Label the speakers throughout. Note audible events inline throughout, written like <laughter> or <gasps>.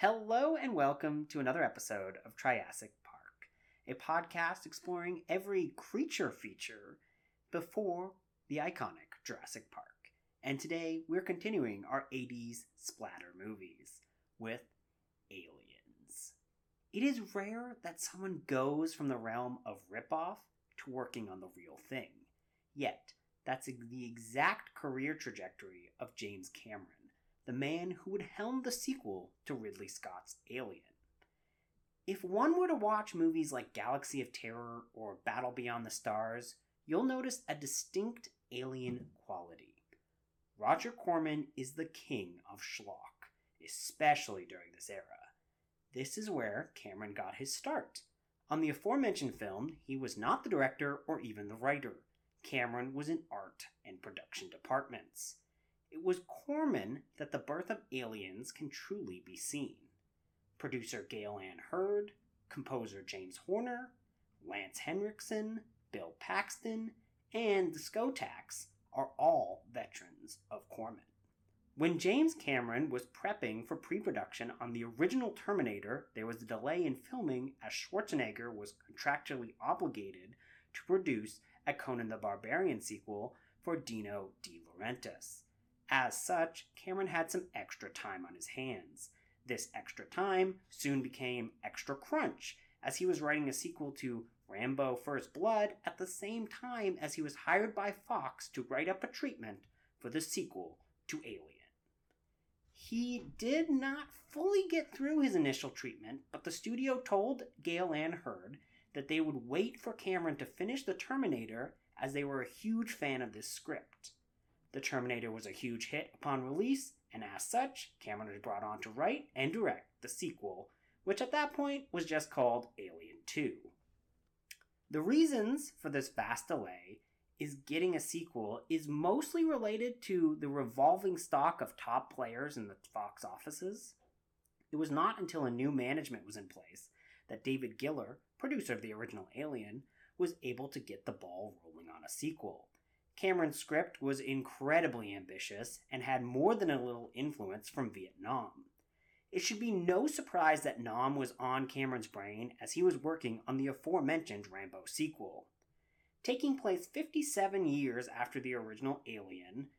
Speaker 1: Hello and welcome to another episode of Triassic Park, a podcast exploring every creature feature before the iconic Jurassic Park. And today we're continuing our 80s splatter movies with Aliens. It is rare that someone goes from the realm of ripoff to working on the real thing. Yet, that's the exact career trajectory of James Cameron the man who would helm the sequel to Ridley Scott's Alien. If one were to watch movies like Galaxy of Terror or Battle Beyond the Stars, you'll notice a distinct alien quality. Roger Corman is the king of schlock, especially during this era. This is where Cameron got his start. On the aforementioned film, he was not the director or even the writer. Cameron was in art and production departments. It was Corman that the birth of Aliens can truly be seen. Producer Gale Anne Hurd, composer James Horner, Lance Henriksen, Bill Paxton, and the Skotaks are all veterans of Corman. When James Cameron was prepping for pre production on the original Terminator, there was a delay in filming as Schwarzenegger was contractually obligated to produce a Conan the Barbarian sequel for Dino De Laurentiis. As such, Cameron had some extra time on his hands. This extra time soon became extra crunch, as he was writing a sequel to Rambo First Blood at the same time as he was hired by Fox to write up a treatment for the sequel to Alien. He did not fully get through his initial treatment, but the studio told Gale Anne Hurd that they would wait for Cameron to finish The Terminator as they were a huge fan of this script. The Terminator was a huge hit upon release, and as such, Cameron was brought on to write and direct the sequel, which at that point was just called Alien 2. The reasons for this vast delay is getting a sequel is mostly related to the revolving stock of top players in the Fox offices. It was not until a new management was in place that David Giller, producer of the original Alien, was able to get the ball rolling on a sequel. Cameron's script was incredibly ambitious and had more than a little influence from Vietnam. It should be no surprise that Nam was on Cameron's brain as he was working on the aforementioned Rambo sequel. Taking place 57 years after the original Alien,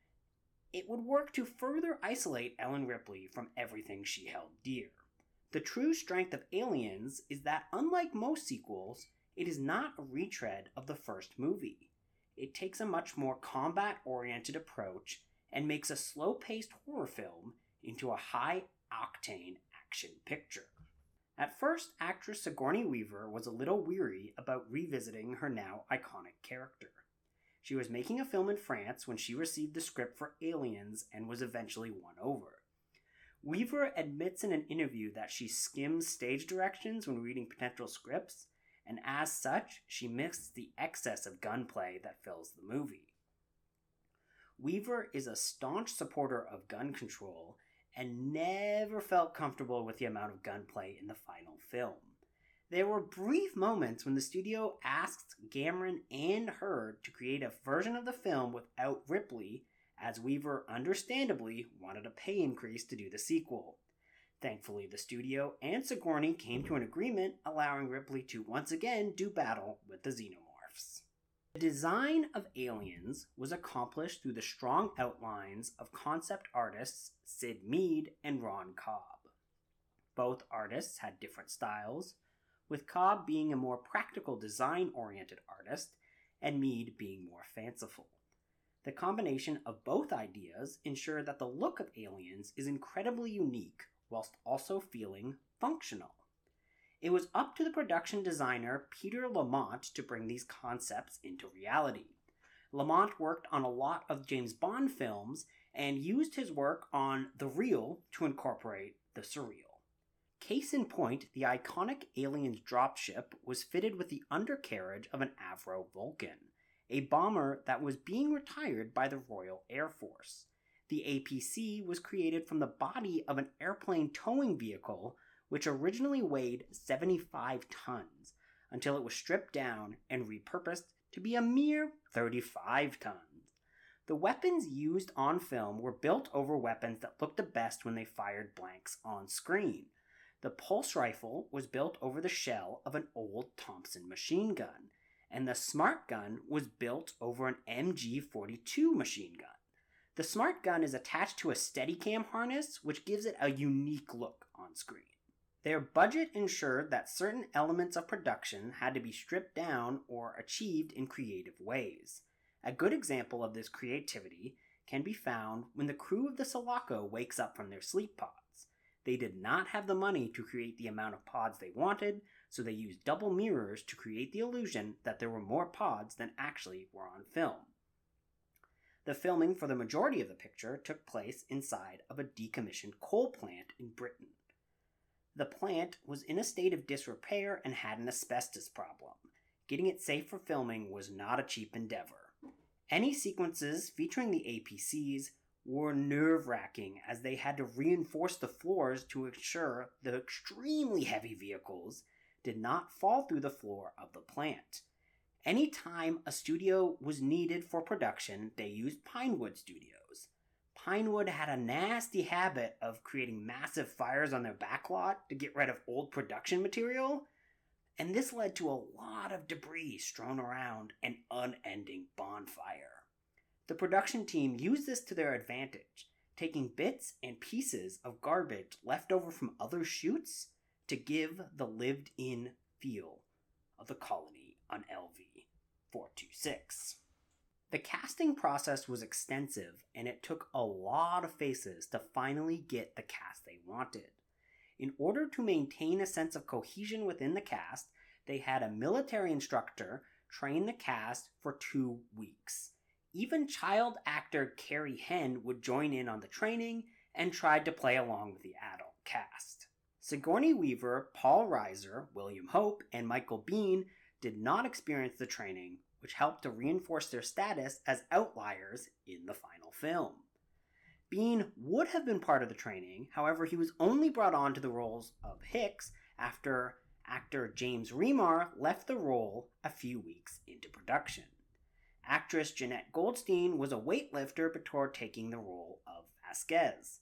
Speaker 1: it would work to further isolate Ellen Ripley from everything she held dear. The true strength of Aliens is that, unlike most sequels, it is not a retread of the first movie it takes a much more combat oriented approach and makes a slow paced horror film into a high octane action picture. At first, actress Sigourney Weaver was a little weary about revisiting her now iconic character. She was making a film in France when she received the script for Aliens and was eventually won over. Weaver admits in an interview that she skims stage directions when reading potential scripts and as such, she missed the excess of gunplay that fills the movie. Weaver is a staunch supporter of gun control and never felt comfortable with the amount of gunplay in the final film. There were brief moments when the studio asked Cameron and Hurd to create a version of the film without Ripley, as Weaver understandably wanted a pay increase to do the sequel. Thankfully, the studio and Sigourney came to an agreement allowing Ripley to once again do battle with the xenomorphs. The design of aliens was accomplished through the strong outlines of concept artists Syd Mead and Ron Cobb. Both artists had different styles, with Cobb being a more practical design oriented artist and Mead being more fanciful. The combination of both ideas ensured that the look of aliens is incredibly unique whilst also feeling functional. It was up to the production designer Peter Lamont to bring these concepts into reality. Lamont worked on a lot of James Bond films and used his work on the real to incorporate the surreal. Case in point, the iconic Aliens dropship was fitted with the undercarriage of an Avro Vulcan, a bomber that was being retired by the Royal Air Force. The APC was created from the body of an airplane towing vehicle, which originally weighed 75 tons, until it was stripped down and repurposed to be a mere 35 tons. The weapons used on film were built over weapons that looked the best when they fired blanks on screen. The pulse rifle was built over the shell of an old Thompson machine gun, and the smart gun was built over an MG 42 machine gun. The smart gun is attached to a Steadicam harness, which gives it a unique look on screen. Their budget ensured that certain elements of production had to be stripped down or achieved in creative ways. A good example of this creativity can be found when the crew of the Sulaco wakes up from their sleep pods. They did not have the money to create the amount of pods they wanted, so they used double mirrors to create the illusion that there were more pods than actually were on film. The filming for the majority of the picture took place inside of a decommissioned coal plant in Britain. The plant was in a state of disrepair and had an asbestos problem. Getting it safe for filming was not a cheap endeavor. Any sequences featuring the APCs were nerve wracking as they had to reinforce the floors to ensure the extremely heavy vehicles did not fall through the floor of the plant. Anytime a studio was needed for production, they used Pinewood Studios. Pinewood had a nasty habit of creating massive fires on their backlot to get rid of old production material, and this led to a lot of debris strewn around an unending bonfire. The production team used this to their advantage, taking bits and pieces of garbage left over from other shoots to give the lived in feel of the colony on LV 426. The casting process was extensive and it took a lot of faces to finally get the cast they wanted. In order to maintain a sense of cohesion within the cast, they had a military instructor train the cast for two weeks. Even child actor Carrie Henn would join in on the training and tried to play along with the adult cast. Sigourney Weaver, Paul Reiser, William Hope, and Michael Biehn did not experience the training, which helped to reinforce their status as outliers in the final film. Biehn would have been part of the training, however, he was only brought on to the roles of Hicks after actor James Remar left the role a few weeks into production. Actress Jenette Goldstein was a weightlifter before taking the role of Vasquez.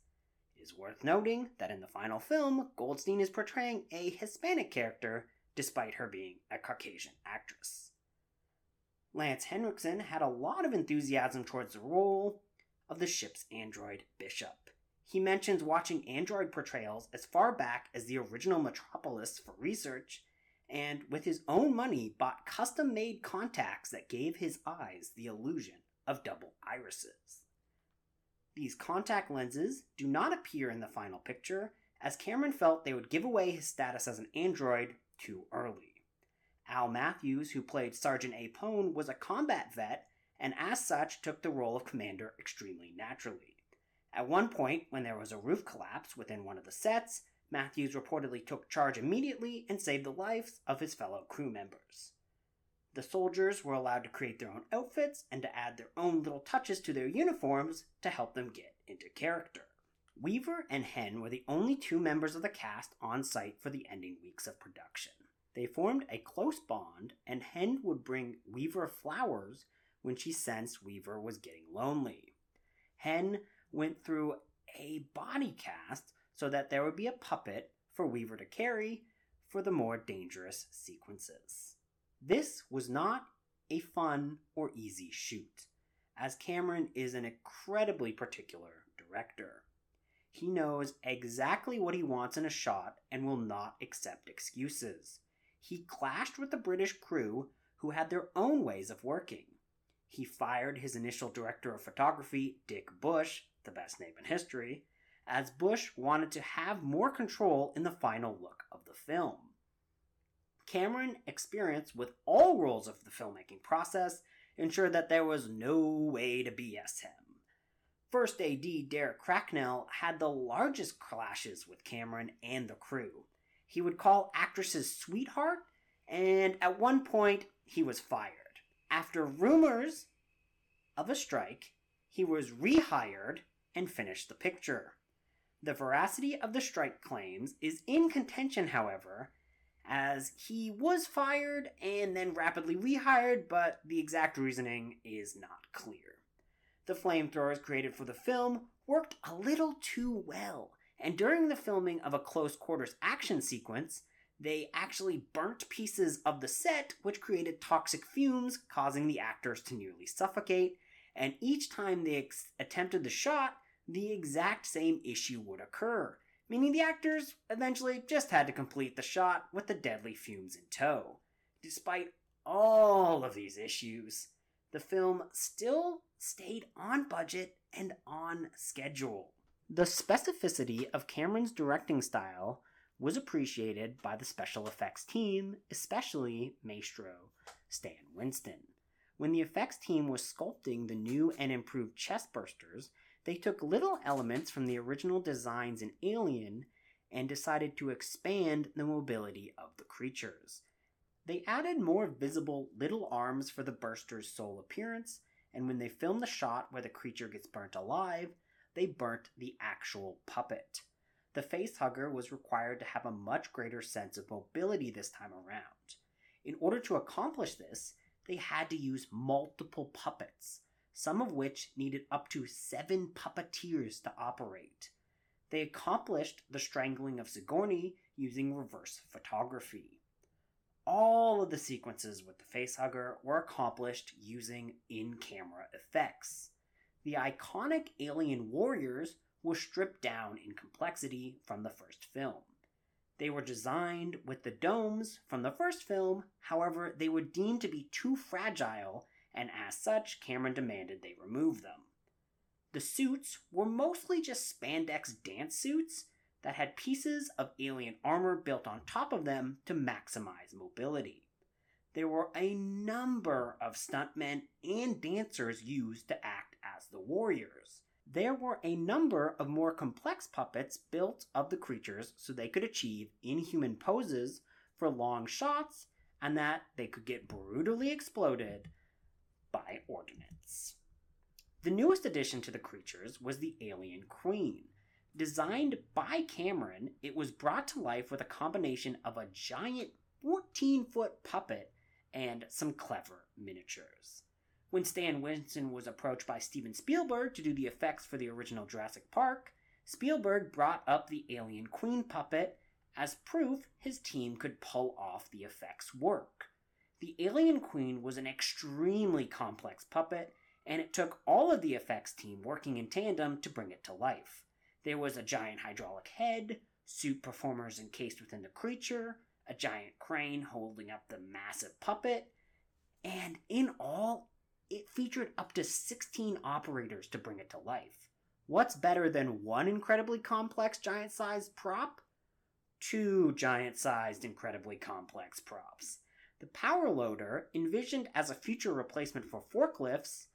Speaker 1: It is worth noting that in the final film, Goldstein is portraying a Hispanic character despite her being a Caucasian actress. Lance Henriksen had a lot of enthusiasm towards the role of the ship's android Bishop. He mentions watching android portrayals as far back as the original Metropolis for research, and with his own money bought custom made contacts that gave his eyes the illusion of double irises. These contact lenses do not appear in the final picture, as Cameron felt they would give away his status as an android too early. Al Matthews, who played Sergeant Apone, was a combat vet and as such took the role of commander extremely naturally. At one point, when there was a roof collapse within one of the sets, Matthews reportedly took charge immediately and saved the lives of his fellow crew members. The soldiers were allowed to create their own outfits and to add their own little touches to their uniforms to help them get into character. Weaver and Henn were the only two members of the cast on site for the ending weeks of production. They formed a close bond, and Henn would bring Weaver flowers when she sensed Weaver was getting lonely. Henn went through a body cast so that there would be a puppet for Weaver to carry for the more dangerous sequences. This was not a fun or easy shoot, as Cameron is an incredibly particular director. He knows exactly what he wants in a shot and will not accept excuses. He clashed with the British crew who had their own ways of working. He fired his initial director of photography, Dick Bush, the best name in history, as Bush wanted to have more control in the final look of the film. Cameron experience with all roles of the filmmaking process ensured that there was no way to BS him. First AD Derek Cracknell had the largest clashes with Cameron and the crew. He would call actresses sweetheart, and at one point he was fired. After rumors of a strike, he was rehired and finished the picture. The veracity of the strike claims is in contention, however, as he was fired and then rapidly rehired, but the exact reasoning is not clear. The flamethrowers created for the film worked a little too well, And during the filming of a close quarters action sequence, they actually burnt pieces of the set, which created toxic fumes, causing the actors to nearly suffocate. And each time they ex- attempted the shot, the exact same issue would occur, meaning the actors eventually just had to complete the shot with the deadly fumes in tow. Despite all of these issues, the film still stayed on budget and on schedule. The specificity of Cameron's directing style was appreciated by the special effects team, especially Maestro Stan Winston. When the effects team was sculpting the new and improved chest bursters, they took little elements from the original designs in Alien and decided to expand the mobility of the creatures. They added more visible little arms for the burster's sole appearance, and when they filmed the shot where the creature gets burnt alive, they burnt the actual puppet the facehugger was required to have a much greater sense of mobility this time around. In order to accomplish this, they had to use multiple puppets, some of which needed up to seven puppeteers to operate. They accomplished the strangling of Sigourney using reverse photography. All of the sequences with the facehugger were accomplished using in camera effects. The iconic alien warriors were stripped down in complexity from the first film. They were designed with the domes from the first film, however, they were deemed to be too fragile, and as such, Cameron demanded they remove them. The suits were mostly just spandex dance suits that had pieces of alien armor built on top of them to maximize mobility. There were a number of stuntmen and dancers used to act as the warriors there were a number of more complex puppets built of the creatures so they could achieve inhuman poses for long shots and that they could get brutally exploded by ordnance. The newest addition to the creatures was the Alien Queen. Designed by Cameron, it was brought to life with a combination of a giant 14 foot puppet and some clever miniatures. When Stan Winston was approached by Steven Spielberg to do the effects for the original Jurassic Park, Spielberg brought up the Alien Queen puppet as proof his team could pull off the effects work. The Alien Queen was an extremely complex puppet, and it took all of the effects team working in tandem to bring it to life. There was a giant hydraulic head, suit performers encased within the creature, a giant crane holding up the massive puppet, and in all, it featured up to 16 operators to bring it to life. What's better than one incredibly complex giant sized prop? Two giant sized, incredibly complex props. The power loader, envisioned as a future replacement for forklifts,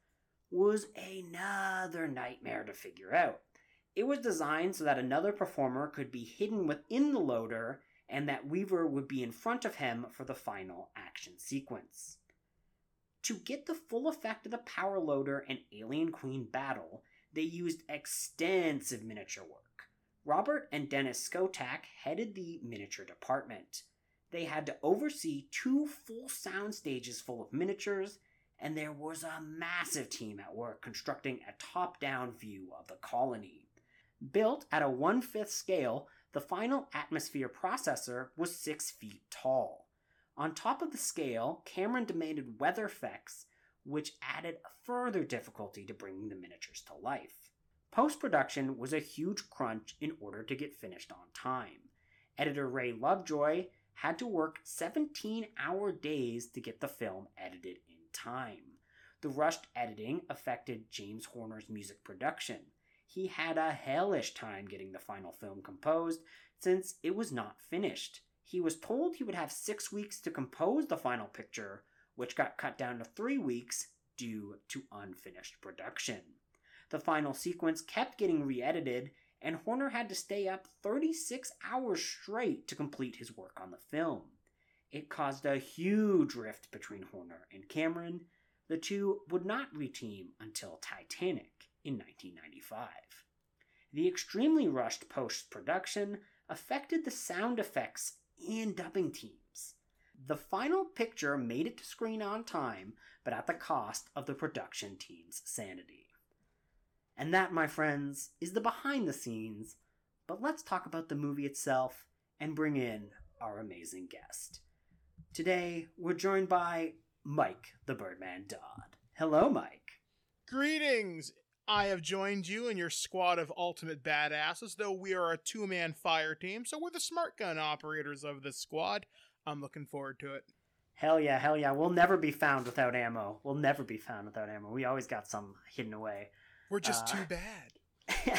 Speaker 1: was another nightmare to figure out. It was designed so that another performer could be hidden within the loader and that Weaver would be in front of him for the final action sequence. To get the full effect of the power loader and Alien Queen battle, they used extensive miniature work. Robert and Dennis Skotak headed the miniature department. They had to oversee two full sound stages full of miniatures, and there was a massive team at work constructing a top down view of the colony. Built at a one fifth scale, the final atmosphere processor was six feet tall. On top of the scale, Cameron demanded weather effects, which added further difficulty to bringing the miniatures to life. Post production was a huge crunch in order to get finished on time. Editor Ray Lovejoy had to work 17 hour days to get the film edited in time. The rushed editing affected James Horner's music production. He had a hellish time getting the final film composed since it was not finished. He was told he would have six weeks to compose the final picture, which got cut down to three weeks due to unfinished production. The final sequence kept getting re edited, and Horner had to stay up 36 hours straight to complete his work on the film. It caused a huge rift between Horner and Cameron. The two would not reteam until Titanic in 1995. The extremely rushed post production affected the sound effects and dubbing teams. The final picture made it to screen on time, but at the cost of the production team's sanity. And that, my friends, is the behind the scenes but let's talk about the movie itself and bring in our amazing guest. Today, we're joined by Mike the Birdman Dodd. Hello, Mike.
Speaker 2: Greetings! I have joined you in your squad of ultimate badasses, though we are a two man fire team, so we're the smart gun operators of this squad. I'm looking forward to it.
Speaker 1: Hell yeah, hell yeah. We'll never be found without ammo. We'll never be found without ammo. We always got some hidden away.
Speaker 2: We're just uh, too bad. <laughs>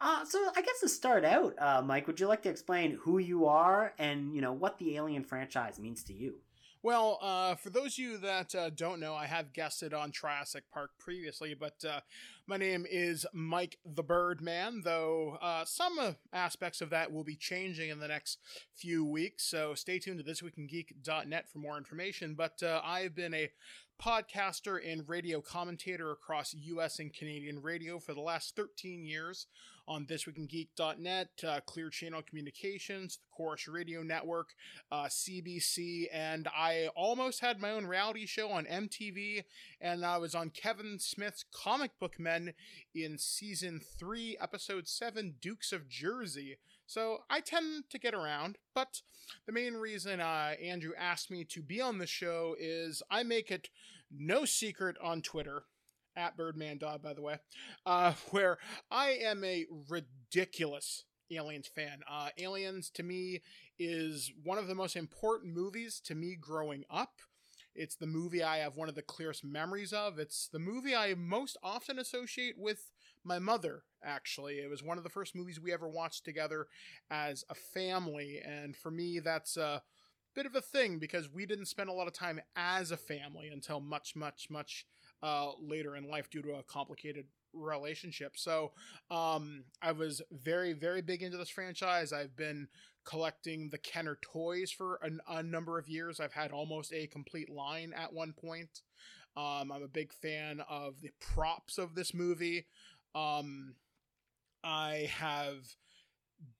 Speaker 1: uh, so I guess to start out, uh, Mike, would you like to explain who you are and you know what the Alien franchise means to you?
Speaker 2: Well, uh, for those of you that uh, don't know, I have guested on Triassic Park previously, but uh, my name is Mike the Birdman, though uh, some uh, aspects of that will be changing in the next few weeks. So stay tuned to thisweekingeek.net for more information. But uh, I've been a podcaster and radio commentator across US and Canadian radio for the last 13 years on thisweekingeek.net, uh, Clear Channel Communications, the Corus Radio Network, uh, CBC, and I almost had my own reality show on MTV, and I was on Kevin Smith's Comic Book Men in season 3, episode 7, Dukes of Jersey. So I tend to get around, but the main reason uh, Andrew asked me to be on the show is I make it no secret on Twitter at Birdman by the way, uh, <laughs> where I am a ridiculous Aliens fan. Uh, Aliens to me is one of the most important movies to me growing up. It's the movie I have one of the clearest memories of. It's the movie I most often associate with my mother, actually. It was one of the first movies we ever watched together as a family. And for me, that's a bit of a thing because we didn't spend a lot of time as a family until much, much, much uh, later in life due to a complicated relationship. So um, I was very, very big into this franchise. I've been collecting the Kenner toys for an, a number of years. I've had almost a complete line at one point. Um, I'm a big fan of the props of this movie. Um, I have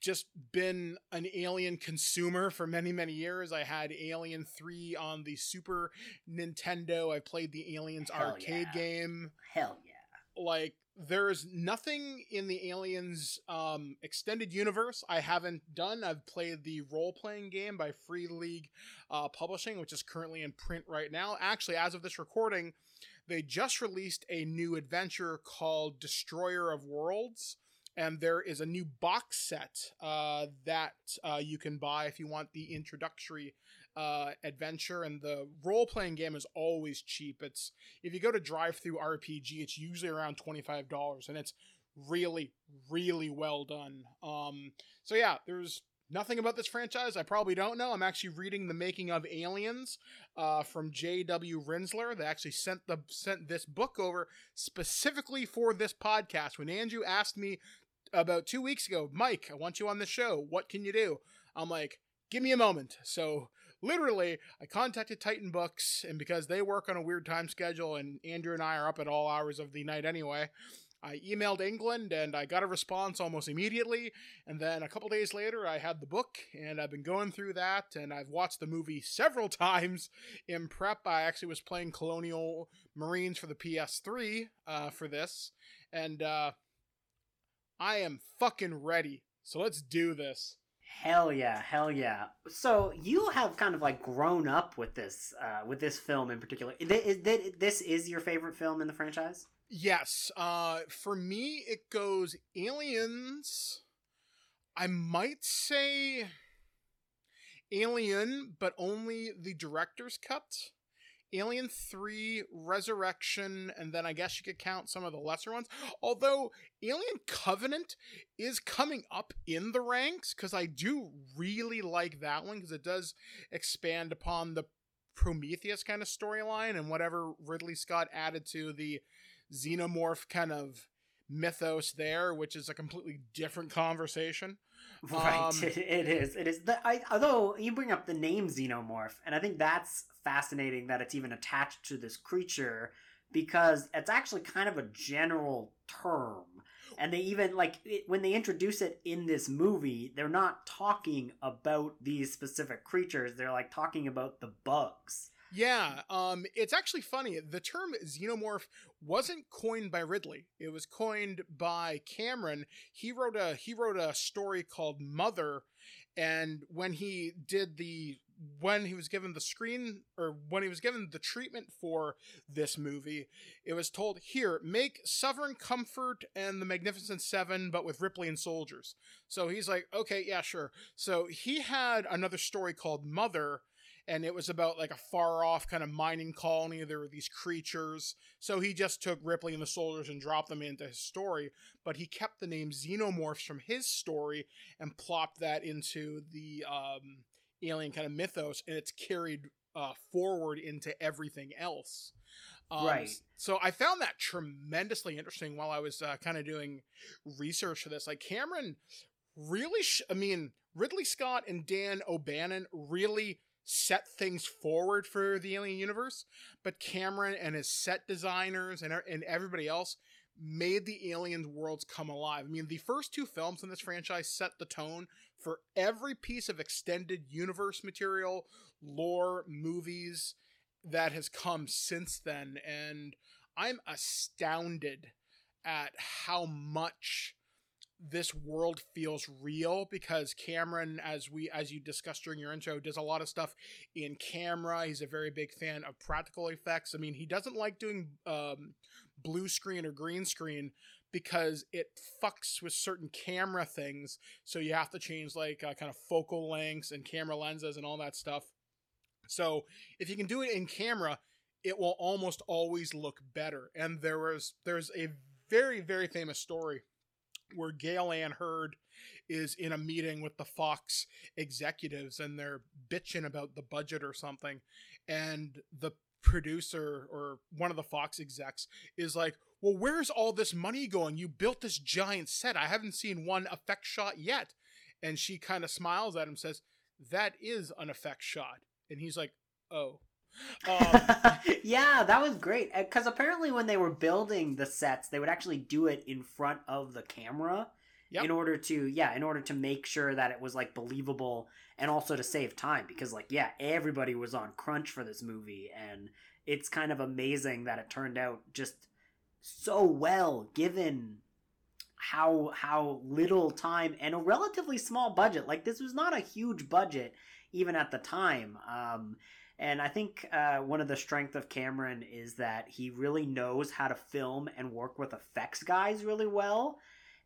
Speaker 2: just been an Alien consumer for many, many years. I had Alien 3 on the Super Nintendo. I played the Aliens Hell arcade
Speaker 1: yeah.
Speaker 2: game.
Speaker 1: Hell yeah.
Speaker 2: Like, there's nothing in the Aliens um, extended universe I haven't done. I've played the role playing game by Free League uh, Publishing, which is currently in print right now. Actually, as of this recording, they just released a new adventure called Destroyer of Worlds and there is a new box set uh, that uh, you can buy if you want the introductory uh, adventure. And the role playing game is always cheap. It's if you go to DriveThruRPG, it's usually around twenty five dollars, and it's really, really well done. Um, so yeah, there's nothing about this franchise I probably don't know. I'm actually reading the making of Aliens uh, from J.W. Rinzler. They actually sent the sent this book over specifically for this podcast. When Andrew asked me about two weeks ago, Mike, I want you on the show. What can you do? I'm like, give me a moment. So literally, I contacted Titan Books, and because they work on a weird time schedule, and Andrew and I are up at all hours of the night anyway, I emailed England and I got a response almost immediately. And then a couple days later, I had the book and I've been going through that. And I've watched the movie <laughs> several times in prep. I actually was playing Colonial Marines for the PS3 uh, for this. And uh, I am fucking ready. So let's do this.
Speaker 1: Hell yeah, hell yeah. So you have kind of like grown up with this, uh, with this film in particular. This is your favorite film in the franchise?
Speaker 2: Yes. Uh, for me, it goes Aliens. I might say Alien, but only the director's cut. Alien 3, Resurrection, and then I guess you could count some of the lesser ones. <gasps> Although Alien Covenant is coming up in the ranks because I do really like that one because it does expand upon the Prometheus kind of storyline and whatever Ridley Scott added to the xenomorph kind of mythos there, which is a completely different conversation. <laughs>
Speaker 1: Right, um, <laughs> it is. It is. The, I, although you bring up the name xenomorph, and I think that's fascinating that it's even attached to this creature because it's actually kind of a general term. And they even like it, when they introduce it in this movie, they're not talking about these specific creatures. They're like talking about the bugs.
Speaker 2: Yeah, um, it's actually funny. The term xenomorph wasn't coined by Ridley. It was coined by Cameron. He wrote a he wrote a story called Mother, and when he did the when he was given the screen or when he was given the treatment for this movie, it was told here make Southern Comfort and the Magnificent Seven, but with Ripley and soldiers. So he's like, okay, yeah, sure. So he had another story called Mother, and it was about like a far off kind of mining colony. There were these creatures. So he just took Ripley and the soldiers and dropped them into his story, but he kept the name Xenomorphs from his story and plopped that into the um, alien kind of mythos, and it's carried uh, forward into everything else. Um,
Speaker 1: Right.
Speaker 2: So I found that tremendously interesting while I was uh, kind of doing research for this. Like Cameron really, sh- I mean, Ridley Scott and Dan O'Bannon really set things forward for the Alien universe, but Cameron and his set designers and and everybody else made the Aliens worlds come alive. I mean, the first two films in this franchise set the tone for every piece of extended universe material, lore, movies that has come since then and I'm astounded at how much this world feels real because Cameron as we as you discussed during your intro does a lot of stuff in camera. He's a very big fan of practical effects. I mean he doesn't like doing um, blue screen or green screen because it fucks with certain camera things. So you have to change like uh, kind of focal lengths and camera lenses and all that stuff. So if you can do it in camera it will almost always look better. And there was there's a very very famous story where Gale Anne Hurd is in a meeting with the Fox executives and they're bitching about the budget or something. And the producer or one of the Fox execs is like, Well, where's all this money going? You built this giant set. I haven't seen one effect shot yet. And she kind of smiles at him, says, That is an effect shot. And he's like, Oh. Um, <laughs>
Speaker 1: yeah, that was great. Because apparently, when they were building the sets, they would actually do it in front of the camera
Speaker 2: Yep.
Speaker 1: in order to, yeah, in order to make sure that it was like believable and also to save time. Because, like, yeah, everybody was on crunch for this movie, and it's kind of amazing that it turned out just so well given how how little time and a relatively small budget like this was not a huge budget even at the time um and I think uh, one of the strength of Cameron is that he really knows how to film and work with effects guys really well.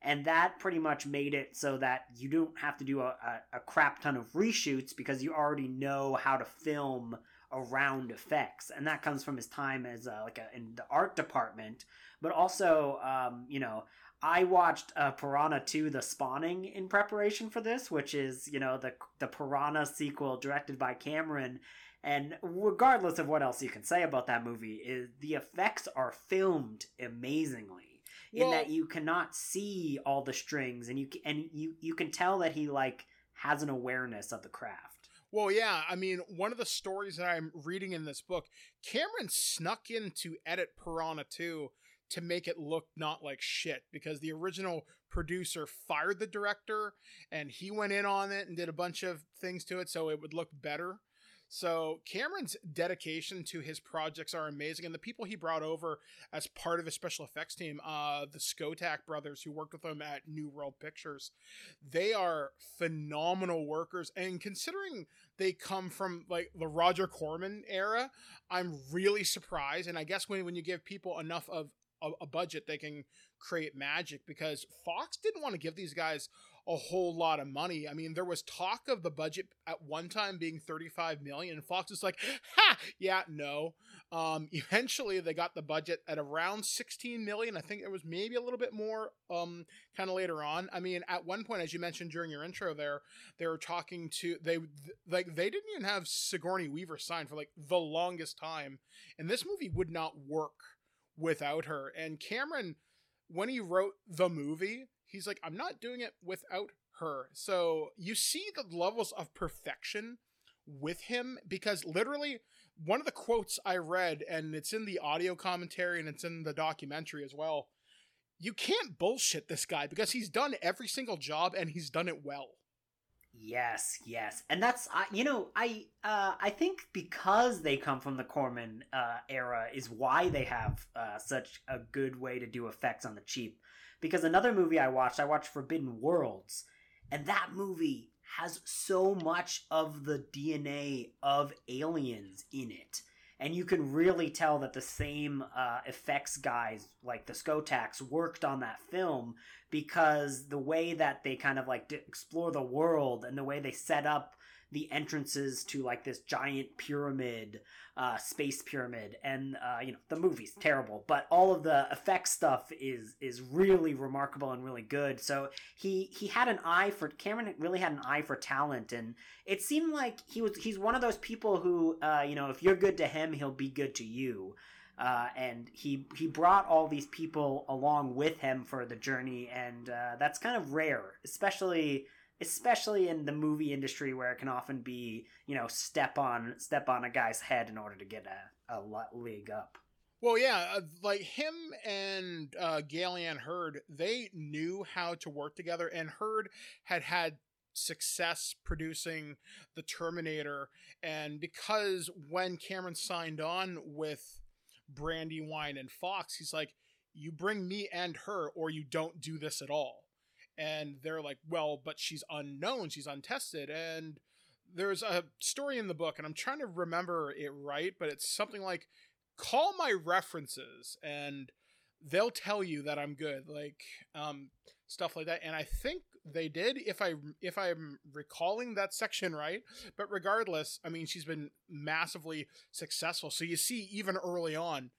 Speaker 1: And that pretty much made it so that you don't have to do a, a, a crap ton of reshoots because you already know how to film around effects. And that comes from his time as uh, like a, in the art department. But also, um, you know, I watched uh, Piranha 2 The Spawning in preparation for this, which is, you know, the, the Piranha sequel directed by Cameron and regardless of what else you can say about that movie, is the effects are filmed amazingly. In
Speaker 2: Well-
Speaker 1: that you cannot see all the strings, and you and you you can tell that he like has an awareness of the craft.
Speaker 2: Well, yeah. I mean, one of the stories that I'm reading in this book, Cameron snuck in to edit Piranha 2 to make it look not like shit because the original producer fired the director and he went in on it and did a bunch of things to it so it would look better. So Cameron's dedication to his projects are amazing, and the people he brought over as part of his special effects team, uh, the Skotak brothers who worked with him at New World Pictures, they are phenomenal workers. And considering they come from like the Roger Corman era, I'm really surprised. And I guess when when you give people enough of a, a budget, they can create magic because Fox didn't want to give these guys a whole lot of money. I mean, there was talk of the budget at one time being 35 million. And Fox was like, ha, yeah, no. Um, <laughs> eventually they got the budget at around 16 million. I think it was maybe a little bit more, um, kind of later on. I mean, at one point, as you mentioned during your intro there, they were talking to, they, like, they didn't even have Sigourney Weaver signed for like the longest time. And this movie would not work without her. And Cameron, when he wrote the movie, he's like, I'm not doing it without her. So you see the levels of perfection with him because literally one of the quotes I read, and it's in the audio commentary and it's in the documentary as well. You can't bullshit this guy because he's done every single job and he's done it well.
Speaker 1: Yes, yes, and that's I you know I uh, I think because they come from the Corman uh, era is why they have uh, such a good way to do effects on the cheap. Because another movie I watched, I watched Forbidden Worlds, and that movie has so much of the DNA of aliens in it. And you can really tell that the same uh, effects guys like the Skotaks worked on that film because the way that they kind of like explore the world and the way they set up the entrances to like this giant pyramid, uh, space pyramid, and uh, you know the movie's terrible, but all of the effects stuff is is really remarkable and really good. So he he had an eye for Cameron. Really had an eye for talent, and it seemed like he was he's one of those people who uh, you know if you're good to him, he'll be good to you. Uh, and he he brought all these people along with him for the journey, and uh, that's kind of rare, especially especially in the movie industry where it can often be you know step on step on a guy's head in order to get a, a league up.
Speaker 2: Well yeah uh, like him and uh Gale Anne Hurd they knew how to work together and Hurd had had success producing the terminator and because when cameron signed on with brandywine and fox he's like you bring me and her or you don't do this at all and they're like, well, but she's unknown, she's untested, and there's a story in the book, and I'm trying to remember it right, but it's something like, call my references, and they'll tell you that I'm good, like um, stuff like that. And I think they did, if I if I'm recalling that section right. But regardless, I mean, she's been massively successful. So you see, even early on,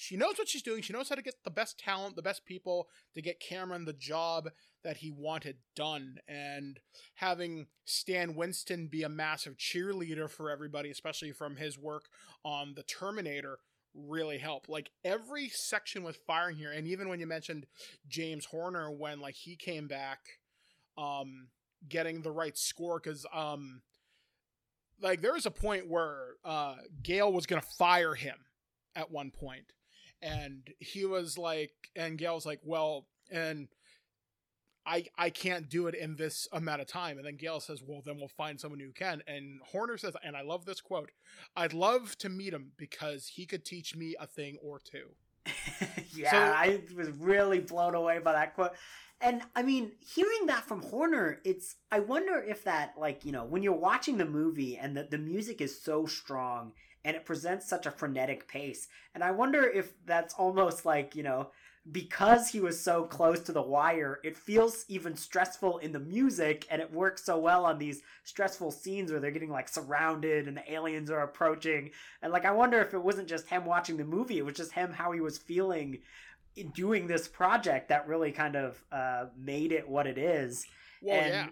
Speaker 2: she knows what she's doing. She knows how to get the best talent, the best people to get Cameron the job that he wanted done. And having Stan Winston be a massive cheerleader for everybody, especially from his work on The Terminator, really helped. Like every section was firing here. And even when you mentioned James Horner, when like he came back, um, getting the right score, because um, like there was a point where uh, Gale was gonna fire him at one point and he was like and Gale's like well and I I can't do it in this amount of time. And then Gale says, Well, then we'll find someone who can. And Horner says, and I love this quote, I'd love to meet him because he could teach me a thing or two. <laughs>
Speaker 1: yeah, so, I was really blown away by that quote. And I mean, hearing that from Horner, it's I wonder if that like, you know, when you're watching the movie and the, the music is so strong and it presents such a frenetic pace. And I wonder if that's almost like, you know, because he was so close to the wire, it feels even stressful in the music, and it works so well on these stressful scenes where they're getting like surrounded and the aliens are approaching. And like, I wonder if it wasn't just him watching the movie, it was just him how he was feeling doing this project that really kind of uh, made it what it is. Well, and yeah.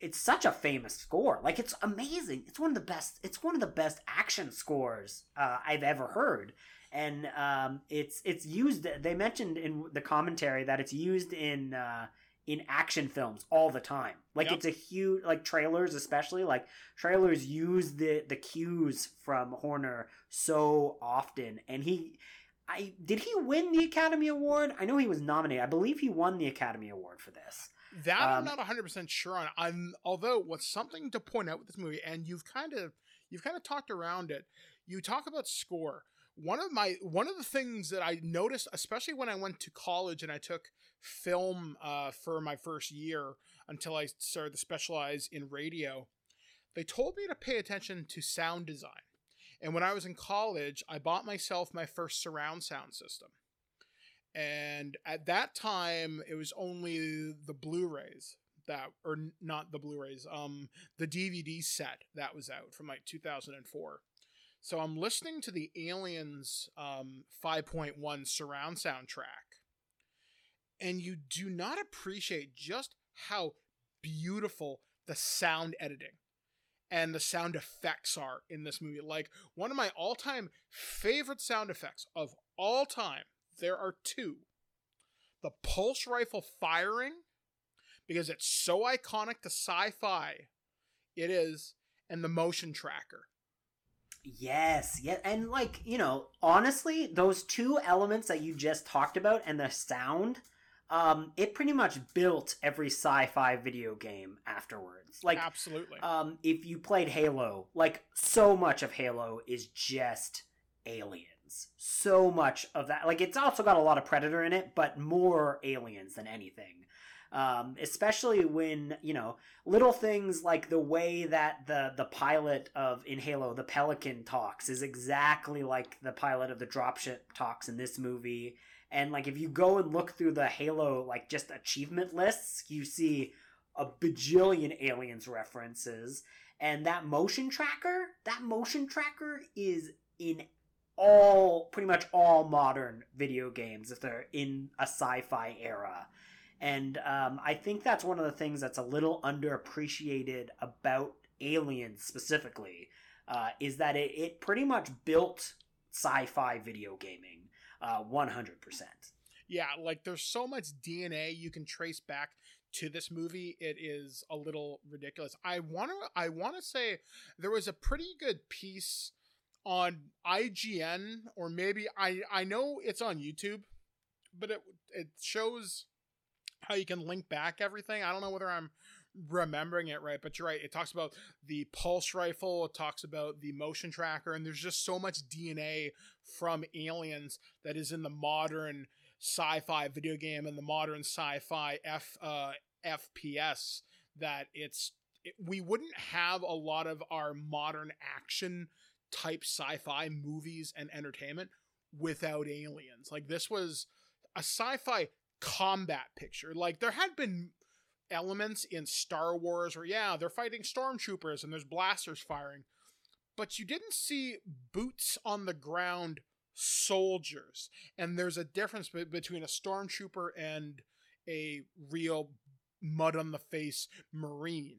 Speaker 1: It's such a famous score. Like it's amazing. It's one of the best. It's one of the best action scores uh, I've ever heard and um, it's it's used. They mentioned in the commentary that it's used in uh, in action films all the time. Like yep. it's a huge like trailers, especially like trailers use the the cues from Horner so often, and he. I did he win the Academy Award? I know he was nominated. I believe he won the Academy Award for this.
Speaker 2: That um, I'm not 100 percent sure on. I'm although what's something to point out with this movie, and you've kind of you've kind of talked around it. You talk about score one of my one of the things that I noticed, especially when I went to college and I took film uh, for my first year until I started to specialize in radio, they told me to pay attention to sound design. And when I was in college, I bought myself my first surround sound system. And at that time, it was only the Blu-rays that, or not the Blu-rays, um, the DVD set that was out from like 2004 so I'm listening to the Aliens um, 5.1 surround soundtrack, and you do not appreciate just how beautiful the sound editing and the sound effects are in this movie. Like one of my all-time favorite sound effects of all time, there are two. The pulse rifle firing because it's so iconic to sci-fi. It is and the motion tracker
Speaker 1: Yes, yeah, and like you know, honestly, those two elements that you just talked about and the sound, um, it pretty much built every sci-fi video game afterwards. Like
Speaker 2: absolutely.
Speaker 1: Um, if you played Halo, like so much of Halo is just aliens. So much of that, like it's also got a lot of Predator in it, but more aliens than anything. Um, especially when you know little things like the way that the the pilot of in Halo, the Pelican talks, is exactly like the pilot of the dropship talks in this movie and like if you go and look through the Halo like just achievement lists, you see a bajillion aliens references. And that motion tracker, that motion tracker is in all pretty much all modern video games if they're in a sci-fi era. And um, I think that's one of the things that's a little underappreciated about Aliens specifically, uh, is that it, it pretty much built sci-fi video gaming uh, 100%.
Speaker 2: Yeah, like there's so much DNA you can trace back to this movie. It is a little ridiculous. I want to I want to say there was a pretty good piece on IGN or maybe I I know it's on YouTube, but it it shows how you can link back everything. I don't know whether I'm remembering it right, but you're right. It talks about the pulse rifle, it talks about the motion tracker, and there's just so much DNA from aliens that is in the modern sci-fi video game and the modern sci-fi F uh, FPS that it's it, we wouldn't have a lot of our modern action type sci-fi movies and entertainment without aliens. Like this was a sci-fi combat picture. Like there had been elements in Star Wars where yeah, they're fighting stormtroopers and there's blasters firing. But you didn't see boots on the ground soldiers. And there's a difference between a stormtrooper and a real mud on the face marine.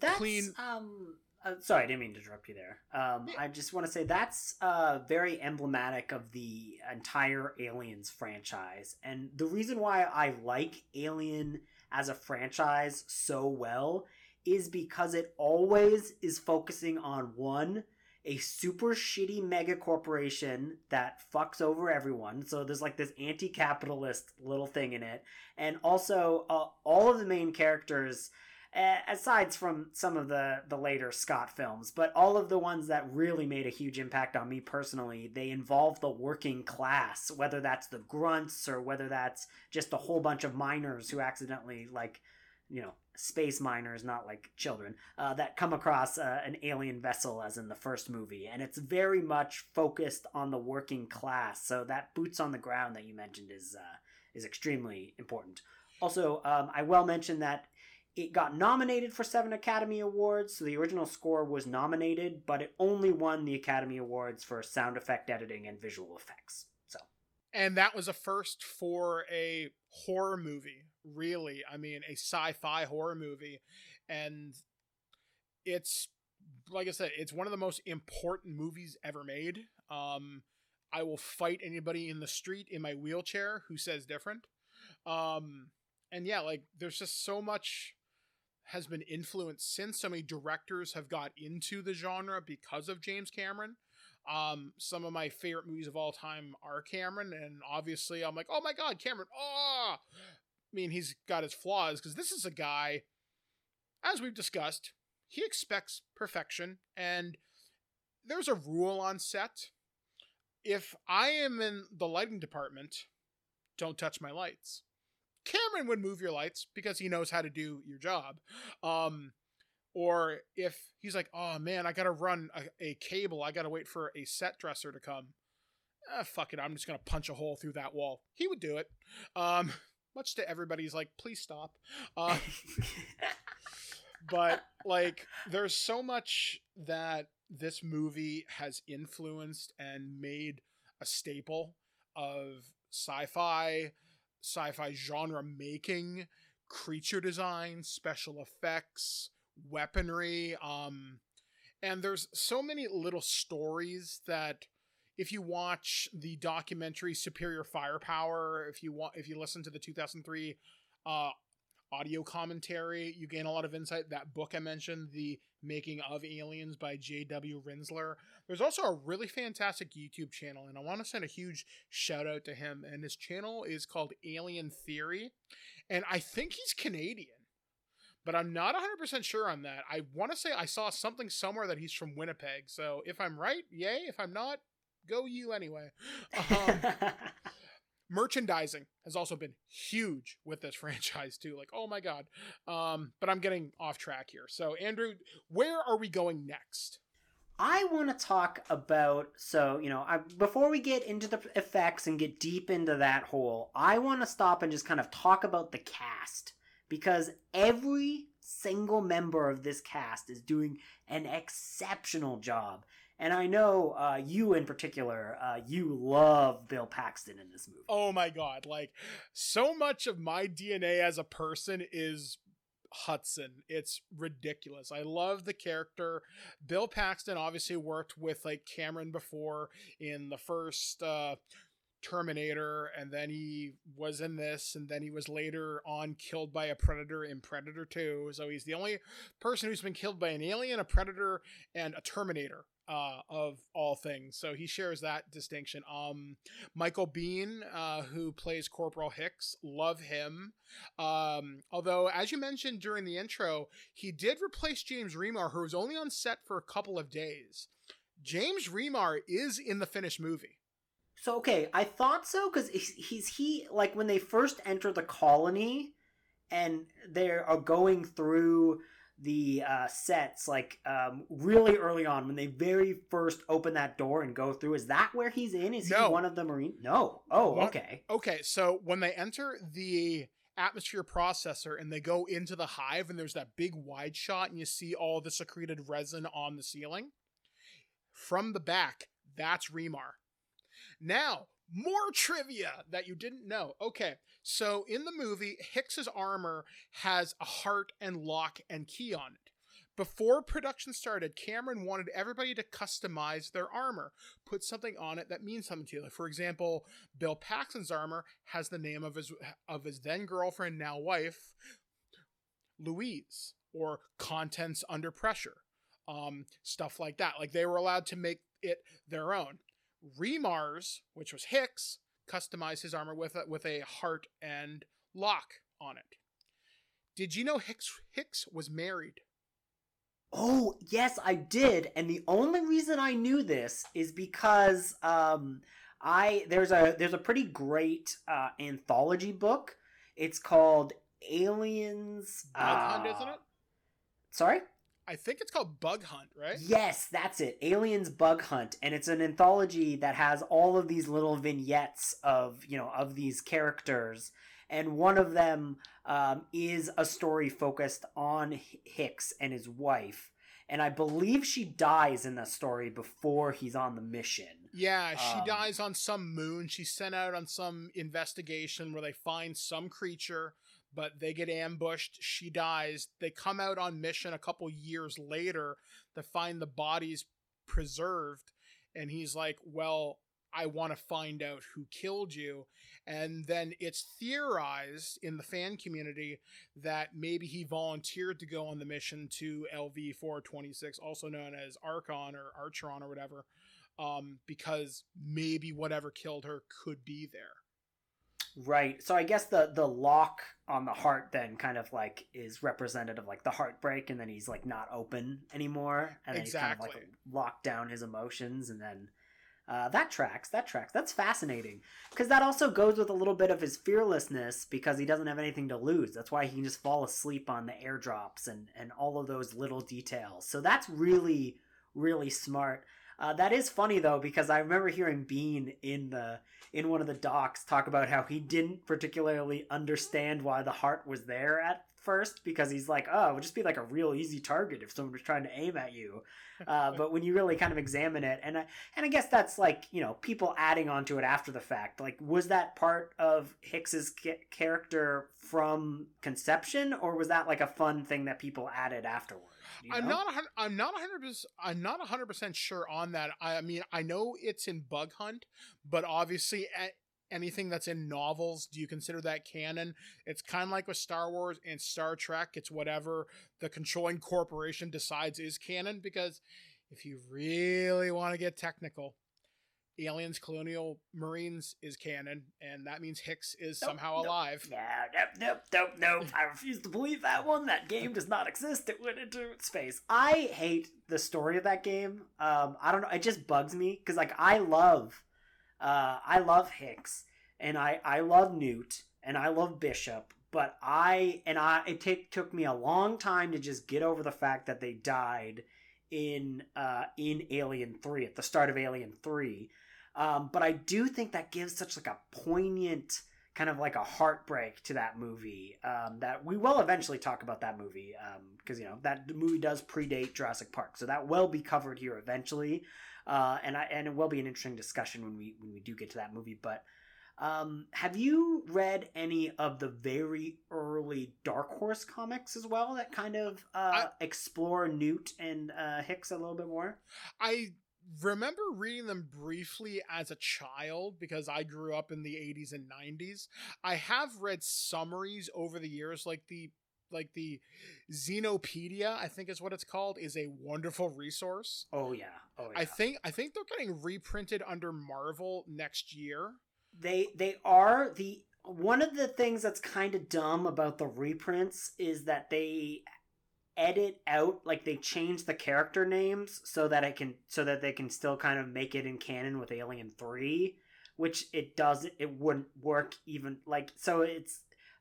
Speaker 1: That's clean um uh, sorry, I didn't mean to interrupt you there. Um. I just want to say that's uh, very emblematic of the entire Aliens franchise. And the reason why I like Alien as a franchise so well is because it always is focusing on one a super shitty mega corporation that fucks over everyone. So there's like this anti-capitalist little thing in it, and also uh, all of the main characters, aside from some of the the later Scott films, but all of the ones that really made a huge impact on me personally, they involve the working class, whether that's the grunts or whether that's just a whole bunch of miners who accidentally like you know space miners not like children uh, that come across uh, an alien vessel as in the first movie. And it's very much focused on the working class. So that boots on the ground that you mentioned is uh, is extremely important. Also um, i well mentioned that it got nominated for seven academy awards so the original score was nominated but it only won the academy awards for sound effect editing and visual effects so
Speaker 2: and that was a first for a horror movie really. I mean, a sci-fi horror movie, and it's like I said, it's one of the most important movies ever made. Um, I will fight anybody in the street in my wheelchair who says different. Um, and yeah, like there's just so much has been influenced since so many directors have got into the genre because of James Cameron. Um, some of my favorite movies of all time are Cameron, and obviously I'm like, oh my god, Cameron! Oh, I mean, he's got his flaws because this is a guy, as we've discussed, he expects perfection, and there's a rule on set. If I am in the lighting department, don't touch my lights. Cameron would move your lights because he knows how to do your job. Um, or if he's like, oh man, I gotta run a, a cable, I gotta wait for a set dresser to come. Ah, fuck it, I'm just gonna punch a hole through that wall. He would do it. Um, <laughs> much to everybody's like, please stop. Uh, but like, there's so much that this movie has influenced and made a staple of sci-fi, sci-fi genre making, creature design, special effects, weaponry. Um, and there's so many little stories that if you watch the documentary Superior Firepower, if you want, if you listen to the 2003 uh, audio commentary. You gain a lot of insight. That book I mentioned, The Making of Aliens by J.W. Rinzler. There's also a really fantastic YouTube channel, and I want to send a huge shout out to him. And his channel is called Alien Theory, and I think he's Canadian. But I'm not 100% sure on that. I want to say I saw something somewhere that he's from Winnipeg. So if I'm right, yay. If I'm not, go you anyway. <laughs> Um, merchandising has also been huge with this <laughs> franchise too like oh my god um but i'm getting off track here so andrew where are we going next
Speaker 1: I want to talk about so you know I, before we get into the effects and get deep into that hole. I want to stop and just kind of talk about the cast because every single member of this cast is doing an exceptional job. And I know uh, you in particular, uh, you love Bill Paxton in this movie.
Speaker 2: Oh my god! Like so much of my DNA as a person is Hudson. It's ridiculous. I love the character. Bill Paxton obviously worked with like Cameron before in the first uh, Terminator, and then he was in this, and then he was later on killed by a predator in Predator 2. So he's the only person who's been killed by an alien, a predator, and a Terminator uh, of all things. So he shares that distinction. Um, Michael Biehn, uh, who plays Corporal Hicks, love him. Um, although, as you mentioned during the intro, he did replace James Remar, who was only on set for a couple of days. James Remar is in the finished movie.
Speaker 1: So okay, I thought so because he's he like when they first enter the colony, and they are going through the uh, sets like um, really early on when they very first open that door and go through. Is that where he's in? Is
Speaker 2: No.
Speaker 1: he one of the marine? No. Oh,
Speaker 2: What?
Speaker 1: okay.
Speaker 2: Okay, so when they enter the atmosphere processor and they go into the hive and there's that big wide shot and you see all the secreted resin on the ceiling from the back that's remar now more trivia that you didn't know okay so in the movie hicks's armor has a heart and lock and key on it before production started cameron wanted everybody to customize their armor put something on it that means something to you like for example Bill Paxton's armor has the name of his of his then girlfriend, now wife, Louise, or contents under pressure, um, stuff like that. Like they were allowed to make it their own. Remar's, which was Hicks, customized his armor with a, with a heart and lock on it. Did you know Hicks Hicks was married?
Speaker 1: Oh, yes, I did. And the only reason I knew this is because um I there's a there's a pretty great uh anthology book. It's called Aliens uh,
Speaker 2: isn't it?
Speaker 1: Sorry?
Speaker 2: I think it's called Bug Hunt, right?
Speaker 1: Yes, that's it. Aliens Bug Hunt and it's an anthology that has all of these little vignettes of, you know, of these characters and one of them um, is a story focused on Hicks and his wife. And I believe she dies in the story before he's on the mission.
Speaker 2: Yeah, she
Speaker 1: Um,
Speaker 2: dies on some moon. She's sent out on some investigation where they find some creature, but they get ambushed. She dies. They come out on mission a couple years later to find the bodies preserved. And he's like, Well, I want to find out who killed you. And then it's theorized in the fan community that maybe he volunteered to go on the mission to LV 426, also known as Archon or Archeron or whatever um, because maybe whatever killed her could be there.
Speaker 1: Right. So I guess the the lock on the heart then kind of like is representative of like the heartbreak and then he's like not open anymore and then he's kind of like locked down his emotions and then uh, that tracks that tracks. That's fascinating because that also goes with a little bit of his fearlessness because he doesn't have anything to lose. That's why he can just fall asleep on the airdrops and and all of those little details. So that's really really smart uh, that is funny though because i remember hearing Biehn in the in one of the docs talk about how he didn't particularly understand why the heart was there at first because he's like, oh, it would just be like a real easy target if someone was trying to aim at you. Uh, <laughs> but when you really kind of examine it, and I, and I guess that's like you know people adding onto it after the fact. Like, was that part of Hicks's ca- character from conception, or was that like a fun thing that people added afterwards?
Speaker 2: I'm not. I'm not a hundred percent. I'm not a hundred percent sure on that. I mean, I know it's in Bug Hunt, but obviously, anything that's in novels, do you consider that canon? It's kind of like with Star Wars and Star Trek. It's whatever the controlling corporation decides is canon. Because if you really want to get technical, aliens, colonial marines is canon, and that means Hicks is
Speaker 1: Nope,
Speaker 2: somehow
Speaker 1: nope.
Speaker 2: alive.
Speaker 1: Yeah, nope, nope, nope, nope. I refuse to believe that one. That game does not exist. It went into space. I hate the story of that game. Um, I don't know. It just bugs me because, like, I love, uh, I love Hicks, and I I love Newt, and I love Bishop. But I and I it take took me a long time to just get over the fact that they died in uh in Alien Three at the start of Alien Three. Um, but I do think that gives such like a poignant kind of like a heartbreak to that movie um, that we will eventually talk about that movie because you know that movie does predate Jurassic Park, so that will be covered here eventually, uh, and I and it will be an interesting discussion when we when we do get to that movie. But um, have you read any of the very early Dark Horse comics as well that kind of uh, explore Newt and uh, Hicks a little bit more?
Speaker 2: I remember reading them briefly as a child because I grew up in the 80s and 90s. I have read summaries over the years like the like the Xenopedia, I think is what it's called, is a wonderful resource.
Speaker 1: Oh yeah, oh yeah.
Speaker 2: I think I think they're getting reprinted under Marvel next year.
Speaker 1: They they are the one of the things that's kind of dumb about the reprints is that they edit out like they change the character names so that it can so that they can still kind of make it in canon with Alien 3, which it does it wouldn't work even like so it's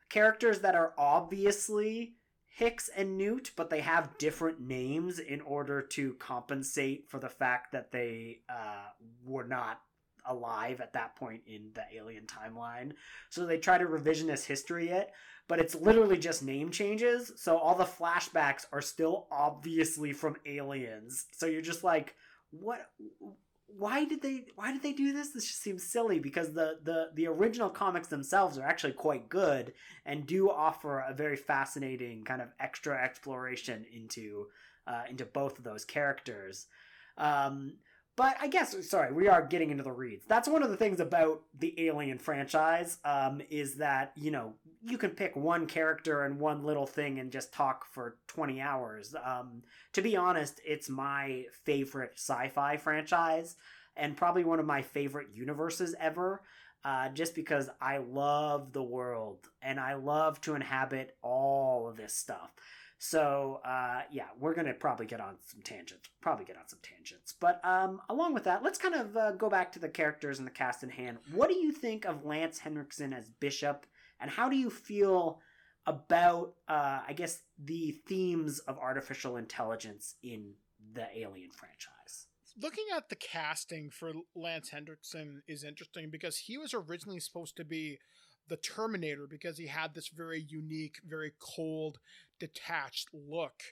Speaker 1: characters that are obviously Hicks and Newt, but they have different names in order to compensate for the fact that they uh, were not alive at that point in the alien timeline. So they try to revisionist history it, but it's literally just name changes. So all the flashbacks are still obviously from aliens. So you're just like, what? Why did they? Why did they do this? This just seems silly because the the the original comics themselves are actually quite good and do offer a very fascinating kind of extra exploration into uh, into both of those characters. Um, but I guess, sorry, we are getting into the reads. That's one of the things about the Alien franchise um, is that, you know, you can pick one character and one little thing and just talk for 20 hours. Um, to be honest, it's my favorite sci fi franchise and probably one of my favorite universes ever. Uh, just because I love the world and I love to inhabit all of this stuff. So uh, yeah, we're gonna probably get on some tangents. Probably get on some tangents. But um, along with that, let's kind of uh, go back to the characters and the cast in hand. What do you think of Lance Henriksen as Bishop, and how do you feel about, uh, I guess, the themes of artificial intelligence in the Alien franchise?
Speaker 2: Looking at the casting for Lance Hendrickson is interesting because he was originally supposed to be the Terminator because he had this very unique, very cold, detached look.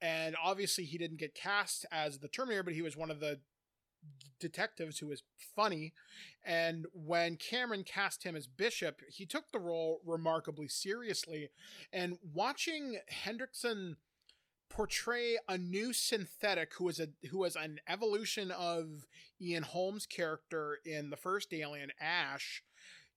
Speaker 2: And obviously, he didn't get cast as the Terminator, but he was one of the detectives who was funny. And when Cameron cast him as Bishop, he took the role remarkably seriously. And watching Hendrickson portray a new synthetic who was a who was an evolution of Ian Holm's character in the first Alien Ash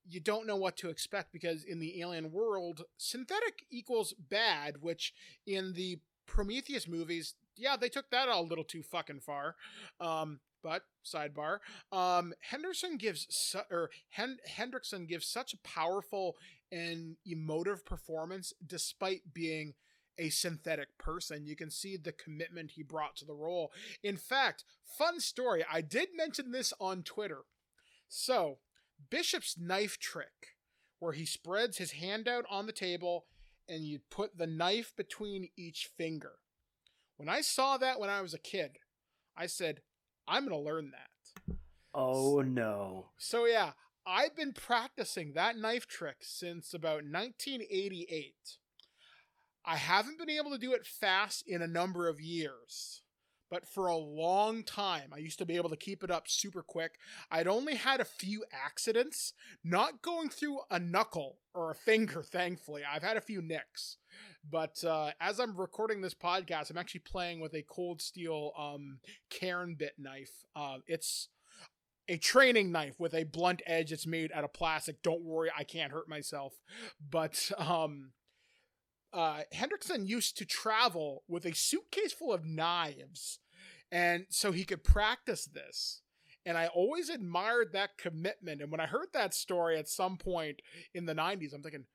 Speaker 2: you don't know what to expect because in the alien world, synthetic equals bad, which in the Prometheus movies, yeah, they took that a little too fucking far. Um, but sidebar, um, Henderson gives su- or Hen- Hendrickson gives such a powerful and emotive performance, despite being a synthetic person. You can see the commitment he brought to the role. In fact, fun story. I did mention this on Twitter. So Bishop's knife trick, where he spreads his hand out on the table and you put the knife between each finger. When I saw that when I was a kid, I said, I'm going to learn that.
Speaker 1: Oh no.
Speaker 2: So, yeah, I've been practicing that knife trick since about 1988. I haven't been able to do it fast in a number of years but for a long time, I used to be able to keep it up super quick. I'd only had a few accidents, not going through a knuckle or a finger, <laughs> thankfully. I've had a few nicks. But uh, as I'm recording this podcast, I'm actually playing with a cold steel um, Karambit knife. Uh, it's a training knife with a blunt edge It's made out of plastic. Don't worry, I can't hurt myself. But um, uh, Hendrickson used to travel with a suitcase full of knives, and so he could practice this. And I always admired that commitment. And when I heard that story at some point in the 90s, I'm thinking,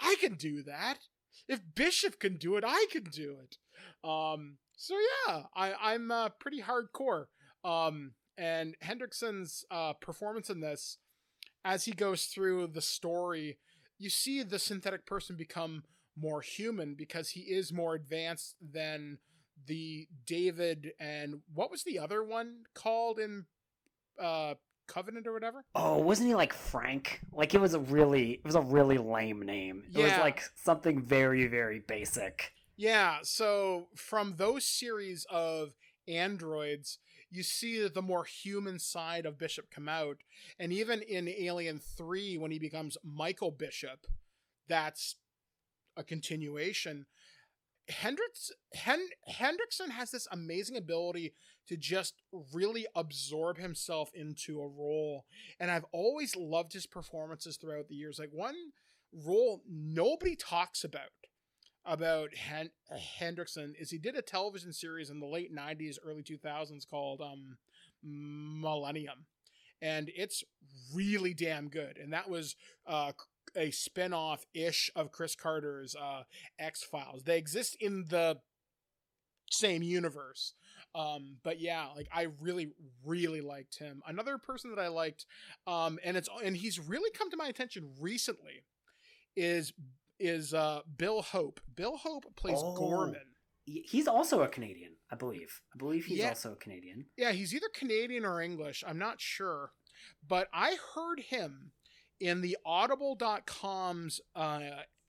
Speaker 2: I can do that. If Bishop can do it, I can do it. Um, so yeah, I, I'm uh, pretty hardcore. Um, and Hendrickson's uh, performance in this, as he goes through the story, you see the synthetic person become more human because he is more advanced than the David and what was the other one called in uh Covenant or whatever?
Speaker 1: Oh, wasn't he like Frank? Like it was a really it was a really lame name. It
Speaker 2: Yeah.
Speaker 1: was like something very very basic.
Speaker 2: Yeah, so from those series of androids, you see that the more human side of Bishop come out. And even in Alien 3, when he becomes Michael Bishop, that's a continuation. Hendricks, Hen, Hendrickson has this amazing ability to just really absorb himself into a role. And I've always loved his performances throughout the years. Like one role nobody talks about about Hen- Hendrickson is he did a television series in the late 90s, early 2000s called um, Millennium. And it's really damn good. And that was uh, a spin off ish of Chris Carter's uh, X Files. They exist in the same universe. Um, but yeah, like I really, really liked him. Another person that I liked, um, and it's and he's really come to my attention recently, is is uh Bill Hope. Bill Hope plays
Speaker 1: Oh.
Speaker 2: Gorman.
Speaker 1: He's also a Canadian, I believe. I believe he's
Speaker 2: Yeah.
Speaker 1: also a Canadian.
Speaker 2: Yeah, he's either Canadian or English. I'm not sure. But I heard him in the audible.com's uh,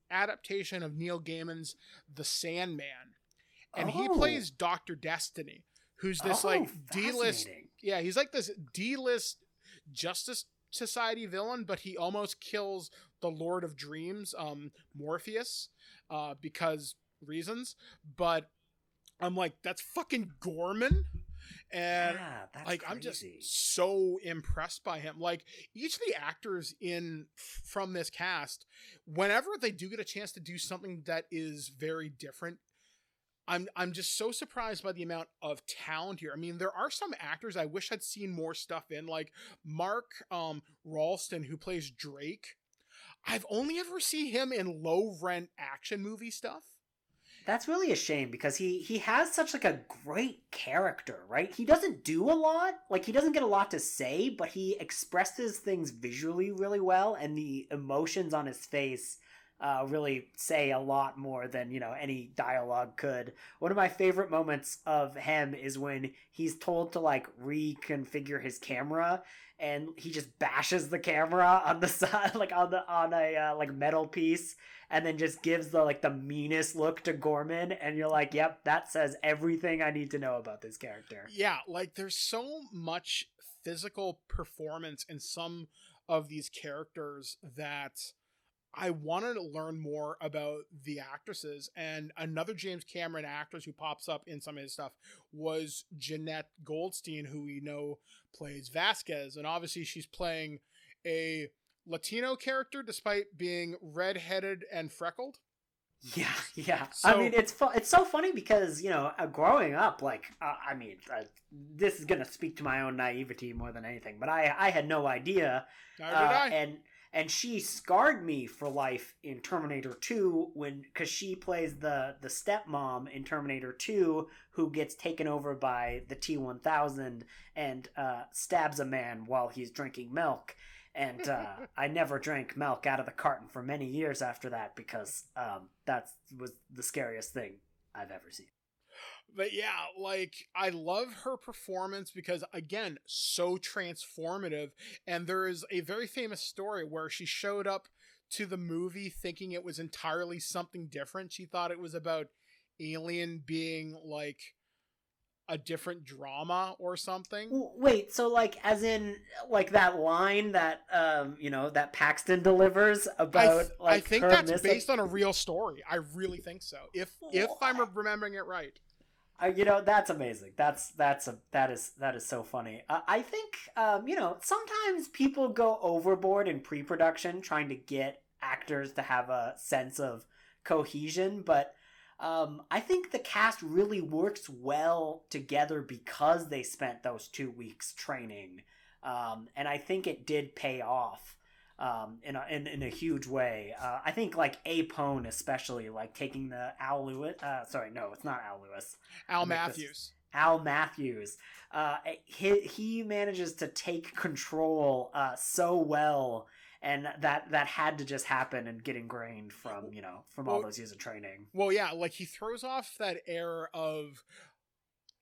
Speaker 2: adaptation of Neil Gaiman's The Sandman. And he
Speaker 1: Oh.
Speaker 2: plays Dr. Destiny, who's this
Speaker 1: Oh,
Speaker 2: like D-list yeah, he's like this D-list Justice Society villain, but he almost kills the Lord of Dreams, um, Morpheus, uh, because reasons. But I'm like, that's fucking Gorman, and
Speaker 1: yeah,
Speaker 2: like I'm just so impressed by him. Like each of the actors in from this cast, whenever they do get a chance to do something that is very different, I'm I'm just so surprised by the amount of talent here. I mean, there are some actors I wish I'd seen more stuff in, like Mark um Rolston, who plays Drake. I've only ever seen him in low rent action movie stuff.
Speaker 1: That's really a shame because he he has such like a great character, right? He doesn't do a lot, like he doesn't get a lot to say, but he expresses things visually really well, and the emotions on his face uh, really say a lot more than you know any dialogue could. One of my favorite moments of him is when he's told to like reconfigure his camera, and he just bashes the camera on the <laughs> side, like on the on a uh, like metal piece, and then just gives the like the meanest look to Gorman, and you're like, "Yep, that says everything I need to know about this character."
Speaker 2: Yeah, like there's so much physical performance in some of these characters that I wanted to learn more about the actresses. And another James Cameron actress who pops up in some of his stuff was Jenette Goldstein, who we know plays Vasquez. And obviously, she's playing a Latino character despite being redheaded and freckled.
Speaker 1: Yeah, yeah.
Speaker 2: So-
Speaker 1: I mean, it's fu- it's so funny because you know, uh, growing up, like, uh, I mean, uh, this is gonna speak to my own naivety more than anything, but I I had no idea Uh,
Speaker 2: I.
Speaker 1: and and she scarred me for life in Terminator 2 when because she plays the the stepmom in Terminator 2 who gets taken over by the T1000 and uh, stabs a man while he's drinking milk. And uh, <laughs> I never drank milk out of the carton for many years after that because um, that was the scariest thing I've ever seen.
Speaker 2: But yeah, like I love her performance because again, so transformative. And there is a very famous story where she showed up to the movie thinking it was entirely something different. She thought it was about Alien being like a different drama or something.
Speaker 1: Wait, so like, as in, like that line that um, you know, that Paxton delivers
Speaker 2: I,
Speaker 1: about
Speaker 2: th-
Speaker 1: like
Speaker 2: I think that's
Speaker 1: missing-
Speaker 2: based on a real story. I really think so. If if I'm remembering it right.
Speaker 1: Uh, you know that's amazing. That's that's a that is that is so funny. Uh, I think um, you know sometimes people go overboard in pre-production trying to get actors to have a sense of cohesion, but um, I think the cast really works well together because they spent those two weeks training, um, and I think it did pay off um, in, a, in in a huge way. Uh, I think like Apone especially like taking the Al Lewis. Uh, sorry, no, it's not Al Lewis.
Speaker 2: Al Matthews.
Speaker 1: Al Matthews. Uh, he he manages to take control uh, so well and that that had to just happen and get ingrained from you know from all those years of training
Speaker 2: well yeah like he throws off that air of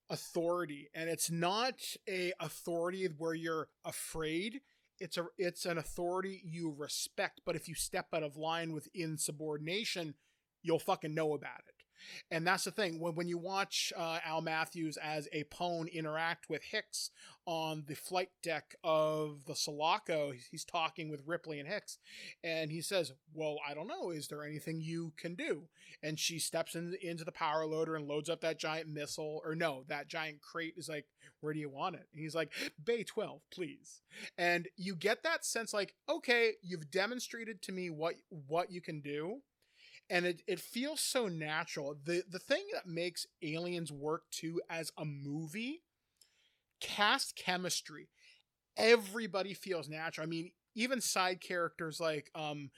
Speaker 2: authority and it's not a authority where you're afraid it's a it's an authority you respect but if you step out of line with insubordination you'll fucking know about it and that's the thing when, when you watch uh, Al Matthews as Apone interact with Hicks on the flight deck of the Sulaco, he's talking with Ripley and Hicks, and he says, "Well, I don't know. Is there anything you can do?" And she steps in, into the power loader and loads up that giant missile, or no, that giant crate is like, "Where do you want it?" And he's like, "Bay 12, please." And you get that sense, like, okay, you've demonstrated to me what what you can do and it, it feels so natural. The the thing that makes Aliens work too as a movie, cast chemistry. Everybody feels natural. I mean, even side characters like um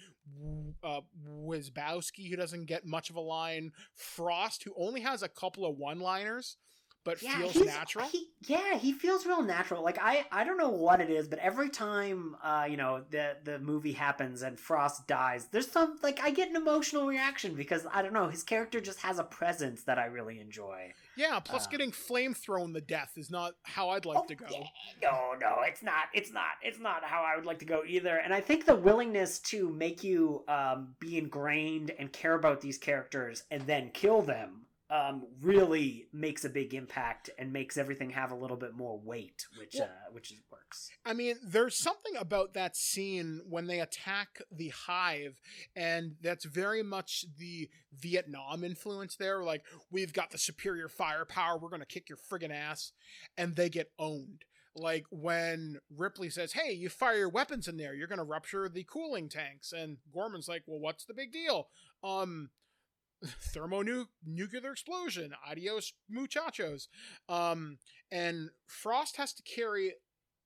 Speaker 2: uh Wierzbowski who doesn't get much of a line, Frost who only has a couple of one-liners but yeah, feels natural.
Speaker 1: He, yeah, he feels real natural. Like I, I don't know what it is, but every time, uh, you know, the the movie happens and Frost dies, there's some like I get an emotional reaction because I don't know, his character just has a presence that I really enjoy.
Speaker 2: Yeah, plus um, getting flame thrown to death is not how I'd like oh, to go. Yeah,
Speaker 1: no, no, it's not. It's not. It's not how I would like to go either. And I think the willingness to make you um, be ingrained and care about these characters and then kill them um, really makes a big impact and makes everything have a little bit more weight, which well, uh, which works.
Speaker 2: I mean, there's something about that scene when they attack the hive, and that's very much the Vietnam influence there. Like, we've got the superior firepower, we're gonna kick your friggin' ass, and they get owned. Like when Ripley says, "Hey, you fire your weapons in there, you're gonna rupture the cooling tanks," and Gorman's like, "Well, what's the big deal?" Um, thermonuclear explosion. Adios, muchachos. Um, and Frost has to carry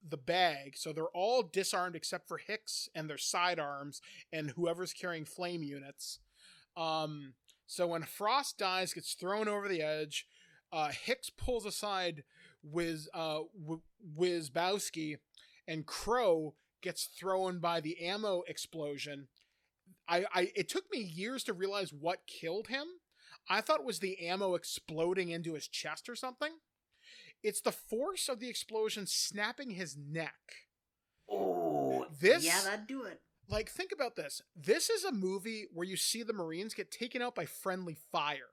Speaker 2: the bag, so they're all disarmed except for Hicks and their sidearms and whoever's carrying flame units. Um, so when Frost dies, gets thrown over the edge. Uh, Hicks pulls aside Wiz uh, Wierzbowski, and Crowe gets thrown by the ammo explosion I, I it took me years to realize what killed him. I thought it was the ammo exploding into his chest or something. It's the force of the explosion snapping his neck.
Speaker 1: Oh, this yeah, that'd do it.
Speaker 2: Like, think about this. This is a movie where you see the Marines get taken out by friendly fire.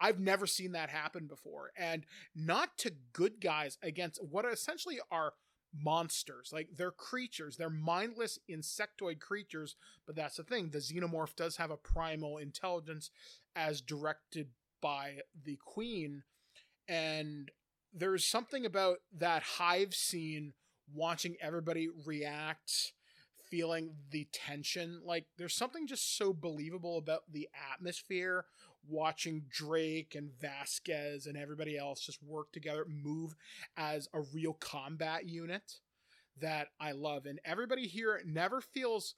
Speaker 2: I've never seen that happen before, and not to good guys against what essentially are monsters. Like they're creatures, they're mindless insectoid creatures, but that's the thing. The xenomorph does have a primal intelligence as directed by the queen. And there's something about that hive scene watching everybody react feeling the tension like there's something just so believable about the atmosphere watching Drake and Vasquez and everybody else just work together, move as a real combat unit that I love. And everybody here never feels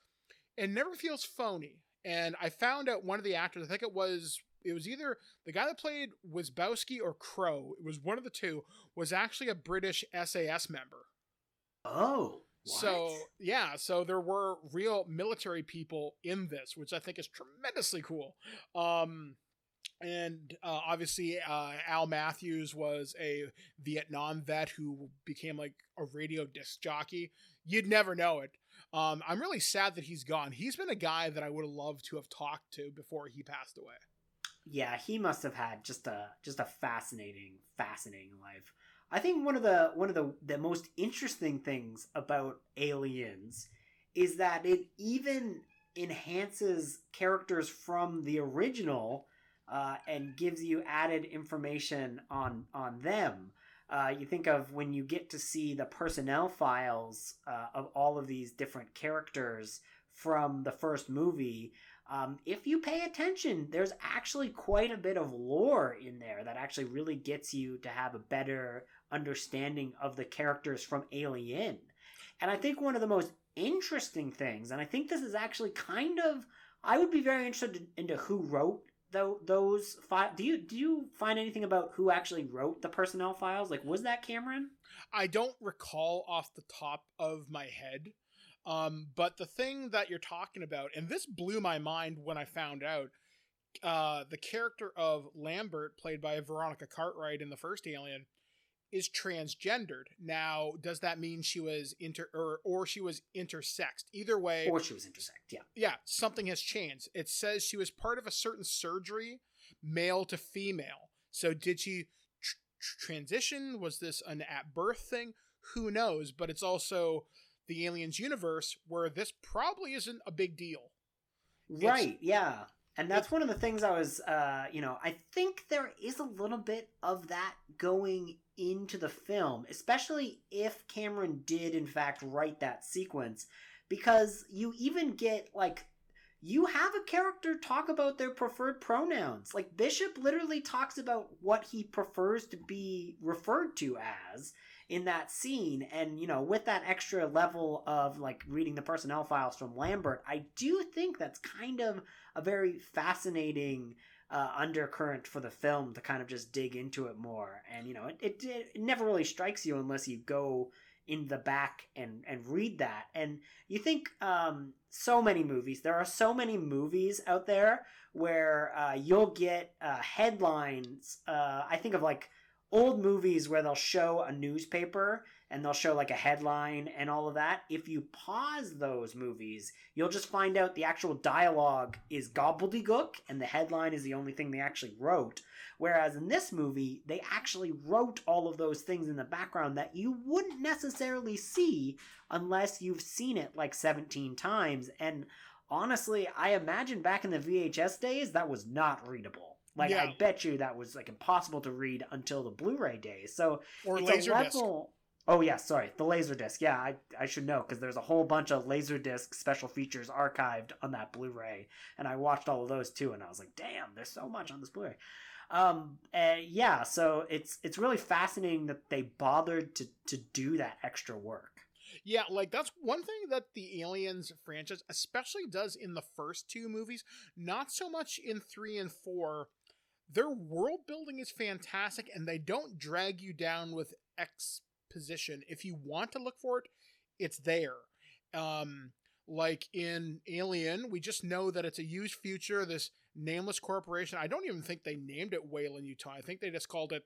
Speaker 2: it never feels phony. And I found out one of the actors, I think it was it was either the guy that played Wierzbowski or Crowe, it was one of the two, was actually a British SAS member.
Speaker 1: Oh.
Speaker 2: What? So yeah, so there were real military people in this, which I think is tremendously cool. Um, and uh, obviously uh, Al Matthews was a Vietnam vet who became like a radio disc jockey. You'd never know it. Um, I'm really sad that he's gone. He's been a guy that I would have loved to have talked to before he passed away.
Speaker 1: Yeah, he must have had just a just a fascinating, fascinating life. I think one of the one of the the most interesting things about Aliens is that it even enhances characters from the original uh, and gives you added information on on them. Uh, you think of when you get to see the personnel files uh, of all of these different characters from the first movie. Um, if you pay attention, there's actually quite a bit of lore in there that actually really gets you to have a better understanding of the characters from Alien. And I think one of the most interesting things, and I think this is actually kind of, I would be very interested into who wrote those files. Do you do you find anything about who actually wrote the personnel files? Like, was that Cameron?
Speaker 2: I don't recall off the top of my head. Um, but the thing that you're talking about, and this blew my mind when I found out, uh, the character of Lambert, played by Veronica Cartwright in the first Alien, is transgendered. Now, does that mean she was inter or or she was intersexed? Either way,
Speaker 1: or she was intersexed. Yeah,
Speaker 2: yeah, something has changed. It says she was part of a certain surgery, male to female. So did she tr- transition? Was this an at birth thing? Who knows? But it's also the aliens universe where this probably isn't a big deal.
Speaker 1: Right. It's, yeah. And that's one of the things I was, uh, you know, I think there is a little bit of that going into the film, especially if Cameron did, in fact, write that sequence, because you even get, like, you have a character talk about their preferred pronouns. Like, Bishop literally talks about what he prefers to be referred to as in that scene. And, you know, with that extra level of, like, reading the personnel files from Lambert, I do think that's kind of a very fascinating uh, undercurrent for the film to kind of just dig into it more. And you know, it, it, it never really strikes you unless you go in the back and and read that. And you think um, so many movies. There are so many movies out there where uh, you'll get uh, headlines. Uh, I think of like old movies where they'll show a newspaper and they'll show like a headline and all of that. If you pause those movies, you'll just find out the actual dialogue is gobbledygook and the headline is the only thing they actually wrote. Whereas in this movie, they actually wrote all of those things in the background that you wouldn't necessarily see unless you've seen it like 17 times. And honestly, I imagine back in the VHS days, that was not readable. Like yeah. I bet you that was like impossible to read until the Blu-ray days. So
Speaker 2: or it's a level.
Speaker 1: Oh yeah, sorry, the Laserdisc. Yeah, I, I should know because there's a whole bunch of Laserdisc special features archived on that Blu-ray, and I watched all of those too, and I was like, damn, there's so much on this Blu-ray. Um, yeah, so it's it's really fascinating that they bothered to to do that extra work.
Speaker 2: Yeah, like that's one thing that the Aliens franchise especially does in the first two movies, not so much in 3 and 4. Their world building is fantastic and they don't drag you down with X position. If you want to look for it, it's there. Um, like in Alien, we just know that it's a used future, this nameless corporation. I don't even think they named it Weyland-Yutani. I think they just called it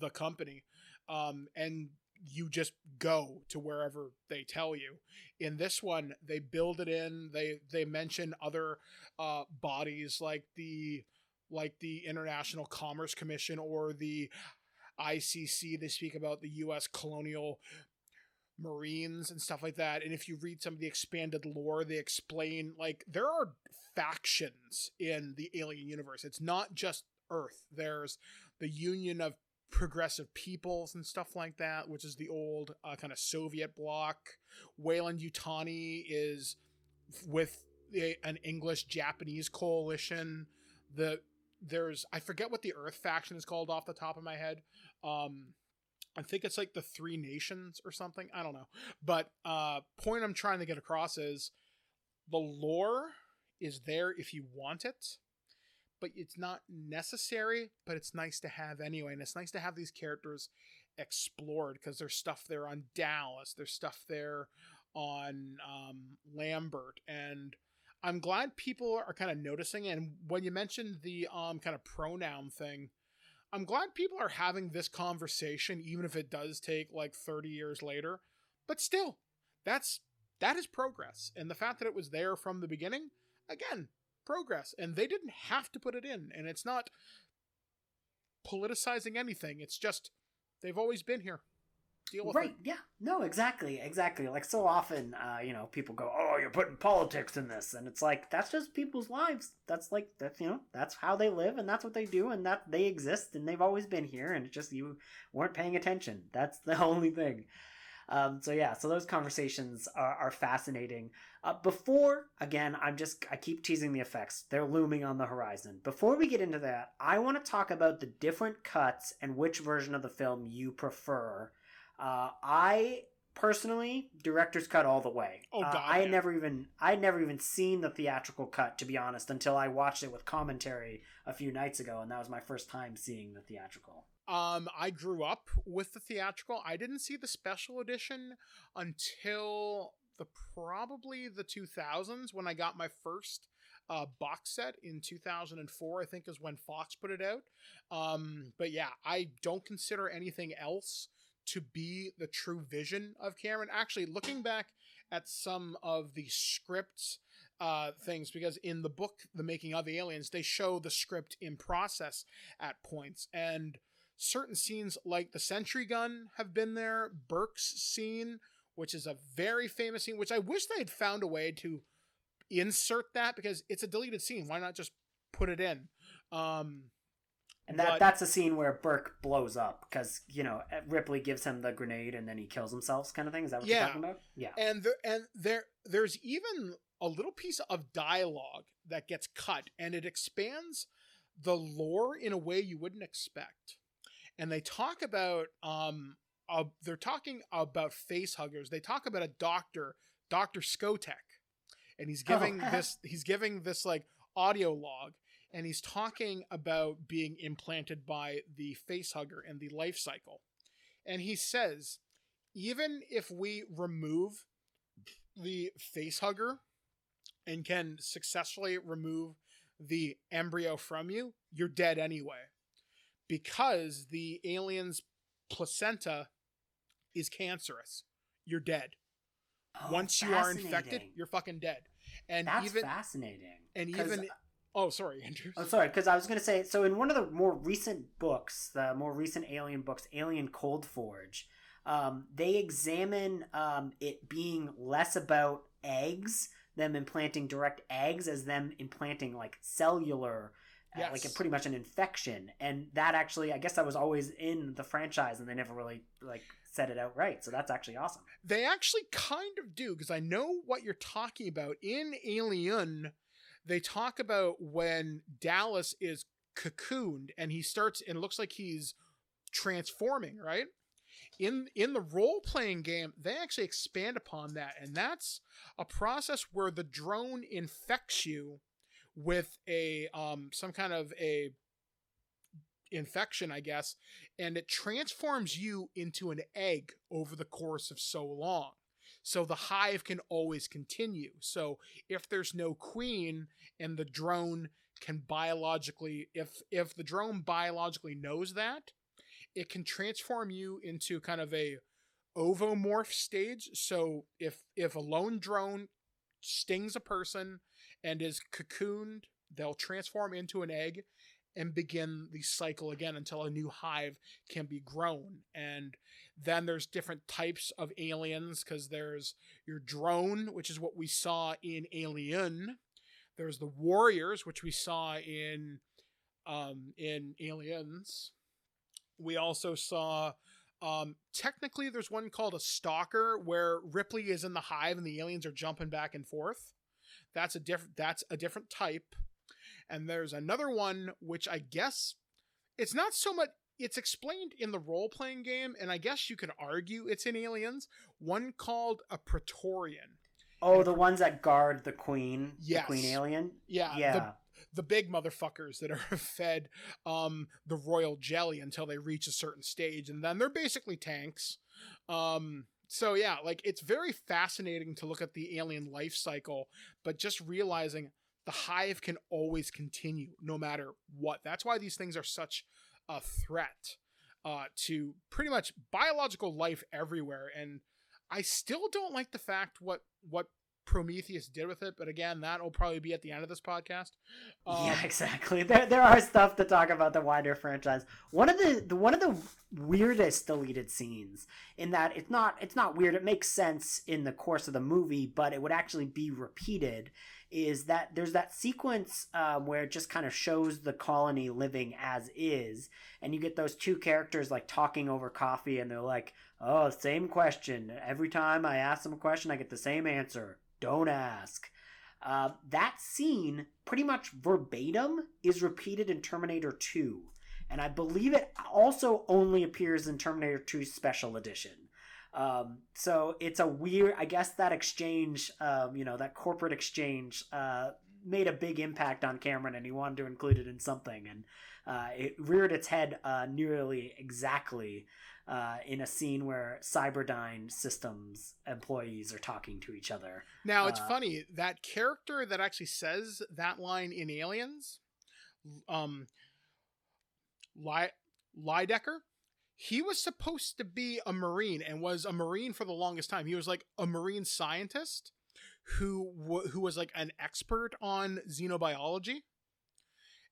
Speaker 2: the company. Um, and you just go to wherever they tell you. In this one, they build it in. They they mention other uh, bodies like the like the International Commerce Commission or the ICC, they speak about the U.S. colonial Marines and stuff like that. And if you read some of the expanded lore, they explain like there are factions in the alien universe. It's not just Earth. There's the Union of Progressive Peoples and stuff like that, which is the old uh, kind of Soviet bloc. Weyland-Yutani is with a, an English Japanese coalition. The there's I forget what the Earth faction is called off the top of my head. Um, I think it's like the Three Nations or something. I don't know. But uh, point I'm trying to get across is the lore is there if you want it, but it's not necessary. But it's nice to have anyway, and it's nice to have these characters explored because there's stuff there on Dallas, there's stuff there on um, Lambert, and I'm glad people are kind of noticing. And when you mentioned the um, kind of pronoun thing I'm glad people are having this conversation, even if it does take like 30 years later. But still, that's that is progress. And the fact that it was there from the beginning, again, progress. And they didn't have to put it in. And it's not politicizing anything. It's just they've always been here. Deal with
Speaker 1: right
Speaker 2: it.
Speaker 1: yeah no exactly exactly like so often uh you know people go oh you're putting politics in this and it's like that's just people's lives that's like that's you know that's how they live and that's what they do and that they exist and they've always been here and it's just you weren't paying attention that's the <laughs> only thing um, so yeah, so those conversations are, are fascinating. Uh, before, again, I'm just I keep teasing the effects; they're looming on the horizon. Before we get into that, I want to talk about the different cuts and which version of the film you prefer. Uh, I personally director's cut all the way.
Speaker 2: Oh,
Speaker 1: Uh,
Speaker 2: God,
Speaker 1: I had never even I had never even seen the theatrical cut to be honest until I watched it with commentary a few nights ago, and that was my first time seeing the theatrical.
Speaker 2: Um, I grew up with the theatrical. I didn't see the special edition until the probably the 2000s when I got my first uh, box set in 2004. I think is when Fox put it out. Um, but yeah, I don't consider anything else to be the true vision of Cameron. Actually, looking back at some of the scripts uh, things because in the book the making of aliens they show the script in process at points. And certain scenes like the sentry gun have been there. Burke's scene which is a very famous scene which i wish they had found a way to insert that because it's a deleted scene. Why not just put it in? Um
Speaker 1: And that
Speaker 2: But-
Speaker 1: that's a scene where Burke blows up because you know Ripley gives him the grenade and then he kills himself, kind of thing. Is that what
Speaker 2: Yeah.
Speaker 1: you're talking about? Yeah.
Speaker 2: and there and there there's even a little piece of dialogue that gets cut and it expands the lore in a way you wouldn't expect and they talk about um uh, they're talking about face huggers they talk about a doctor dr Skotak and he's giving
Speaker 1: Oh. <laughs>
Speaker 2: this he's giving this like audio log and he's talking about being implanted by the face hugger and the life cycle and he says even if we remove the face hugger and can successfully remove the embryo from you, you're dead anyway. Because the alien's placenta is cancerous. You're dead.
Speaker 1: Oh,
Speaker 2: Once you are infected, you're fucking dead. And
Speaker 1: that's
Speaker 2: even
Speaker 1: fascinating.
Speaker 2: And even oh sorry, <laughs> Andrew.
Speaker 1: I'm sorry, because I was going to say so in one of the more recent books, the more recent Alien books, Alien Cold Forge, um, they examine um, it being less about eggs, them implanting direct eggs, as them implanting like cellular. uh, like a, pretty much an infection, and that actually, I guess, that was always in the franchise, and they never really like said it outright. So that's actually awesome.
Speaker 2: They actually kind of do because I know what you're talking about. In Alien, they talk about when Dallas is cocooned and he starts and looks like he's transforming, right? In in the role playing game, they actually expand upon that, and that's a process where the drone infects you with a um some kind of a infection, I guess, and it transforms you into an egg over the course of so long. So the hive can always continue. So if there's no queen and the drone can biologically if if the drone biologically knows that, it can transform you into kind of a ovomorph stage. So if if a lone drone stings a person and is cocooned, they'll transform into an egg and begin the cycle again until a new hive can be grown. And then there's different types of aliens because there's your drone, which is what we saw in Alien. There's the warriors, which we saw in um, in Aliens. We also saw um, technically there's one called a stalker where Ripley is in the hive and the aliens are jumping back and forth. That's a different that's a different type. And there's another one which I guess it's not so much it's explained in the role playing game and I guess you could argue it's in Aliens, one called a Praetorian.
Speaker 1: Oh, the ones that guard the queen,
Speaker 2: Yes.
Speaker 1: the queen alien.
Speaker 2: Yeah,
Speaker 1: yeah.
Speaker 2: the the big motherfuckers that are <laughs> fed um the royal jelly until they reach a certain stage and then they're basically tanks um so yeah like it's very fascinating to look at the alien life cycle but just realizing the hive can always continue no matter what that's why these things are such a threat uh to pretty much biological life everywhere and i still don't like the fact what what Prometheus did with it, but again, that'll probably be at the end of this podcast. Um,
Speaker 1: yeah, <laughs> exactly. There, there are stuff to talk about the wider franchise. One of the, the one of the weirdest deleted scenes in that it's not it's not weird. It makes sense in the course of the movie but it would actually be repeated is that there's that sequence um, where it just kind of shows the colony living as is and you get those two characters like talking over coffee and they're like oh same question. Every time i ask them a question i get the same answer. Don't ask. Uh, that scene pretty much verbatim is repeated in terminator 2 and i believe it also only appears in terminator 2 special edition um, so it's a weird, I guess that exchange, um, you know, that corporate exchange, uh, made a big impact on Cameron and he wanted to include it in something. And, uh, it reared its head, uh, nearly exactly, uh, in a scene where Cyberdyne Systems employees are talking to each other.
Speaker 2: Now it's
Speaker 1: Uh,
Speaker 2: funny that character that actually says that line in Aliens, um, Ly- Lydecker, he was supposed to be a marine and was a marine for the longest time. He was like a marine scientist who w- who was like an expert on xenobiology.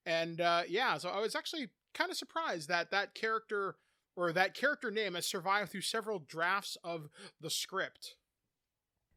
Speaker 2: And uh, yeah, so I was actually kind of surprised that that character or that character name has survived through several drafts of the script.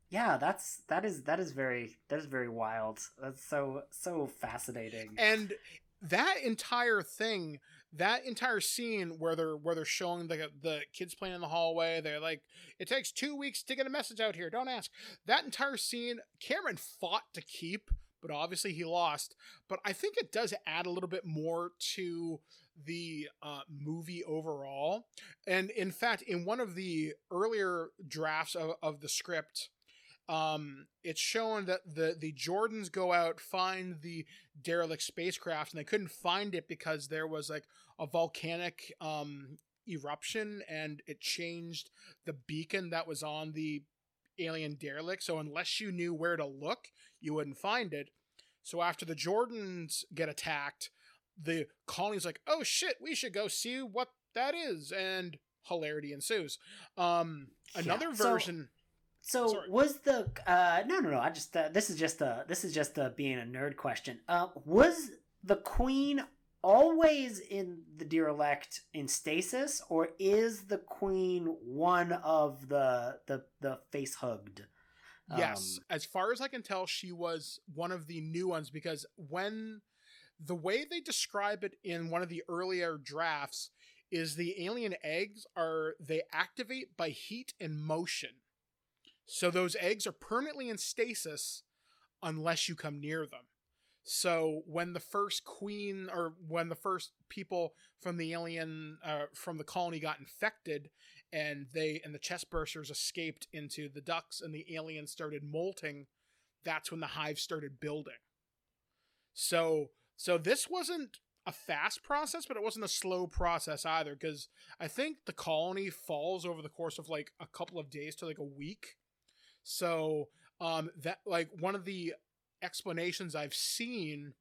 Speaker 1: Yeah, that's that is that is very that is very wild. That's so so fascinating.
Speaker 2: and that entire thing that entire scene where they're where they're showing the the kids playing in the hallway they're like it takes two weeks to get a message out here. Don't ask. That entire scene cameron fought to keep but obviously he lost. But i think it does add a little bit more to the uh, movie overall. And in fact in one of the earlier drafts of, of the script um, it's shown that the the Jordans go out find the derelict spacecraft and they couldn't find it because there was like a volcanic um, eruption and it changed the beacon that was on the alien derelict. So unless you knew where to look, you wouldn't find it. So after the Jordans get attacked, the colony's like, "Oh shit, we should go see what that is," and hilarity ensues. Um, another
Speaker 1: Yeah,
Speaker 2: version.
Speaker 1: So
Speaker 2: Sorry.
Speaker 1: was the uh no no no I just uh, this is just a this is just a being a nerd question. Uh was the queen always in the derelict in stasis or is the queen one of the the the face hugged?
Speaker 2: Yes,
Speaker 1: Um,
Speaker 2: as far as I can tell, she was one of the new ones because when the way they describe it in one of the earlier drafts is the alien eggs are they activate by heat and motion. So those eggs are permanently in stasis unless you come near them. So when the first queen or when the first people from the alien uh, from the colony got infected and they and the chest bursters escaped into the ducks and the aliens started molting, that's when the hive started building. So so this wasn't a fast process, but it wasn't a slow process either because I think the colony falls over the course of like a couple of days to like a week. So um that like one of the explanations I've seen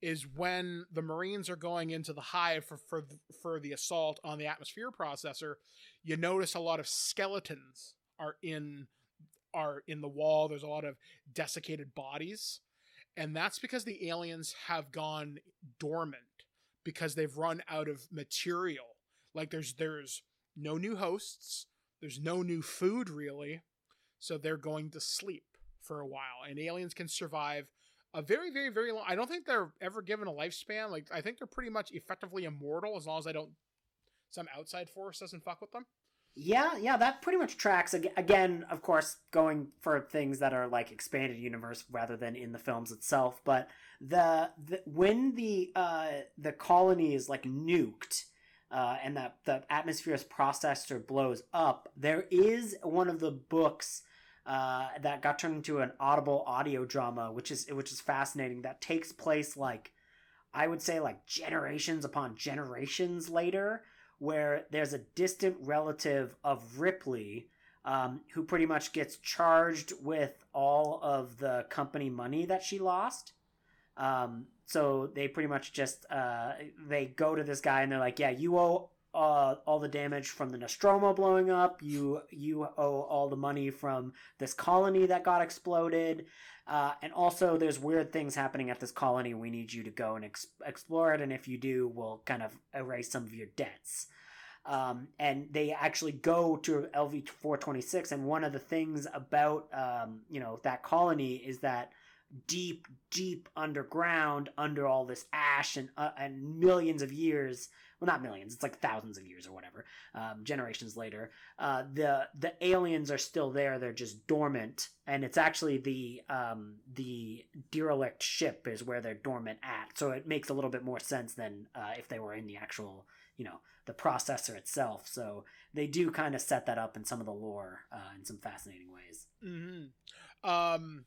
Speaker 2: is when the Marines are going into the hive for for for the assault on the atmosphere processor, you notice a lot of skeletons are in are in the wall. There's a lot of desiccated bodies, and that's because the aliens have gone dormant because they've run out of material. Like there's there's no new hosts, there's no new food really, so they're going to sleep for a while, and aliens can survive a very, very, very long. I don't think they're ever given a lifespan. Like I think they're pretty much effectively immortal as long as I don't some outside force doesn't fuck with them.
Speaker 1: Yeah, yeah, that pretty much tracks. Again, of course, going for things that are like expanded universe rather than in the films itself. But the, the when the uh, the colony is like nuked, uh, and that the atmosphere's processor blows up, there is one of the books uh, that got turned into an audible audio drama, which is which is fascinating. That takes place like I would say like generations upon generations later where there's a distant relative of Ripley um, who pretty much gets charged with all of the company money that she lost. Um, so they pretty much just uh, they go to this guy and they're like, "Yeah, you owe uh, all the damage from the Nostromo blowing up. You you owe all the money from this colony that got exploded." Uh, and also, there's weird things happening at this colony. We need you to go and ex- explore it, and if you do, we'll kind of erase some of your debts. Um, and they actually go to LV 426. And one of the things about, um, you know, that colony is that deep, deep underground, under all this ash and, uh, and millions of years, well, not millions, it's like thousands of years or whatever, um, generations later, uh, the the aliens are still there. They're just dormant, and it's actually the um, the derelict ship is where they're dormant at. So it makes a little bit more sense than uh, if they were in the actual, you know, the processor itself. So they do kind of set that up in some of the lore uh, in some fascinating ways.
Speaker 2: Mm-hmm. Um,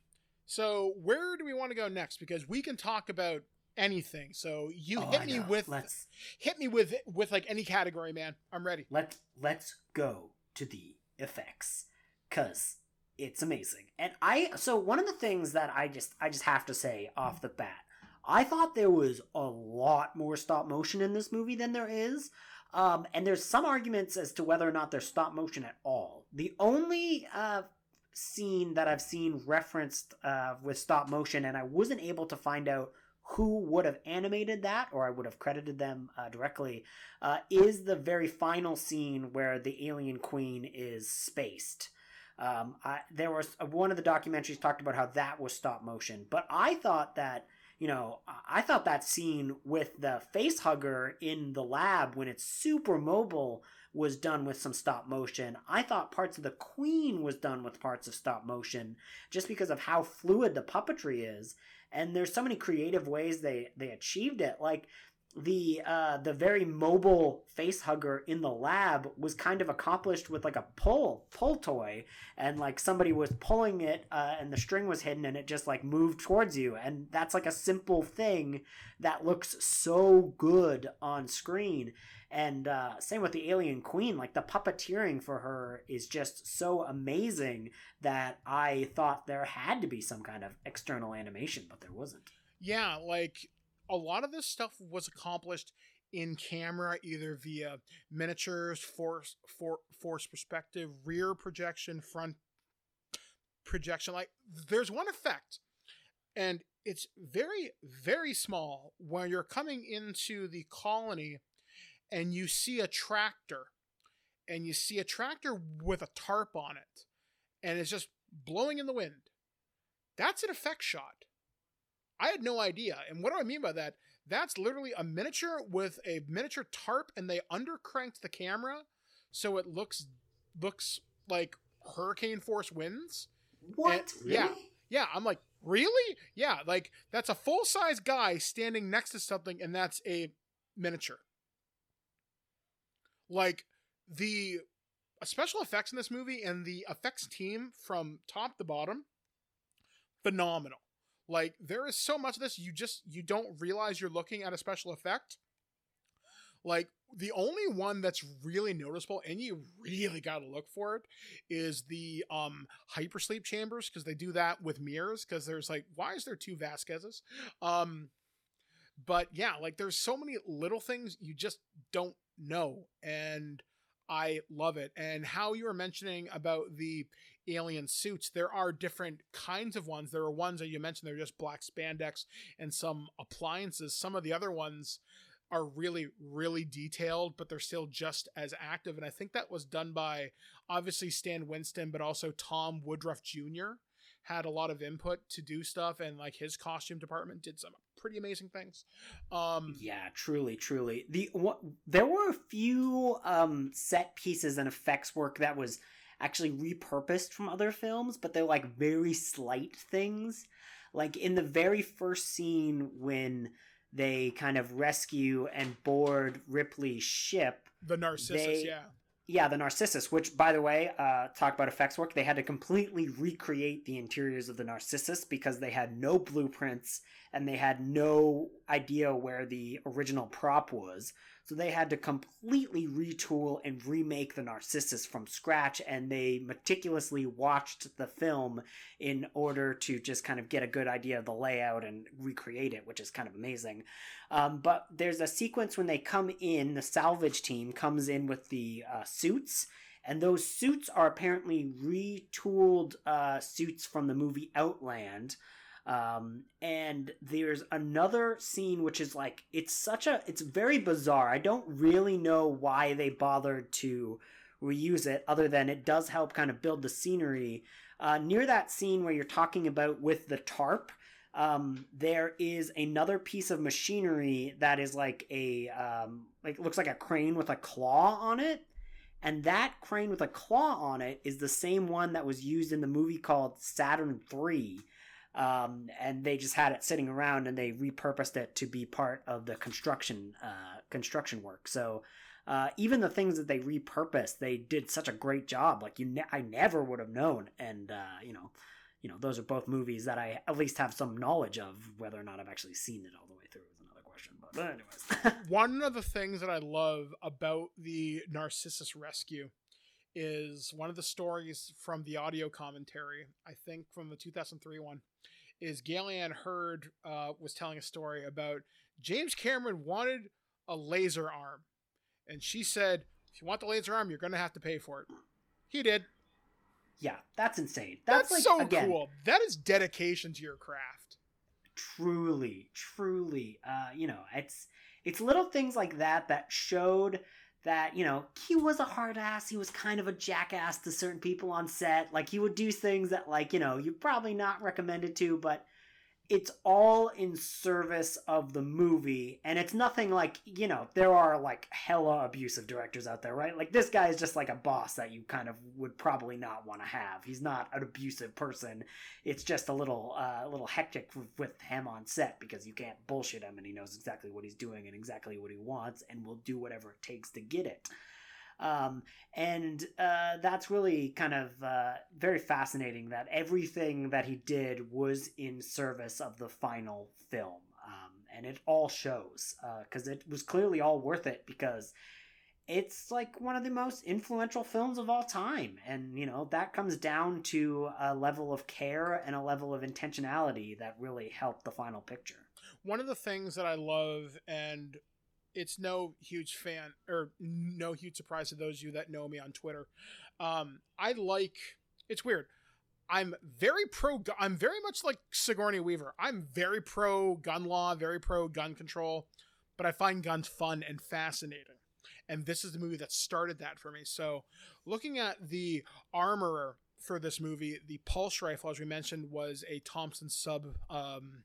Speaker 2: so where do we want to go next? Because we can talk about anything. So you
Speaker 1: Oh,
Speaker 2: hit
Speaker 1: I
Speaker 2: me
Speaker 1: know.
Speaker 2: with
Speaker 1: let's
Speaker 2: hit me with with like any category, man. I'm ready.
Speaker 1: let let's go to the effects because it's amazing and i so one of the things that i just i just have to say off the bat i thought there was a lot more stop motion in this movie than there is um, and there's some arguments as to whether or not there's stop motion at all the only uh, scene that i've seen referenced uh, with stop motion and i wasn't able to find out who would have animated that or i would have credited them uh, directly uh, is the very final scene where the alien queen is spaced. Um, I, there was uh, one of the documentaries talked about how that was stop motion, but I thought that you know I thought that scene with the face hugger in the lab when it's super mobile was done with some stop motion. I thought parts of the queen was done with parts of stop motion just because of how fluid the puppetry is. And there's so many creative ways they they achieved it. Like the uh the very mobile face hugger in the lab was kind of accomplished with like a pull pull toy. And like somebody was pulling it uh, and the string was hidden and it just like moved towards you. And that's like a simple thing that looks so good on screen and uh, same with the alien queen like the puppeteering for her is just so amazing that i thought there had to be some kind of external animation but there wasn't
Speaker 2: Yeah, like a lot of this stuff was accomplished in camera, either via miniatures, force, for, force perspective, rear projection, front projection. Like, there's one effect, and it's very, very small when you're coming into the colony and you see a tractor, and you see a tractor with a tarp on it, and it's just blowing in the wind. That's an effect shot. I had no idea. And what do I mean by that? That's literally a miniature with a miniature tarp, and they undercranked the camera so it looks looks like hurricane force winds.
Speaker 1: what
Speaker 2: And- yeah. Yeah, I'm like, really? Yeah, like that's a full size guy standing next to something, and that's a miniature. Like the special effects in this movie and the effects team from top to bottom, phenomenal. Like there is so much of this you just you don't realize you're looking at a special effect. Like the only one that's really noticeable and you really got to look for it is the um hypersleep chambers because they do that with mirrors because there's like why is there two Vasquezes? Um but yeah, like there's so many little things you just don't know and I love it. And how you were mentioning about the alien suits, there are different kinds of ones. There are ones that you mentioned they're just black spandex and some appliances. Some of the other ones are really, really detailed, but they're still just as active. And I think that was done by obviously Stan Winston, but also Tom Woodruff Jr. had a lot of input to do stuff, and like his costume department did some pretty amazing things. Um,
Speaker 1: Yeah, truly, truly. The what, there were a few um, set pieces and effects work that was actually repurposed from other films, but they're like very slight things. Like in the very first scene when they kind of rescue and board Ripley's ship,
Speaker 2: the Narcissus,
Speaker 1: They-
Speaker 2: yeah.
Speaker 1: Yeah, the Narcissus, which, by the way, uh, talk about effects work. They had to completely recreate the interiors of the Narcissus because they had no blueprints and they had no idea where the original prop was. So they had to completely retool and remake the Narcissus from scratch, and they meticulously watched the film in order to just kind of get a good idea of the layout and recreate it, which is kind of amazing. Um, but there's a sequence when they come in, the salvage team comes in with the uh, suits, and those suits are apparently retooled uh, suits from the movie Outland. Um, and there's another scene which is like it's such a it's very bizarre. I don't really know why they bothered to reuse it, other than it does help kind of build the scenery. Uh, near that scene where you're talking about with the tarp, um, there is another piece of machinery that is like a um, like looks like a crane with a claw on it and that crane with a claw on it is the same one that was used in the movie called saturn 3 um, and they just had it sitting around and they repurposed it to be part of the construction uh, construction work so uh, even the things that they repurposed they did such a great job like you ne- i never would have known and uh, you know you know, those are both movies that I at least have some knowledge of. Whether or not I've actually seen it all the way through is another question. But, but anyways, <laughs>
Speaker 2: one of the things that I love about the Narcissus Rescue is one of the stories from the audio commentary. I think from the 2003 one is Gale-Anne Hurd uh, was telling a story about James Cameron wanted a laser arm, and she said, "If you want the laser arm, you're going to have to pay for it." He did
Speaker 1: yeah, that's insane.
Speaker 2: That's, that's like, so again, cool. That is dedication to your craft.
Speaker 1: Truly, truly. Uh, you know, it's it's little things like that that showed that you know he was a hard ass he was kind of a jackass to certain people on set. Like he would do things that like you know you probably not recommended to but it's all in service of the movie and it's nothing like you know there are like hella abusive directors out there right? Like this guy is just like a boss that you kind of would probably not want to have. He's not an abusive person. It's just a little uh, a little hectic with him on set because you can't bullshit him and he knows exactly what he's doing and exactly what he wants and will do whatever it takes to get it um, and uh, that's really kind of uh, very fascinating that everything that he did was in service of the final film. Um, and it all shows because uh, it was clearly all worth it because it's like one of the most influential films of all time and you know that comes down to a level of care and a level of intentionality that really helped the final picture
Speaker 2: one of the things that i love and it's no huge fan or no huge surprise to those of you that know me on Twitter. Um, I like it's weird. I'm very pro. I'm very much like Sigourney Weaver. I'm very pro gun law, very pro gun control, but I find guns fun and fascinating. And this is the movie that started that for me. So, looking at the armorer for this movie, the pulse rifle, as we mentioned, was a Thompson sub um,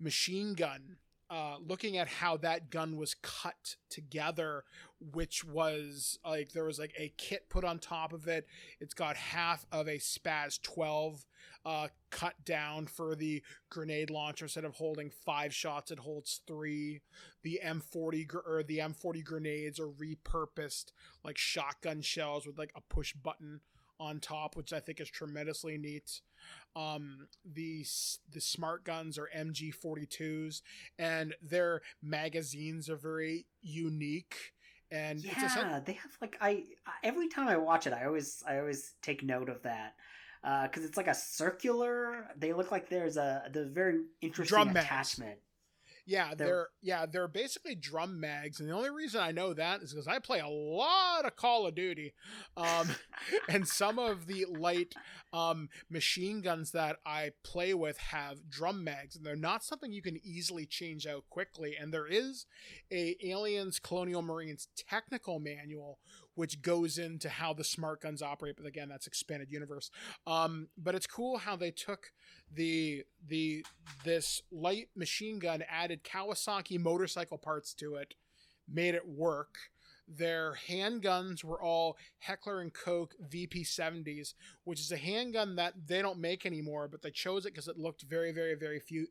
Speaker 2: machine gun uh, looking at how that gun was cut together, which was like there was like a kit put on top of it. It's got half of a SPAS 12 uh, cut down for the grenade launcher. Instead of holding five shots, it holds three. The M40 gr- or the M40 grenades are repurposed like shotgun shells with like a push button on top, which I think is tremendously neat. Um, the the smart guns are MG42s, and their magazines are very unique. And
Speaker 1: yeah, they have like I every time I watch it, I always I always take note of that because uh, it's like a circular. They look like there's a the very interesting attachment.
Speaker 2: Yeah, they're, they're, yeah, they're basically drum mags, and the only reason I know that is because I play a lot of Call of Duty, um, <laughs> and some of the light um, machine guns that I play with have drum mags, and they're not something you can easily change out quickly. And there is a Aliens Colonial Marines technical manual which goes into how the smart guns operate. But again, that's expanded universe. Um, but it's cool how they took the the this light machine gun, added Kawasaki motorcycle parts to it, made it work. Their handguns were all Heckler and Koch VP70s, which is a handgun that they don't make anymore, but they chose it because it looked very, very, very few,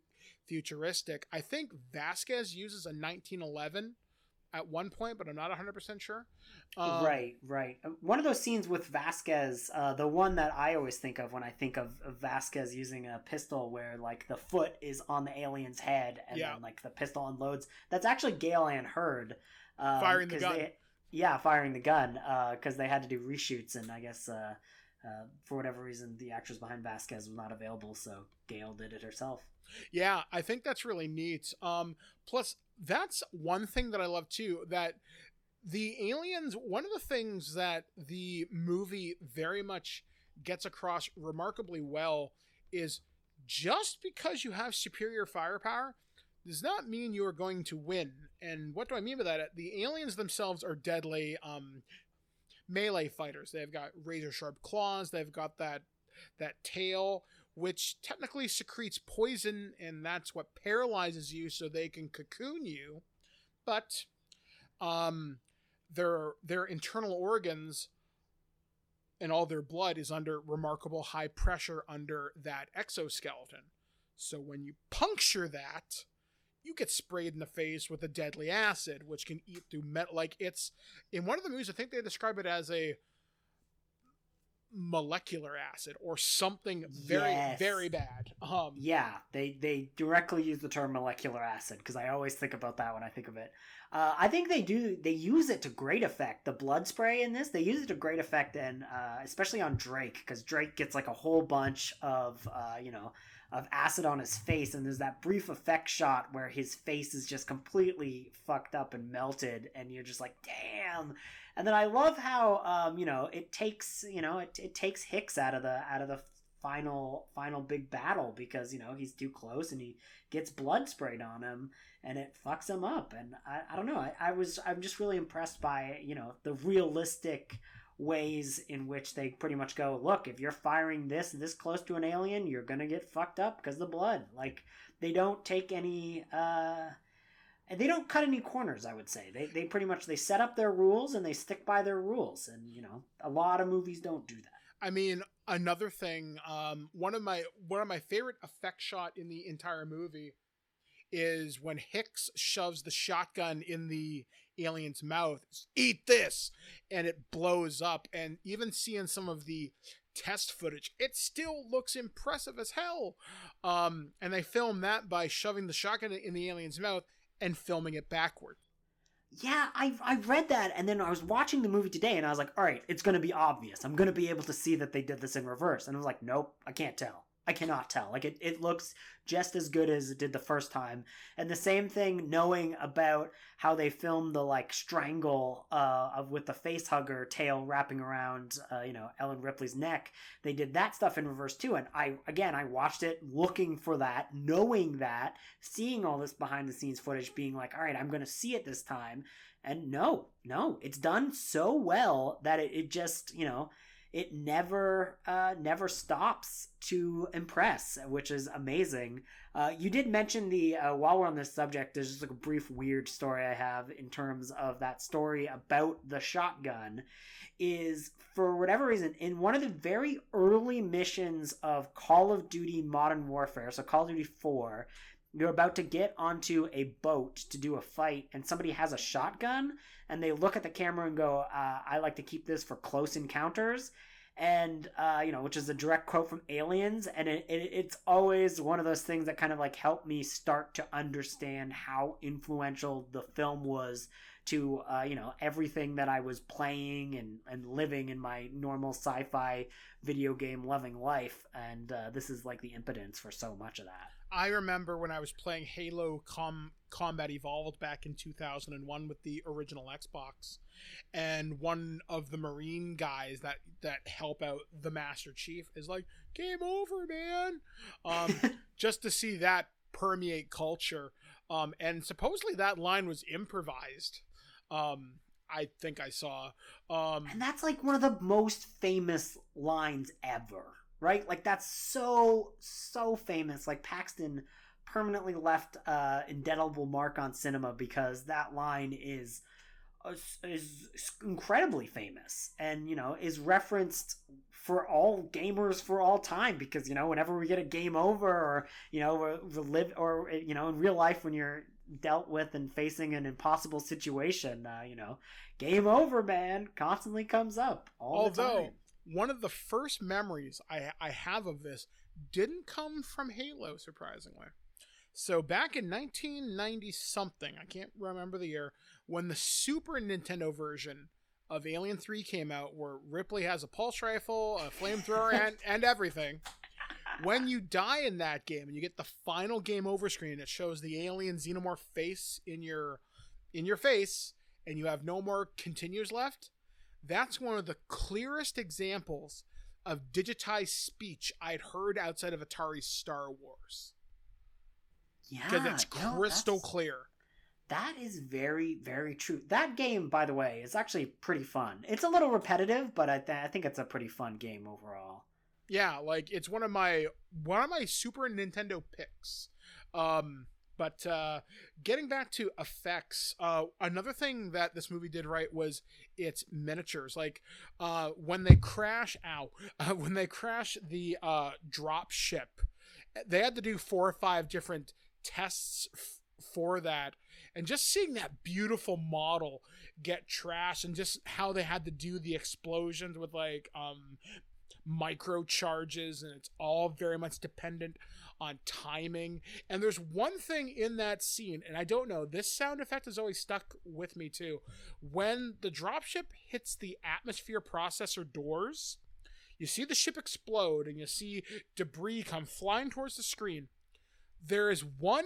Speaker 2: futuristic. I think Vasquez uses a 1911 at one point, but I'm not 100% sure.
Speaker 1: Um, right, right. Uh, one of those scenes with Vasquez, uh, the one that I always think of when I think of, Vasquez using a pistol where like the foot is on the alien's head and yeah. then like the pistol unloads. That's actually Gale-Anne Hurd.
Speaker 2: Um, firing the gun.
Speaker 1: They, yeah, firing the gun because uh, they had to do reshoots and I guess uh, uh, for whatever reason the actress behind Vasquez was not available, so Gale did it herself.
Speaker 2: Yeah, I think that's really neat. Um, plus, that's one thing that I love too. That the aliens, one of the things that the movie very much gets across remarkably well is just because you have superior firepower does not mean you are going to win. And what do I mean by that? The aliens themselves are deadly um, melee fighters. They've got razor sharp claws. They've got that that tail, which technically secretes poison, and that's what paralyzes you, so they can cocoon you. But um, their their internal organs and all their blood is under remarkable high pressure under that exoskeleton. So when you puncture that, you get sprayed in the face with a deadly acid, which can eat through metal. Like it's in one of the movies, I think they describe it as a molecular acid or something very
Speaker 1: Yes.
Speaker 2: very bad. Um,
Speaker 1: Yeah, they they directly use the term molecular acid because I always think about that when I think of it. Uh, I think they do they use it to great effect. The blood spray in this they use it to great effect, and uh, especially on Drake because Drake gets like a whole bunch of uh, you know of acid on his face, and there's that brief effect shot where his face is just completely fucked up and melted, and you're just like, damn. And then I love how um, you know it takes you know it, it takes Hicks out of the out of the final final big battle because you know he's too close and he gets blood sprayed on him and it fucks him up and I, I don't know I, I was I'm just really impressed by you know the realistic ways in which they pretty much go look if you're firing this this close to an alien you're gonna get fucked up because the blood. Like they don't take any uh they don't cut any corners i would say. They, they pretty much they set up their rules and they stick by their rules. And you know a lot of movies don't do that.
Speaker 2: I mean, another thing, um, one of my one of my favorite effect shot in the entire movie is when Hicks shoves the shotgun in the alien's mouth. Eat this, and it blows up. And even seeing some of the test footage, it still looks impressive as hell. Um, and they film that by shoving the shotgun in the alien's mouth and filming it backward.
Speaker 1: Yeah, I I read that, and then I was watching the movie today, and I was like, all right, it's going to be obvious. I'm going to be able to see that they did this in reverse. And I was like, nope, I can't tell. I cannot tell. Like it, it looks just as good as it did the first time. And the same thing, knowing about how they filmed the like strangle uh, of with the face hugger tail wrapping around, uh, you know, Ellen Ripley's neck. They did that stuff in reverse too. And I again, I watched it looking for that, knowing that, seeing all this behind the scenes footage, being like, all right, I'm going to see it this time. And no, no, it's done so well that it, it just, you know, it never uh, never stops to impress, which is amazing. Uh, you did mention the uh, while we're on this subject, there's just like a brief weird story I have in terms of that story about the shotgun. Is for whatever reason in one of the very early missions of Call of Duty Modern Warfare, so Call of Duty Four, you're about to get onto a boat to do a fight, and somebody has a shotgun, and they look at the camera and go, uh, "I like to keep this for close encounters." and uh, you know, which is a direct quote from Aliens, and it, it, it's always one of those things that kind of like helped me start to understand how influential the film was to uh, you know everything that I was playing and and living in my normal sci-fi video game loving life, and uh, this is like the impotence for so much of that.
Speaker 2: I remember when I was playing Halo Com- Combat Evolved back in 2001 with the original Xbox, and one of the Marine guys that that help out the Master Chief is like, "Game over, man!" Um, <laughs> just to see that permeate culture, um, and supposedly that line was improvised. Um, I think I saw. Um,
Speaker 1: and that's like one of the most famous lines ever right? Like that's so so famous. Like Paxton permanently left uh indelible mark on cinema because that line is uh, is incredibly famous and you know is referenced for all gamers for all time because you know whenever we get a game over or you know live or you know in real life when you're dealt with and facing an impossible situation uh, you know game over man constantly comes up
Speaker 2: Although, one of the first memories I, I have of this didn't come from Halo, surprisingly. So back in 1990 something, I can't remember the year, when the Super Nintendo version of Alien 3 came out, where Ripley has a pulse rifle, a flamethrower, and, and everything. When you die in that game and you get the final game over screen, it shows the alien xenomorph face in your in your face, and you have no more continues left that's one of the clearest examples of digitized speech I'd heard outside of Atari's Star Wars.
Speaker 1: Yeah,
Speaker 2: Because it's crystal
Speaker 1: that's-
Speaker 2: clear.
Speaker 1: That is very, very true. That game, by the way, is actually pretty fun. It's a little repetitive, but I, th- I think it's a pretty fun game overall.
Speaker 2: Yeah, like it's one of my one of my Super Nintendo picks. Um but uh getting back to effects, uh another thing that this movie did right was its miniatures. Like uh when they crash out, <laughs> uh, when they crash the uh drop ship, they had to do four or five different tests f- for that and just seeing that beautiful model get trashed and just how they had to do the explosions with like um micro charges and it's all very much dependent on timing. And there's one thing in that scene and i don't know this sound effect has always stuck with me too. When the dropship hits the atmosphere processor doors you see the ship explode and you see debris come flying towards the screen. There is one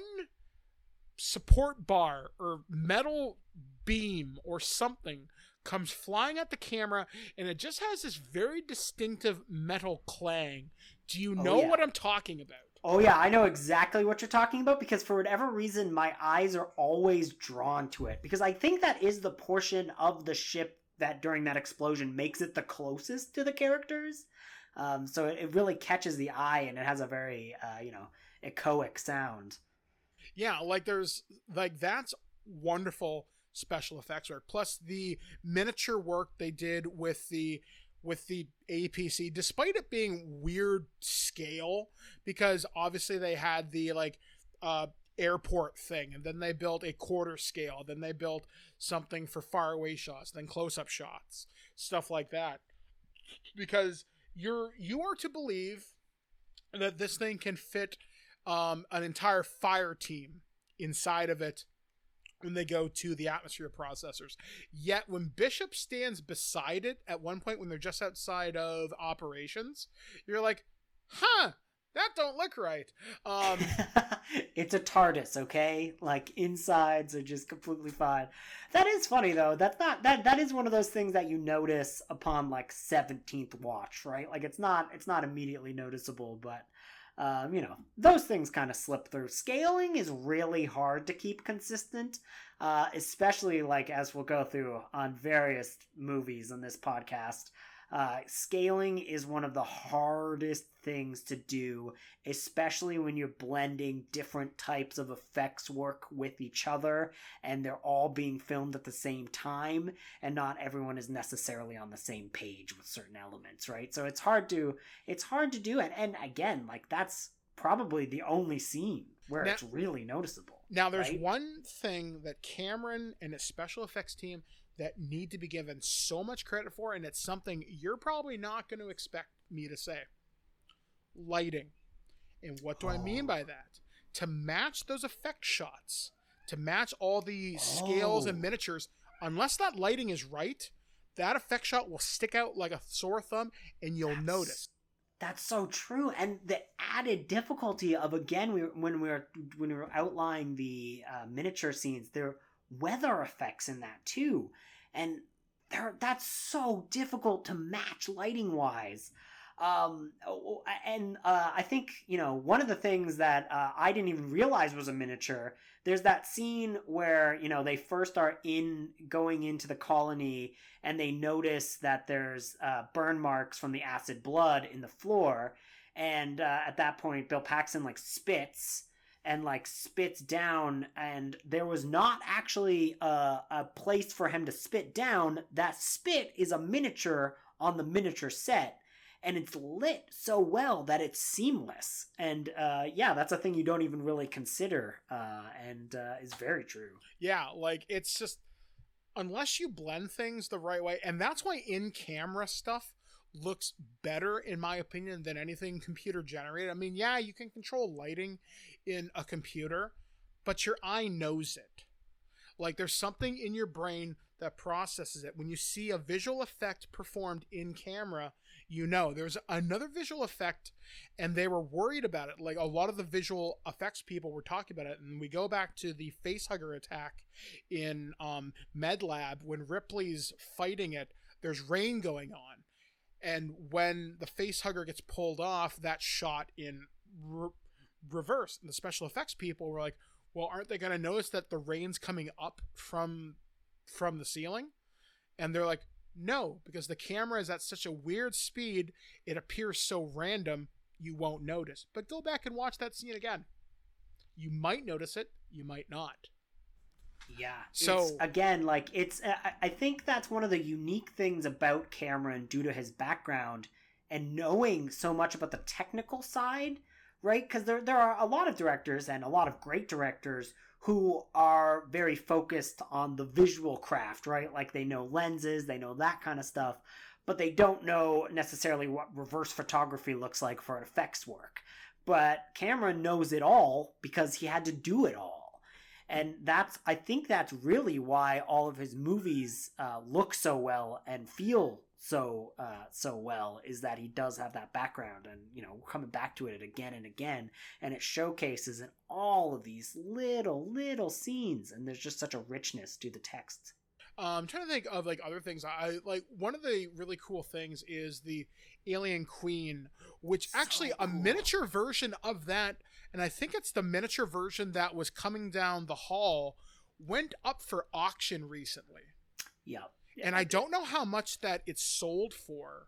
Speaker 2: support bar or metal beam or something comes flying at the camera and it just has this very distinctive metal clang. Do you
Speaker 1: Oh,
Speaker 2: know
Speaker 1: yeah.
Speaker 2: what I'm talking about?
Speaker 1: Oh yeah, I know exactly what you're talking about because for whatever reason my eyes are always drawn to it because I think that is the portion of the ship that during that explosion makes it the closest to the characters. Um, so it, it really catches the eye and it has a very uh, you know echoic sound.
Speaker 2: Yeah, like there's like that's wonderful special effects work. Plus the miniature work they did with the with the APC, despite it being weird scale, because obviously they had the like uh airport thing, and then they built a quarter scale, then they built something for faraway shots, then close up shots, stuff like that. Because you're you are to believe that this thing can fit um, an entire fire team inside of it when they go to the atmosphere processors. Yet when Bishop stands beside it at one point when they're just outside of operations, you're like, huh, that don't look right. Um, <laughs>
Speaker 1: it's a TARDIS, okay? Like insides are just completely fine. That is funny though. That's not that that is one of those things that you notice upon like 17th watch, right? Like it's not it's not immediately noticeable, but um, you know, those things kind of slip through. Scaling is really hard to keep consistent, uh, especially like as we'll go through on various movies in this podcast. Uh, scaling is one of the hardest things to do, especially when you're blending different types of effects work with each other and they're all being filmed at the same time and not everyone is necessarily on the same page with certain elements, right? So it's hard to it's hard to do it. And again, like that's probably the only scene where
Speaker 2: Now-
Speaker 1: it's really noticeable.
Speaker 2: Now, there's
Speaker 1: right?
Speaker 2: one thing that Cameron and his special effects team that need to be given so much credit for, and it's something you're probably not going to expect me to say. Lighting. And what do I mean by
Speaker 1: Oh.
Speaker 2: that? To match those effect shots, to match all the scales and
Speaker 1: Oh.
Speaker 2: miniatures, unless that lighting is right, that effect shot will stick out like a sore thumb and you'll
Speaker 1: That's-
Speaker 2: notice.
Speaker 1: That's so true, and the added difficulty of again, we when we were when we were outlining the uh, miniature scenes, there weather effects in that too, and that's so difficult to match lighting wise. Um, oh, and uh, I think you know one of the things that uh, I didn't even realize was a miniature. There's that scene where you know they first are in going into the colony and they notice that there's uh, burn marks from the acid blood in the floor and uh, at that point bill paxton like spits and like spits down and there was not actually a, a place for him to spit down. That spit is a miniature on the miniature set and it's lit so well that it's seamless. And uh, yeah that's a thing you don't even really consider uh, and uh, is very true.
Speaker 2: Yeah, like it's just unless you blend things the right way, and that's why in camera stuff looks better in my opinion than anything computer generated. I mean, yeah, you can control lighting in a computer, but your eye knows it. Like there's something in your brain that processes it. When you see a visual effect performed in camera, you know there's another visual effect and they were worried about it. Like a lot of the visual effects people were talking about it and we go back to the facehugger attack in um, Med Lab when Ripley's fighting it. There's rain going on, and when the face hugger gets pulled off, that shot in reverse. And the special effects people were like, "Well, aren't they going to notice that the rain's coming up from from the ceiling?" And they're like, "No, because the camera is at such a weird speed, it appears so random, you won't notice." But go back and watch that scene again. You might notice it, you might not.
Speaker 1: Yeah.
Speaker 2: So-
Speaker 1: it's, again, like it's, I, I think that's one of the unique things about Cameron due to his background and knowing so much about the technical side, right? Because there there are a lot of directors and a lot of great directors who are very focused on the visual craft, right? Like they know lenses, they know that kind of stuff, but they don't know necessarily what reverse photography looks like for an effects work. But Cameron knows it all because he had to do it all and that's i think that's really why all of his movies uh, look so well and feel so uh, so well is that he does have that background and you know coming back to it again and again. And it showcases in all of these little little scenes. And there's just such a richness to the text
Speaker 2: Um, I'm trying to think of like other things. I like one of the really cool things is the Alien Queen, which
Speaker 1: So
Speaker 2: actually a miniature version of that, and I think it's the miniature version that was coming down the hall, went up for auction recently.
Speaker 1: yeah
Speaker 2: And I don't know how much that it's sold for,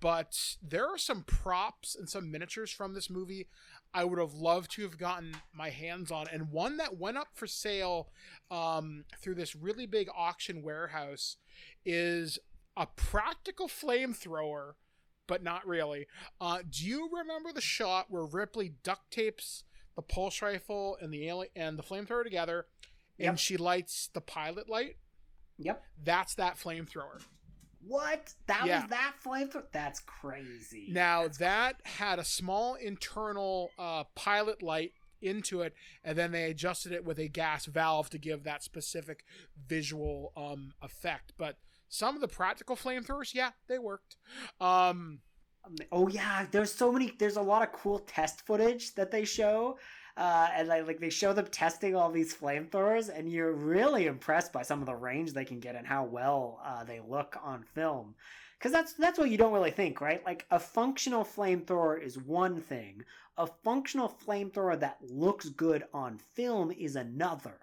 Speaker 2: but there are some props and some miniatures from this movie I would have loved to have gotten my hands on. And one that went up for sale um, through this really big auction warehouse is a practical flamethrower, but not really. Uh, do you remember the shot where Ripley duct tapes the pulse rifle and the alien and the flamethrower together, and
Speaker 1: Yep.
Speaker 2: she lights the pilot light?
Speaker 1: Yep
Speaker 2: That's that flamethrower.
Speaker 1: what that
Speaker 2: Yeah.
Speaker 1: was that flamethrower that's crazy
Speaker 2: Now that had a small internal uh, pilot light into it, and then they adjusted it with a gas valve to give that specific visual um, effect. But some of the practical flamethrowers, yeah, they worked. Um,
Speaker 1: Oh yeah, there's so many. There's a lot of cool test footage that they show, uh, and like, like they show them testing all these flamethrowers, and you're really impressed by some of the range they can get and how well uh, they look on film. Because that's that's what you don't really think, right? Like a functional flamethrower is one thing. A functional flamethrower that looks good on film is another,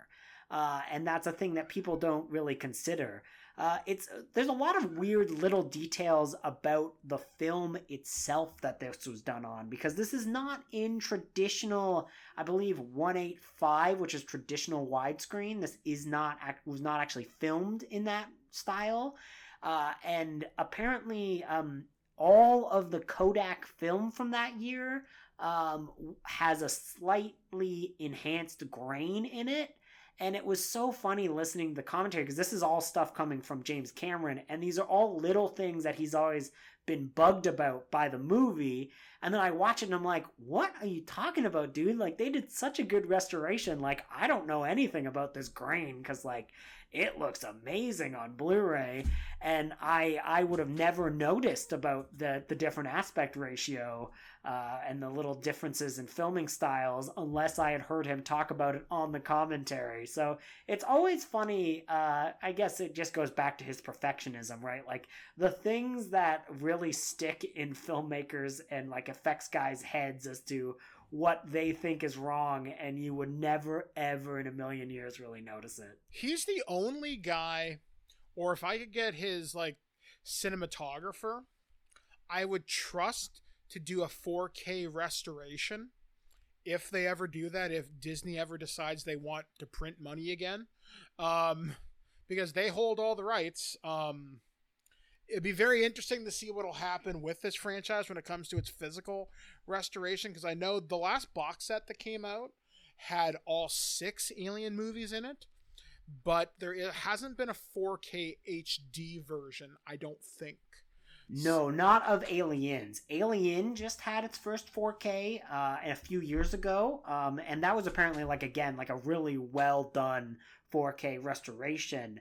Speaker 1: uh, and that's a thing that people don't really consider. Uh, it's there's a lot of weird little details about the film itself that this was done on because this is not in traditional I believe 185 which is traditional widescreen. This is not was not actually filmed in that style. Uh, and apparently um, all of the Kodak film from that year um, has a slightly enhanced grain in it and it was so funny listening to the commentary because this is all stuff coming from James Cameron, and these are all little things that he's always been bugged about by the movie. And then I watch it and I'm like, what are you talking about, dude? Like, they did such a good restoration. Like, I don't know anything about this grain because, like, it looks amazing on Blu-ray, and I I would have never noticed about the the different aspect ratio uh, and the little differences in filming styles unless I had heard him talk about it on the commentary. So it's always funny. Uh, I guess it just goes back to his perfectionism, right? Like the things that really stick in filmmakers and like effects guys' heads as to what they think is wrong, and you would never, ever in a million years really notice it.
Speaker 2: he's the only guy, or if I could get his like cinematographer, I would trust to do a 4K restoration if they ever do that. If Disney ever decides they want to print money again, um, because they hold all the rights. Um, it'd be very interesting to see what'll happen with this franchise when it comes to its physical restoration. Because I know the last box set that came out had all six Alien movies in it but there hasn't been a 4K HD version, I don't think.
Speaker 1: No, not of Aliens. Alien just had its first 4K uh, a few years ago, um, and that was apparently like again like a really well done 4K restoration.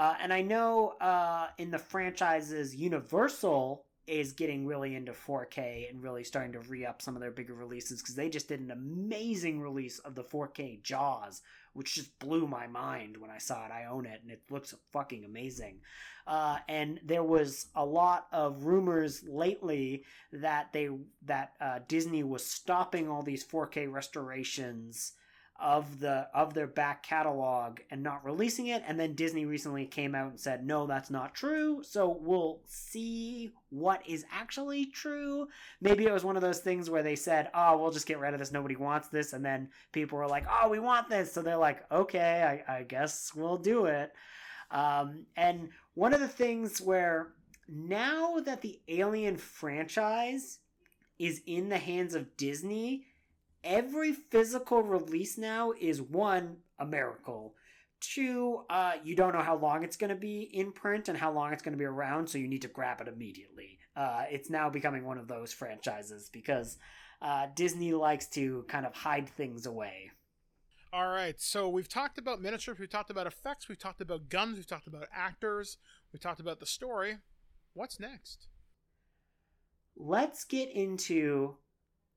Speaker 1: Uh, and I know uh, in the franchises Universal is getting really into 4K and really starting to re up some of their bigger releases because they just did an amazing release of the 4K Jaws, which just blew my mind when I saw it. I own it and it looks fucking amazing. Uh, and there was a lot of rumors lately that they that uh, Disney was stopping all these 4K restorations of the of their back catalog and not releasing it. And then Disney recently came out and said no that's not true. So we'll see what is actually true. Maybe it was one of those things where they said oh we'll just get rid of this. Nobody wants this. And then people were like oh we want this. So they're like okay I, I guess we'll do it. Um, and one of the things where now that the Alien franchise is in the hands of Disney every physical release now is one a miracle. Two uh, you don't know how long it's going to be in print and how long it's going to be around so you need to grab it immediately. Uh, it's now becoming one of those franchises because uh, disney likes to kind of hide things away.
Speaker 2: All right so we've talked about miniatures we've talked about effects we've talked about guns we've talked about actors we've talked about the story. What's next?
Speaker 1: Let's get into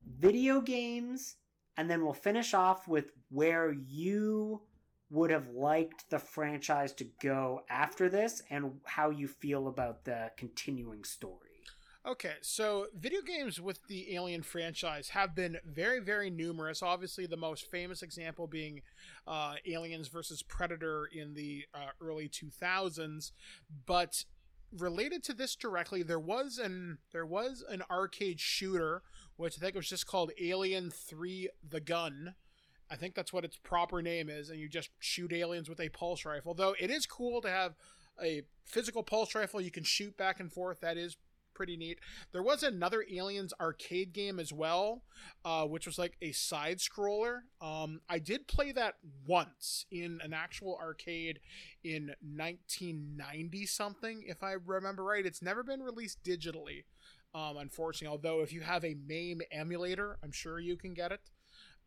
Speaker 1: video games, and then we'll finish off with where you would have liked the franchise to go after this and how you feel about the continuing story.
Speaker 2: Okay, so video games with the Alien franchise have been very, very numerous. Obviously, the most famous example being uh, Aliens versus Predator in the uh, early 2000s. But related to this directly, there was an there was an arcade shooter which I think was just called Alien 3 The Gun. I think that's what its proper name is, and you just shoot aliens with a pulse rifle. Though it is cool to have a physical pulse rifle you can shoot back and forth. That is pretty neat. There was another Aliens arcade game as well, uh, which was like a side scroller. Um, I did play that once in an actual arcade in 1990 something, if I remember right. It's never been released digitally um, unfortunately. Although if you have a MAME emulator, I'm sure you can get it.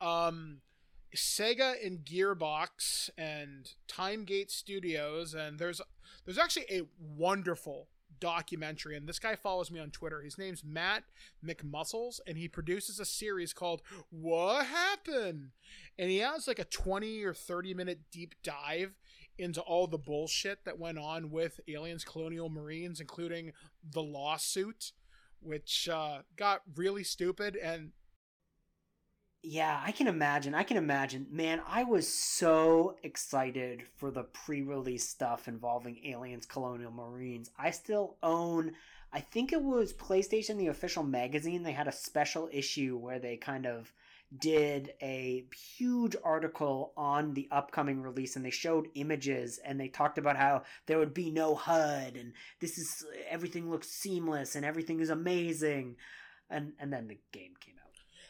Speaker 2: Um, Sega and Gearbox and Timegate Studios, and there's there's actually a wonderful documentary, and this guy follows me on Twitter. His name's Matt McMuscles, and he produces a series called What Happened? And he has like a 20 or 30 minute deep dive into all the bullshit that went on with Aliens Colonial Marines, including the lawsuit which uh, got really stupid and
Speaker 1: yeah, I can imagine. I can imagine. Man, I was so excited for the pre-release stuff involving Aliens Colonial Marines. I still own I think it was PlayStation the official magazine. They had a special issue where they kind of did a huge article on the upcoming release and they showed images and they talked about how there would be no HUD and this is everything looks seamless and everything is amazing and and then the game came.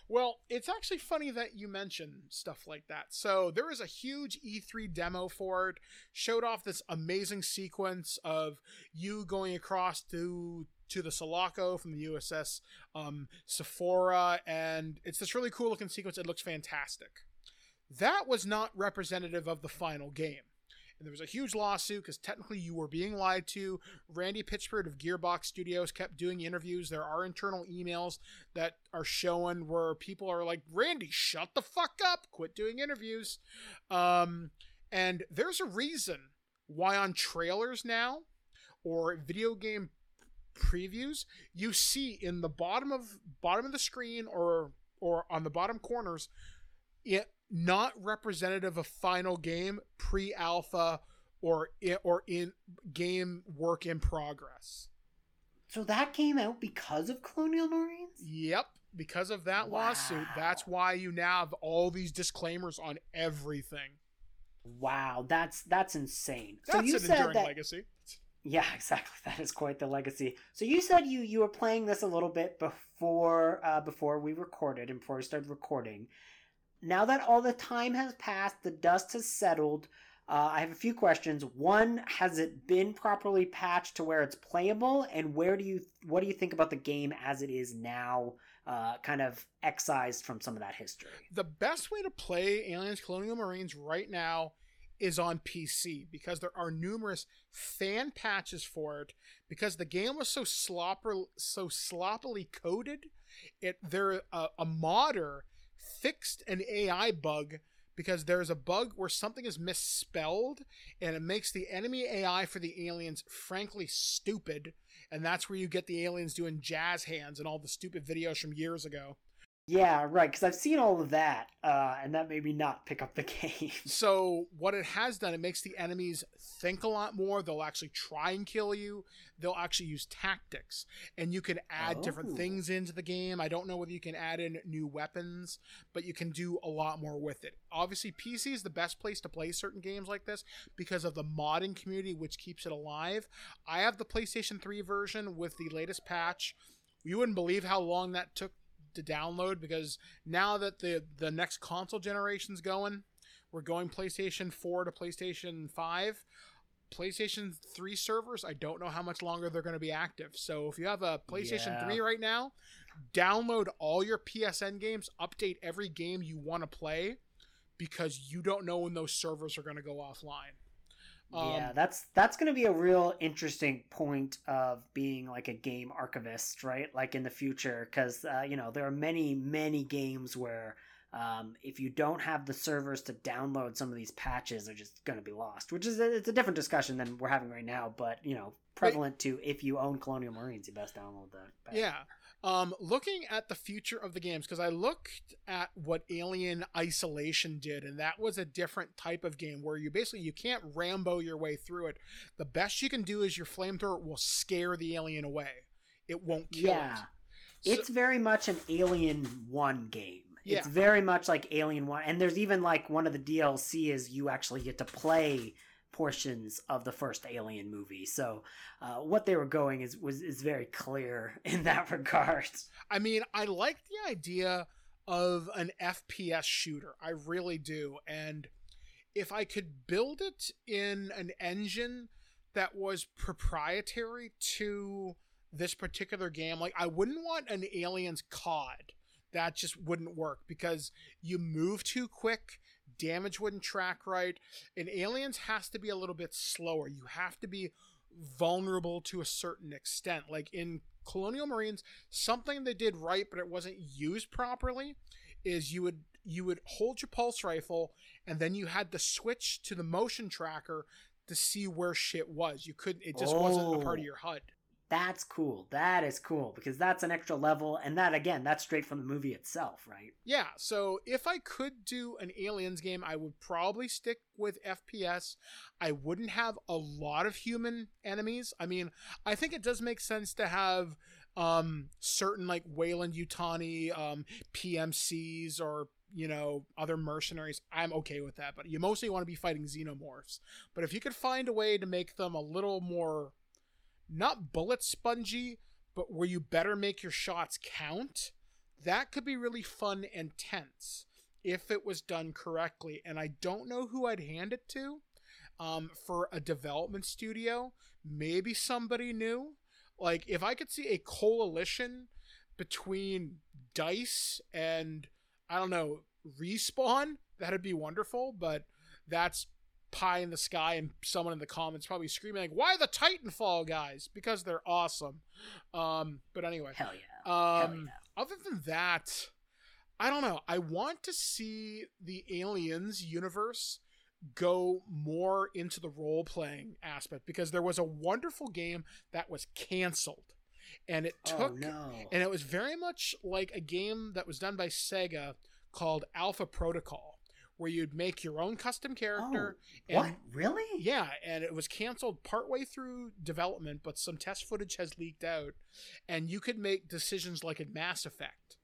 Speaker 2: Well, it's actually funny that you mention stuff like that. So there was a huge E3 demo for it, showed off this amazing sequence of you going across to to the Sulaco from the USS um, Sephora, and it's this really cool looking sequence. It looks fantastic. That was not representative of the final game. And there was a huge lawsuit because technically you were being lied to. Randy Pitchford of Gearbox Studios kept doing interviews. There are internal emails that are showing where people are like, Randy, shut the fuck up. Quit doing interviews. Um, and there's a reason why on trailers now or video game previews, you see in the bottom of bottom of the screen or or on the bottom corners, it not representative of final game, pre-alpha, or or in game work in progress.
Speaker 1: So that came out because of Colonial Marines.
Speaker 2: Yep, because of that wow. lawsuit. That's why you now have all these disclaimers on everything.
Speaker 1: Wow, that's that's insane.
Speaker 2: That's
Speaker 1: so you
Speaker 2: an
Speaker 1: said
Speaker 2: enduring
Speaker 1: that,
Speaker 2: legacy.
Speaker 1: Yeah, <laughs> exactly. That is quite the legacy. So you said you you were playing this a little bit before uh, before we recorded and before we started recording. Now that all the time has passed, the dust has settled. Uh, I have a few questions. One, has it been properly patched to where it's playable, and where do you what do you think about the game as it is now, uh, kind of excised from some of that history?
Speaker 2: The best way to play Aliens Colonial Marines right now is on PC because there are numerous fan patches for it because the game was so slopper so sloppily coded it there a, a modder fixed an AI bug because there's a bug where something is misspelled and it makes the enemy AI for the aliens frankly stupid. And that's where you get the aliens doing jazz hands and all the stupid videos from years ago.
Speaker 1: Yeah, right. Because I've seen all of that, uh, and that made me not pick up the <laughs> game.
Speaker 2: so what it has done, it makes the enemies think a lot more. They'll actually try and kill you. They'll actually use tactics, and you can add oh. different things into the game. I don't know whether you can add in new weapons, but you can do a lot more with it. Obviously, PC is the best place to play certain games like this because of the modding community, which keeps it alive. I have the PlayStation 3 version with the latest patch. You wouldn't believe how long that took to download because now that the the next console generation's going, we're going PlayStation 4 to PlayStation 5. PlayStation 3 servers, I don't know how much longer they're going to be active. So if you have a PlayStation yeah. 3 right now, download all your PSN games, update every game you want to play because you don't know when those servers are going to go offline.
Speaker 1: Um, yeah, that's that's going to be a real interesting point of being like a game archivist, right? Like in the future, because uh, you know there are many many games where um, if you don't have the servers to download some of these patches, they're just going to be lost. Which is a, it's a different discussion than we're having right now, but you know prevalent to if you own Colonial Marines, you best download that.
Speaker 2: Patch. Yeah, um, looking at the future of the games, because I looked at what Alien Isolation did, and that was a different type of game where you basically you can't Rambo your way through it. The best you can do is your flamethrower will scare the alien away. It won't kill yeah.
Speaker 1: it. It's very much an Alien One game. Yeah. It's very much like Alien One, and there's even like one of the DLC is you actually get to play portions of the first Alien movie. So uh, what they were going is was is very clear <laughs> in that regard.
Speaker 2: I mean, I like the idea of an FPS shooter. I really do. And if I could build it in an engine that was proprietary to this particular game, like I wouldn't want an Aliens COD. That just wouldn't work because you move too quick damage wouldn't track right. And Aliens has to be a little bit slower. You have to be vulnerable to a certain extent. Like in Colonial Marines, something they did right but it wasn't used properly is you would you would hold your pulse rifle and then you had to switch to the motion tracker to see where shit was. You couldn't it just oh. wasn't a part of oh. your HUD
Speaker 1: that's cool. That is cool because that's an extra level, and that again, that's straight from the movie itself, right?
Speaker 2: Yeah. So if I could do an Aliens game, I would probably stick with FPS. I wouldn't have a lot of human enemies. I mean, I think it does make sense to have um, certain like Weyland-Yutani um, PMCs or you know other mercenaries. I'm okay with that, but you mostly want to be fighting xenomorphs. But if you could find a way to make them a little more not bullet spongy, but where you better make your shots count, that could be really fun and tense if it was done correctly. And I don't know who I'd hand it to um, for a development studio. Maybe somebody new. Like, if I could see a coalition between DICE and, I don't know, Respawn, that'd be wonderful, but that's pie in the sky and someone in the comments probably screaming like why the titanfall guys? Because they're awesome. Um but anyway
Speaker 1: hell yeah.
Speaker 2: um hell yeah. other than that i don't know. I want to see the aliens universe go more into the role playing aspect because there was a wonderful game that was canceled. And it oh, took oh, no. and it was very much like a game that was done by Sega called Alpha Protocol where you'd make your own custom character.
Speaker 1: Oh, what? really?
Speaker 2: Yeah, and it was canceled partway through development, but some test footage has leaked out, and you could make decisions like in Mass Effect.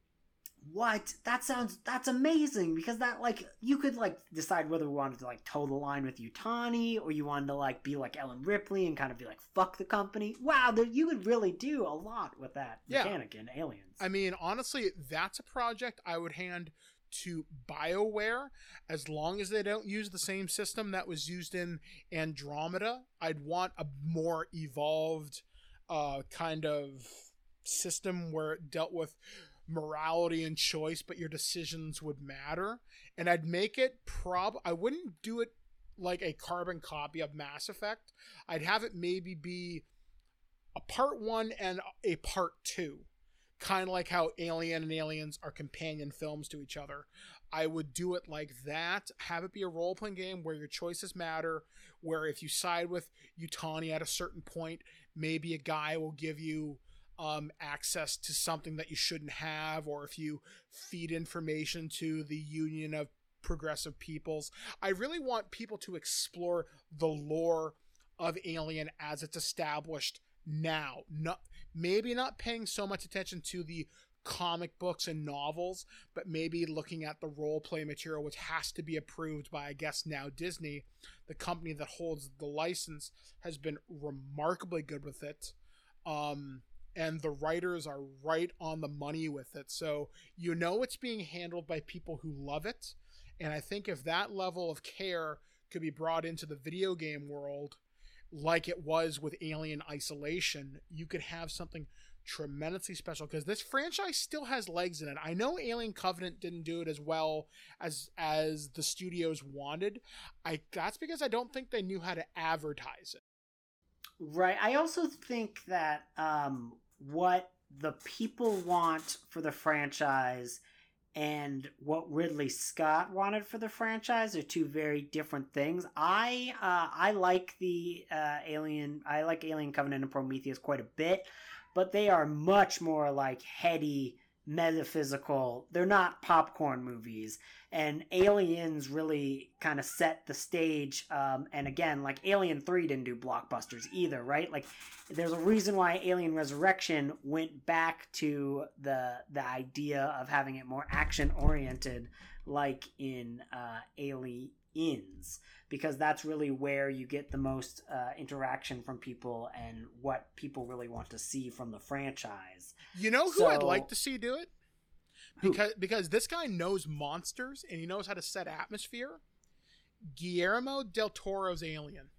Speaker 1: What? That sounds that's amazing because that like you could like decide whether we wanted to like toe the line with Yutani or you wanted to like be like Ellen Ripley and kind of be like fuck the company. Wow, there, you could really do a lot with that mechanic yeah. in Aliens.
Speaker 2: I mean, honestly, that's a project I would hand to BioWare as long as they don't use the same system that was used in Andromeda. I'd want a more evolved uh, kind of system where it dealt with morality and choice, but your decisions would matter. And I'd make it prob I wouldn't do it like a carbon copy of Mass Effect. I'd have it maybe be a part one and a part two, kind of like how Alien and Aliens are companion films to each other. I would do it like that. Have it be a role playing game where your choices matter. Where if you side with Yutani at a certain point, maybe a guy will give you um, access to something that you shouldn't have, or if you feed information to the Union of Progressive Peoples. I really want people to explore the lore of Alien as it's established now. Not maybe not paying so much attention to the comic books and novels, but maybe looking at the role play material, which has to be approved by, I guess, now Disney, the company that holds the license, has been remarkably good with it. Um, and the writers are right on the money with it. So you know it's being handled by people who love it. And I think if that level of care could be brought into the video game world, like it was with Alien Isolation, you could have something tremendously special because this franchise still has legs in it. I know Alien Covenant didn't do it as well as as the studios wanted. I that's because I don't think they knew how to advertise it.
Speaker 1: Right. I also think that um, what the people want for the franchise and what Ridley Scott wanted for the franchise are two very different things. I uh, I like the uh, Alien I like Alien Covenant and Prometheus quite a bit but they are much more like heady, metaphysical. They're not popcorn movies. And Aliens really kind of set the stage. Um, and again, like Alien 3 didn't do blockbusters either, right? Like, there's a reason why Alien Resurrection went back to the the idea of having it more action oriented, like in uh, Aliens because that's really where you get the most uh, interaction from people and what people really want to see from the franchise.
Speaker 2: You know who so, I'd like to see do it? Because who? because this guy knows monsters and he knows how to set atmosphere. Guillermo del Toro's Alien.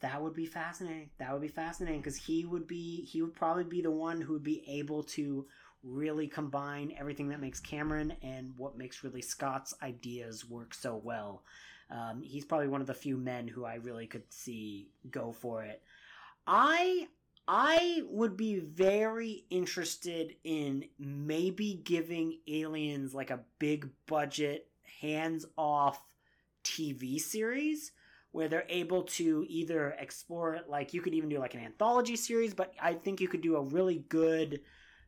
Speaker 1: That would be fascinating. That would be fascinating because he would be he would probably be the one who would be able to really combine everything that makes Cameron and what makes Ridley Scott's ideas work so well. Um, he's probably one of the few men who I really could see go for it. I I would be very interested in maybe giving aliens like a big budget, hands off TV series where they're able to either explore it like you could even do like an anthology series, but I think you could do a really good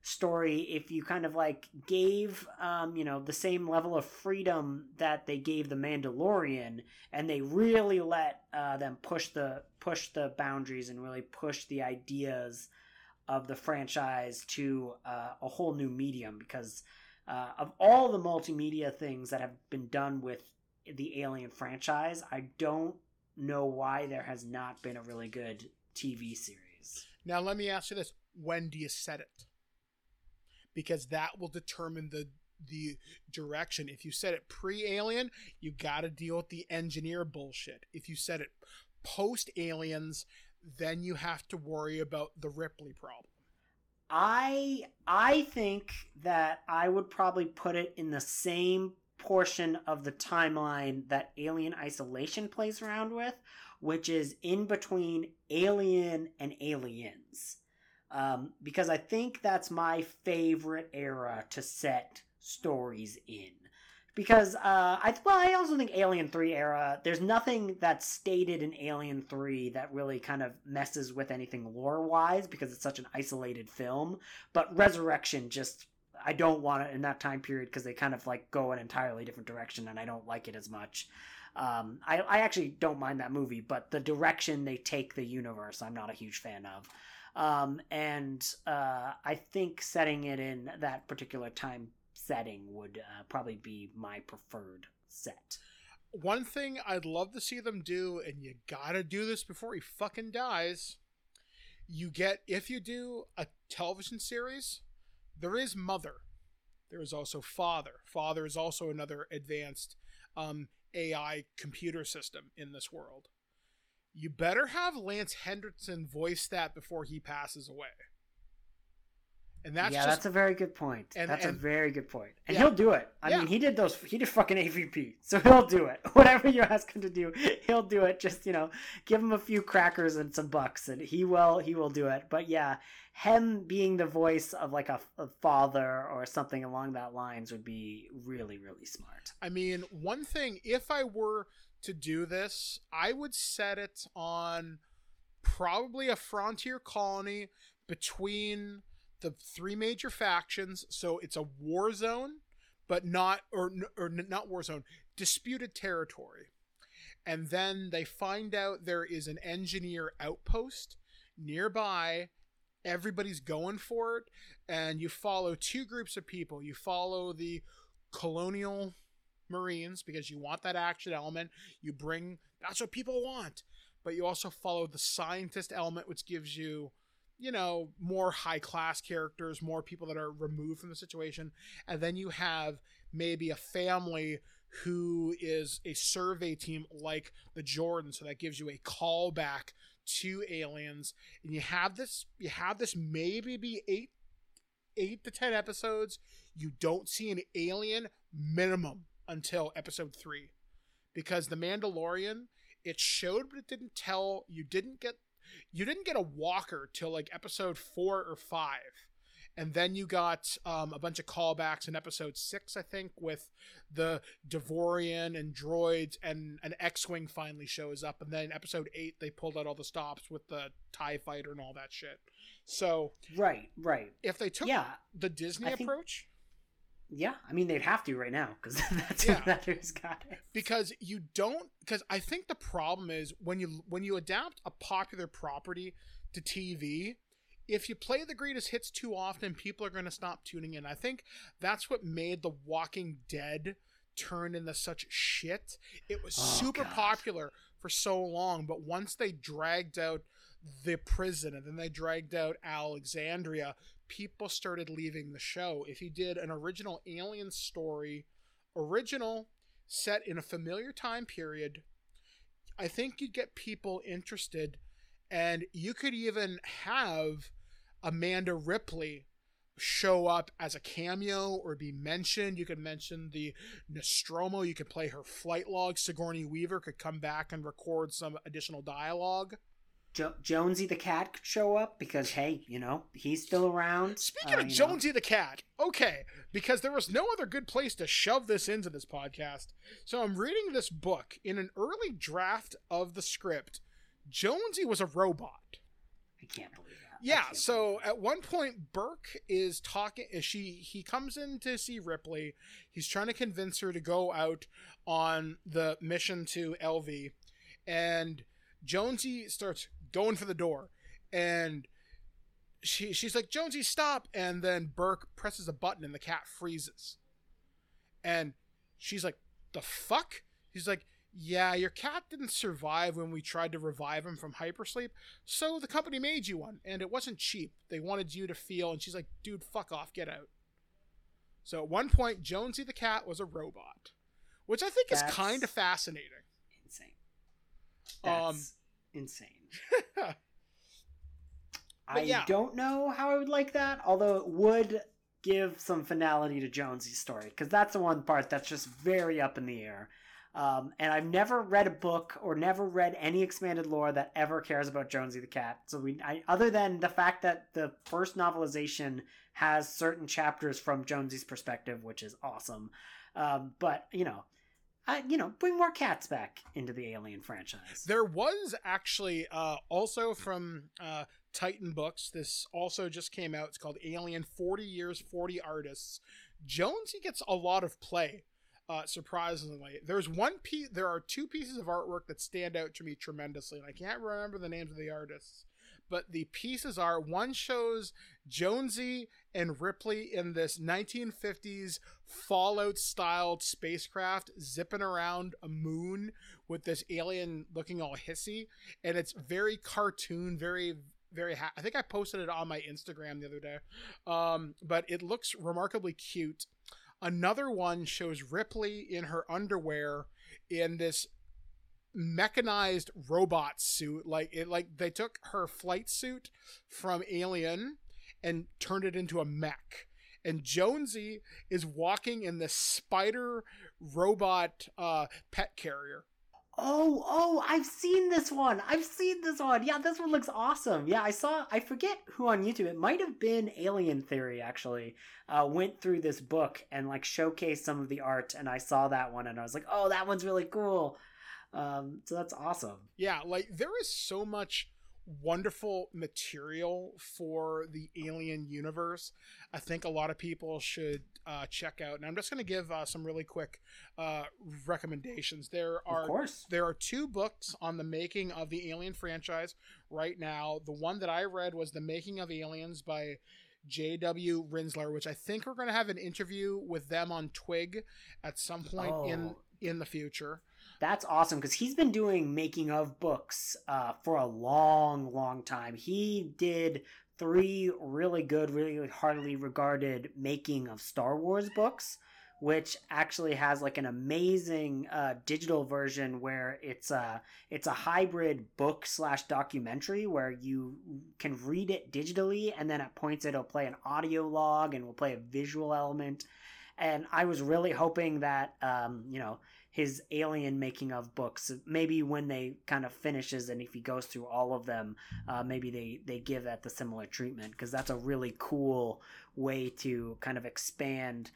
Speaker 1: story if you kind of like gave um, you know the same level of freedom that they gave the Mandalorian and they really let uh, them push the push the boundaries and really push the ideas of the franchise to uh, a whole new medium because uh, of all the multimedia things that have been done with the Alien franchise, I don't know why there has not been a really good TV series.
Speaker 2: Now let me ask you this: When do you set it? Because that will determine the the direction. If you set it pre-alien, you got to deal with the engineer bullshit. If you set it post aliens, then you have to worry about the Ripley problem.
Speaker 1: I I think that I would probably put it in the same portion of the timeline that Alien Isolation plays around with, which is in between Alien and Aliens um, because I think that's my favorite era to set stories in. Because uh, I well, I also think Alien Three era. There's nothing that's stated in Alien Three that really kind of messes with anything lore wise because it's such an isolated film. But Resurrection just I don't want it in that time period because they kind of like go an entirely different direction and I don't like it as much. Um, I, I actually don't mind that movie, but the direction they take the universe, I'm not a huge fan of. Um, and uh, I think setting it in that particular time setting would uh, probably be my preferred set.
Speaker 2: One thing I'd love to see them do, and you gotta do this before he fucking dies. You get, if you do a television series, there is Mother. There is also Father. Father is also another advanced um, AI computer system in this world you better have Lance Henriksen voice that before he passes away. and that's
Speaker 1: yeah,
Speaker 2: just
Speaker 1: that's a very good point.
Speaker 2: and-
Speaker 1: that's
Speaker 2: and-
Speaker 1: a very good point. And
Speaker 2: Yeah.
Speaker 1: he'll do it. I
Speaker 2: Yeah.
Speaker 1: mean, he did those. He did fucking AVP, so he'll do it. <laughs> Whatever you ask him to do, he'll do it. Just you know, give him a few crackers and some bucks, and he will. He will do it. But yeah, him being the voice of like a, a father or something along that lines would be really, really smart.
Speaker 2: I mean, one thing, if I were to do this, I would set it on probably a frontier colony between the three major factions. So it's a war zone, but not, or, or not war zone, disputed territory. And then they find out there is an engineer outpost nearby. Everybody's going for it. And you follow two groups of people. You follow the colonial marines because you want that action element. You bring that's what people want. But you also follow the scientist element which gives you you know more high class characters more people that are removed from the situation. And then you have maybe a family who is a survey team like the Jorden so that gives you a callback to aliens. And you have this you have this maybe be eight eight to ten episodes. You don't see an alien minimum until episode three. Because the mandalorian it showed but it didn't tell you didn't get you didn't get a walker till like episode four or five. And then you got um, a bunch of callbacks in episode six i think with the Devaronian and droids and an x-wing finally shows up. And then in episode eight they pulled out all the stops with the tie fighter and all that shit. So
Speaker 1: Right, right.
Speaker 2: if they took
Speaker 1: Yeah,
Speaker 2: the disney
Speaker 1: I
Speaker 2: approach
Speaker 1: yeah. I mean, they'd have to right now because <laughs> that's
Speaker 2: Yeah.
Speaker 1: that's who's got it.
Speaker 2: because you don't because i think the problem is when you when you adapt a popular property to tv if you play the greatest hits too often people are going to stop tuning in i think that's what made the walking dead turn into such shit it was
Speaker 1: Oh,
Speaker 2: super
Speaker 1: God.
Speaker 2: popular for so long but once they dragged out the prison and then they dragged out alexandria people started leaving the show if you did an original alien story original set in a familiar time period, I think you'd get people interested, and you could even have Amanda Ripley show up as a cameo or be mentioned. You could mention the Nostromo. You could play her flight log. Sigourney Weaver could come back and record some additional dialogue.
Speaker 1: Jo- Jonesy the cat could show up because hey, you know he's still around.
Speaker 2: Speaking
Speaker 1: Uh,
Speaker 2: of
Speaker 1: you know.
Speaker 2: Jonesy the cat, okay, because there was no other good place to shove this into this podcast. So I'm reading this book. In an early draft of the script, Jonesy was a robot.
Speaker 1: I can't believe that.
Speaker 2: Yeah, so
Speaker 1: that.
Speaker 2: at one point Burke is talking she he comes in to see Ripley. He's trying to convince her to go out on the mission to LV and Jonesy starts going for the door and she she's like Jonesy stop and then Burke presses a button and the cat freezes. And she's like the fuck? He's like yeah, your cat didn't survive when we tried to revive him from hypersleep. So the company made you one, and it wasn't cheap. They wanted you to feel, and she's like, dude, fuck off, get out. So at one point, Jonesy the cat was a robot, which I think is kind of fascinating.
Speaker 1: insane.
Speaker 2: Um,
Speaker 1: insane. <laughs> I
Speaker 2: yeah.
Speaker 1: don't know how I would like that, although it would give some finality to Jonesy's story because that's the one part that's just very up in the air. Um, and I've never read a book or never read any expanded lore that ever cares about Jonesy the cat. So we, I, other than the fact that the first novelization has certain chapters from Jonesy's perspective, which is awesome. Um, but you know, I, you know, bring more cats back into the Alien franchise.
Speaker 2: There was actually uh, also from uh, Titan Books. This also just came out. It's called Alien: Forty Years, Forty Artists. Jonesy gets a lot of play. Uh, surprisingly, there's one piece. There are two pieces of artwork that stand out to me tremendously, and I can't remember the names of the artists. But the pieces are one shows Jonesy and Ripley in this 1950s Fallout styled spacecraft zipping around a moon with this alien looking all hissy, and it's very cartoon, very very. Ha- I think I posted it on my Instagram the other day, um, but it looks remarkably cute. Another one shows Ripley in her underwear in this mechanized robot suit like it like they took her flight suit from alien and turned it into a mech. And Jonesy is walking in this spider robot uh, pet carrier.
Speaker 1: Oh, oh, I've seen this one. I've seen this one. Yeah, this one looks awesome. Yeah, I saw, I forget who on YouTube, it might have been Alien Theory actually, uh, went through this book and like showcased some of the art. And I saw that one and I was like, oh, that one's really cool. Um, so that's awesome.
Speaker 2: Yeah, like there is so much wonderful material for the Alien universe. I think a lot of people should uh, check out. And I'm just going to give uh, some really quick uh, recommendations. There are
Speaker 1: of course.
Speaker 2: there are two books on the making of the Alien franchise right now. The one that I read was The Making of Aliens by J.W. Rinzler, which I think we're going to have an interview with them on Twig at some point oh. in in the future.
Speaker 1: That's awesome because he's been doing making of books uh, for a long, long time. He did three really good, really highly regarded making of Star Wars books, which actually has like an amazing uh, digital version where it's a it's a hybrid book slash documentary where you can read it digitally and then at points it'll play an audio log and will play a visual element. And I was really hoping that um, you know his alien making of books. Maybe when they kind of finishes and if he goes through all of them, uh, maybe they they give that the similar treatment because that's a really cool way to kind of expand.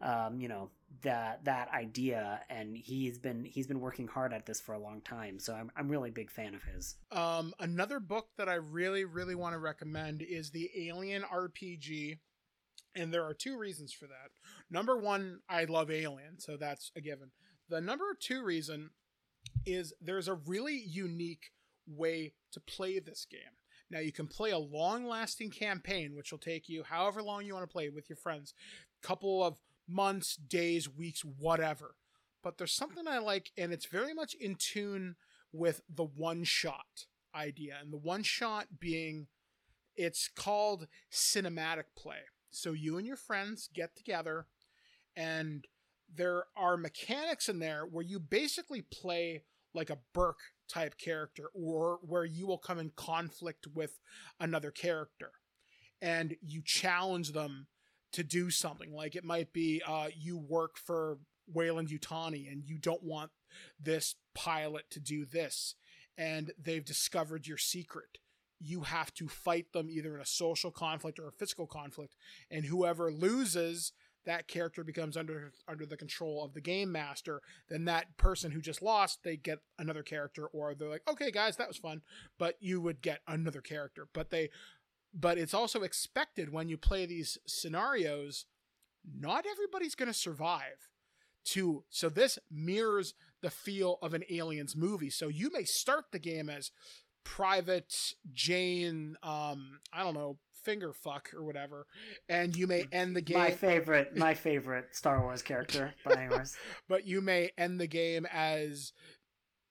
Speaker 1: Um, you know that that idea. And he's been he's been working hard at this for a long time. So i'm, I'm really big fan of his.
Speaker 2: Um, another book that i really really want to recommend is the alien rpg and there are two reasons for that. Number one i love alien so that's a given the number two reason is there's a really unique way to play this game. Now you can play a long-lasting campaign, which will take you however long you want to play with your friends, couple of months, days, weeks, whatever. But there's something I like, and it's very much in tune with the one-shot idea, and the one-shot being, it's called cinematic play. So you and your friends get together, and there are mechanics in there where you basically play like a Burke type character or where you will come in conflict with another character and you challenge them to do something. Like it might be uh, you work for Weyland-Yutani and you don't want this pilot to do this and they've discovered your secret. You have to fight them either in a social conflict or a physical conflict and whoever loses that character becomes under under the control of the game master, then that person who just lost, they get another character, or they're like, okay, guys, that was fun, but you would get another character. But they, but it's also expected when you play these scenarios, not everybody's going to survive. To so this mirrors the feel of an aliens movie. So you may start the game as Private Jane, um, I don't know, finger fuck or whatever, and you may end the game.
Speaker 1: My favorite, my favorite Star Wars character, <laughs> but anyways.
Speaker 2: but you may end the game as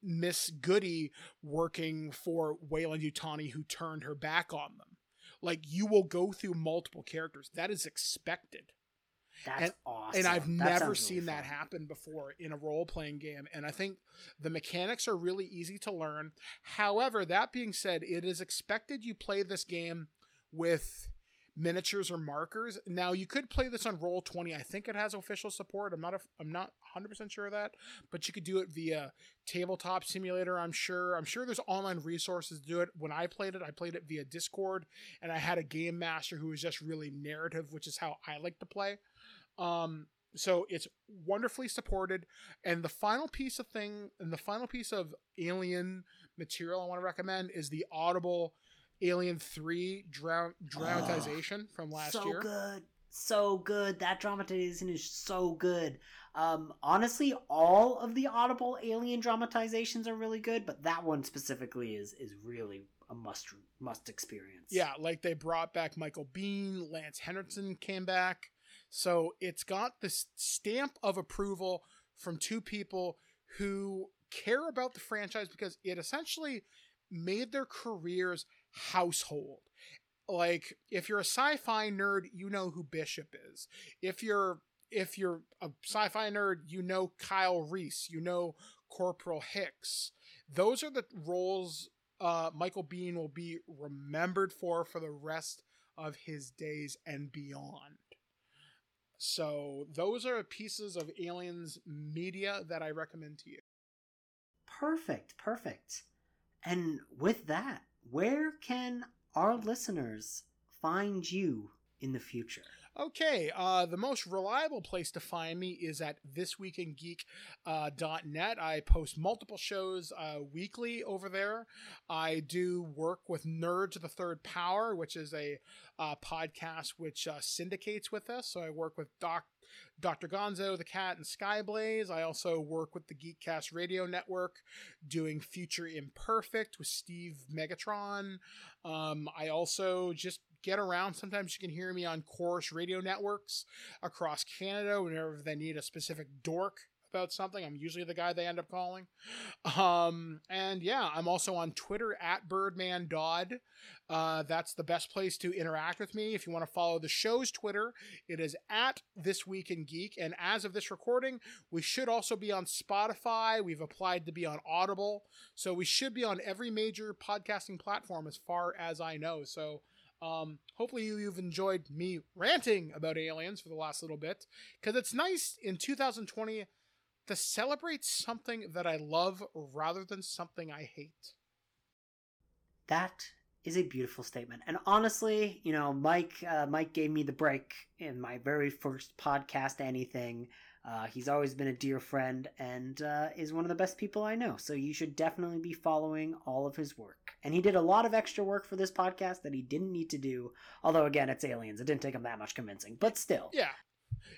Speaker 2: Miss Goody working for Weyland-Yutani, who turned her back on them. Like you will go through multiple characters. That is expected.
Speaker 1: That's
Speaker 2: and,
Speaker 1: awesome.
Speaker 2: And I've
Speaker 1: that
Speaker 2: never seen
Speaker 1: really
Speaker 2: that happen before in a role playing game. And I think the mechanics are really easy to learn. However, that being said, it is expected you play this game with miniatures or markers. Now you could play this on Roll Twenty. I think it has official support. I'm not a, I'm not 100 percent sure of that, but you could do it via Tabletop Simulator. I'm sure. I'm sure there's online resources to do it. When I played it, I played it via Discord, and I had a game master who was just really narrative, which is how I like to play. Um, so it's wonderfully supported. And the final piece of thing, and the final piece of Alien material I want to recommend is the Audible Alien Three dra- dramatization oh, from last
Speaker 1: so
Speaker 2: year.
Speaker 1: So good, so good. That dramatization is so good. Um, honestly, all of the Audible Alien dramatizations are really good, but that one specifically is is really a must must experience.
Speaker 2: Yeah, like they brought back Michael Biehn, Lance Henriksen came back, so it's got this stamp of approval from two people who care about the franchise because it essentially made their careers household. Like if you're a sci-fi nerd, you know who Bishop is. If you're if you're a sci-fi nerd, you know Kyle Reese, you know Corporal Hicks. Those are the roles uh, Michael Biehn will be remembered for for the rest of his days and beyond. So those are pieces of Aliens media that I recommend to you.
Speaker 1: Perfect, perfect. And with that, where can our listeners find you in the future?
Speaker 2: Okay, uh, the most reliable place to find me is at thisweekingeek.net. Uh, I post multiple shows uh, weekly over there. I do work with Nerd to the Third Power, which is a uh, podcast which uh, syndicates with us. So I work with Doc. Dr. Gonzo, the Cat, and Skyblaze. I also work with the Geekcast Radio Network doing Future Imperfect with Steve Megatron. Um, I also just get around. Sometimes you can hear me on Corus radio networks across Canada whenever they need a specific dork about something. I'm usually the guy they end up calling. Um, and yeah, I'm also on Twitter at Birdman Dodd. Uh, that's the best place to interact with me. If you want to follow the show's Twitter, it is at This Week in Geek. And as of this recording, we should also be on Spotify. We've applied to be on Audible. So we should be on every major podcasting platform as far as I know. So um, hopefully you've enjoyed me ranting about aliens for the last little bit because it's nice in 2020 to celebrate something that I love rather than something I hate.
Speaker 1: That is a beautiful statement. And honestly, you know, Mike uh, Mike gave me the break in my very first podcast anything uh, he's always been a dear friend and uh, is one of the best people I know. So you should definitely be following all of his work. And he did a lot of extra work for this podcast that he didn't need to do. Although, again, it's aliens. It didn't take him that much convincing, but still.
Speaker 2: Yeah.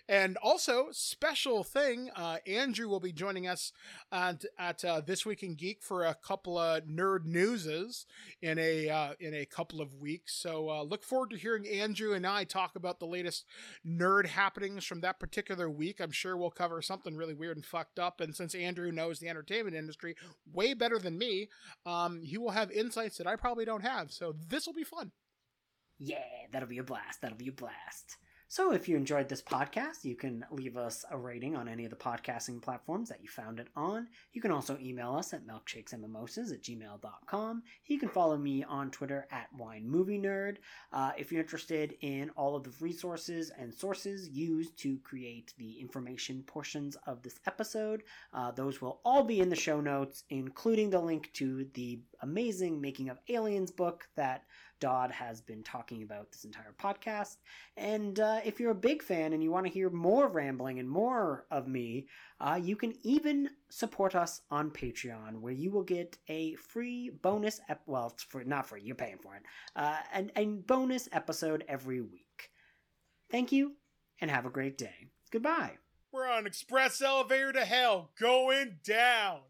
Speaker 2: And also, special thing, uh, Andrew will be joining us at, at uh, this week in Geek for a couple of nerd newses in a uh, in a couple of weeks. So uh, look forward to hearing Andrew and I talk about the latest nerd happenings from that particular week. I'm sure we'll cover something really weird and fucked up. And since Andrew knows the entertainment industry way better than me, um, he will have insights that I probably don't have. So this will be fun.
Speaker 1: Yeah, that'll be a blast. That'll be a blast. So if you enjoyed this podcast, you can leave us a rating on any of the podcasting platforms that you found it on. You can also email us at milkshakesandmimosas at gmail.com. You can follow me on Twitter at winemovienerd. Uh, if you're interested in all of the resources and sources used to create the information portions of this episode, uh, those will all be in the show notes, including the link to the amazing Making of Aliens book that Dodd has been talking about this entire podcast. And uh, if you're a big fan and you want to hear more rambling and more of me, uh, you can even support us on Patreon, where you will get a free bonus. Ep- well, it's for not free. You're paying for it. Uh, and a bonus episode every week. Thank you, and have a great day. Goodbye.
Speaker 2: We're on express elevator to hell, going down.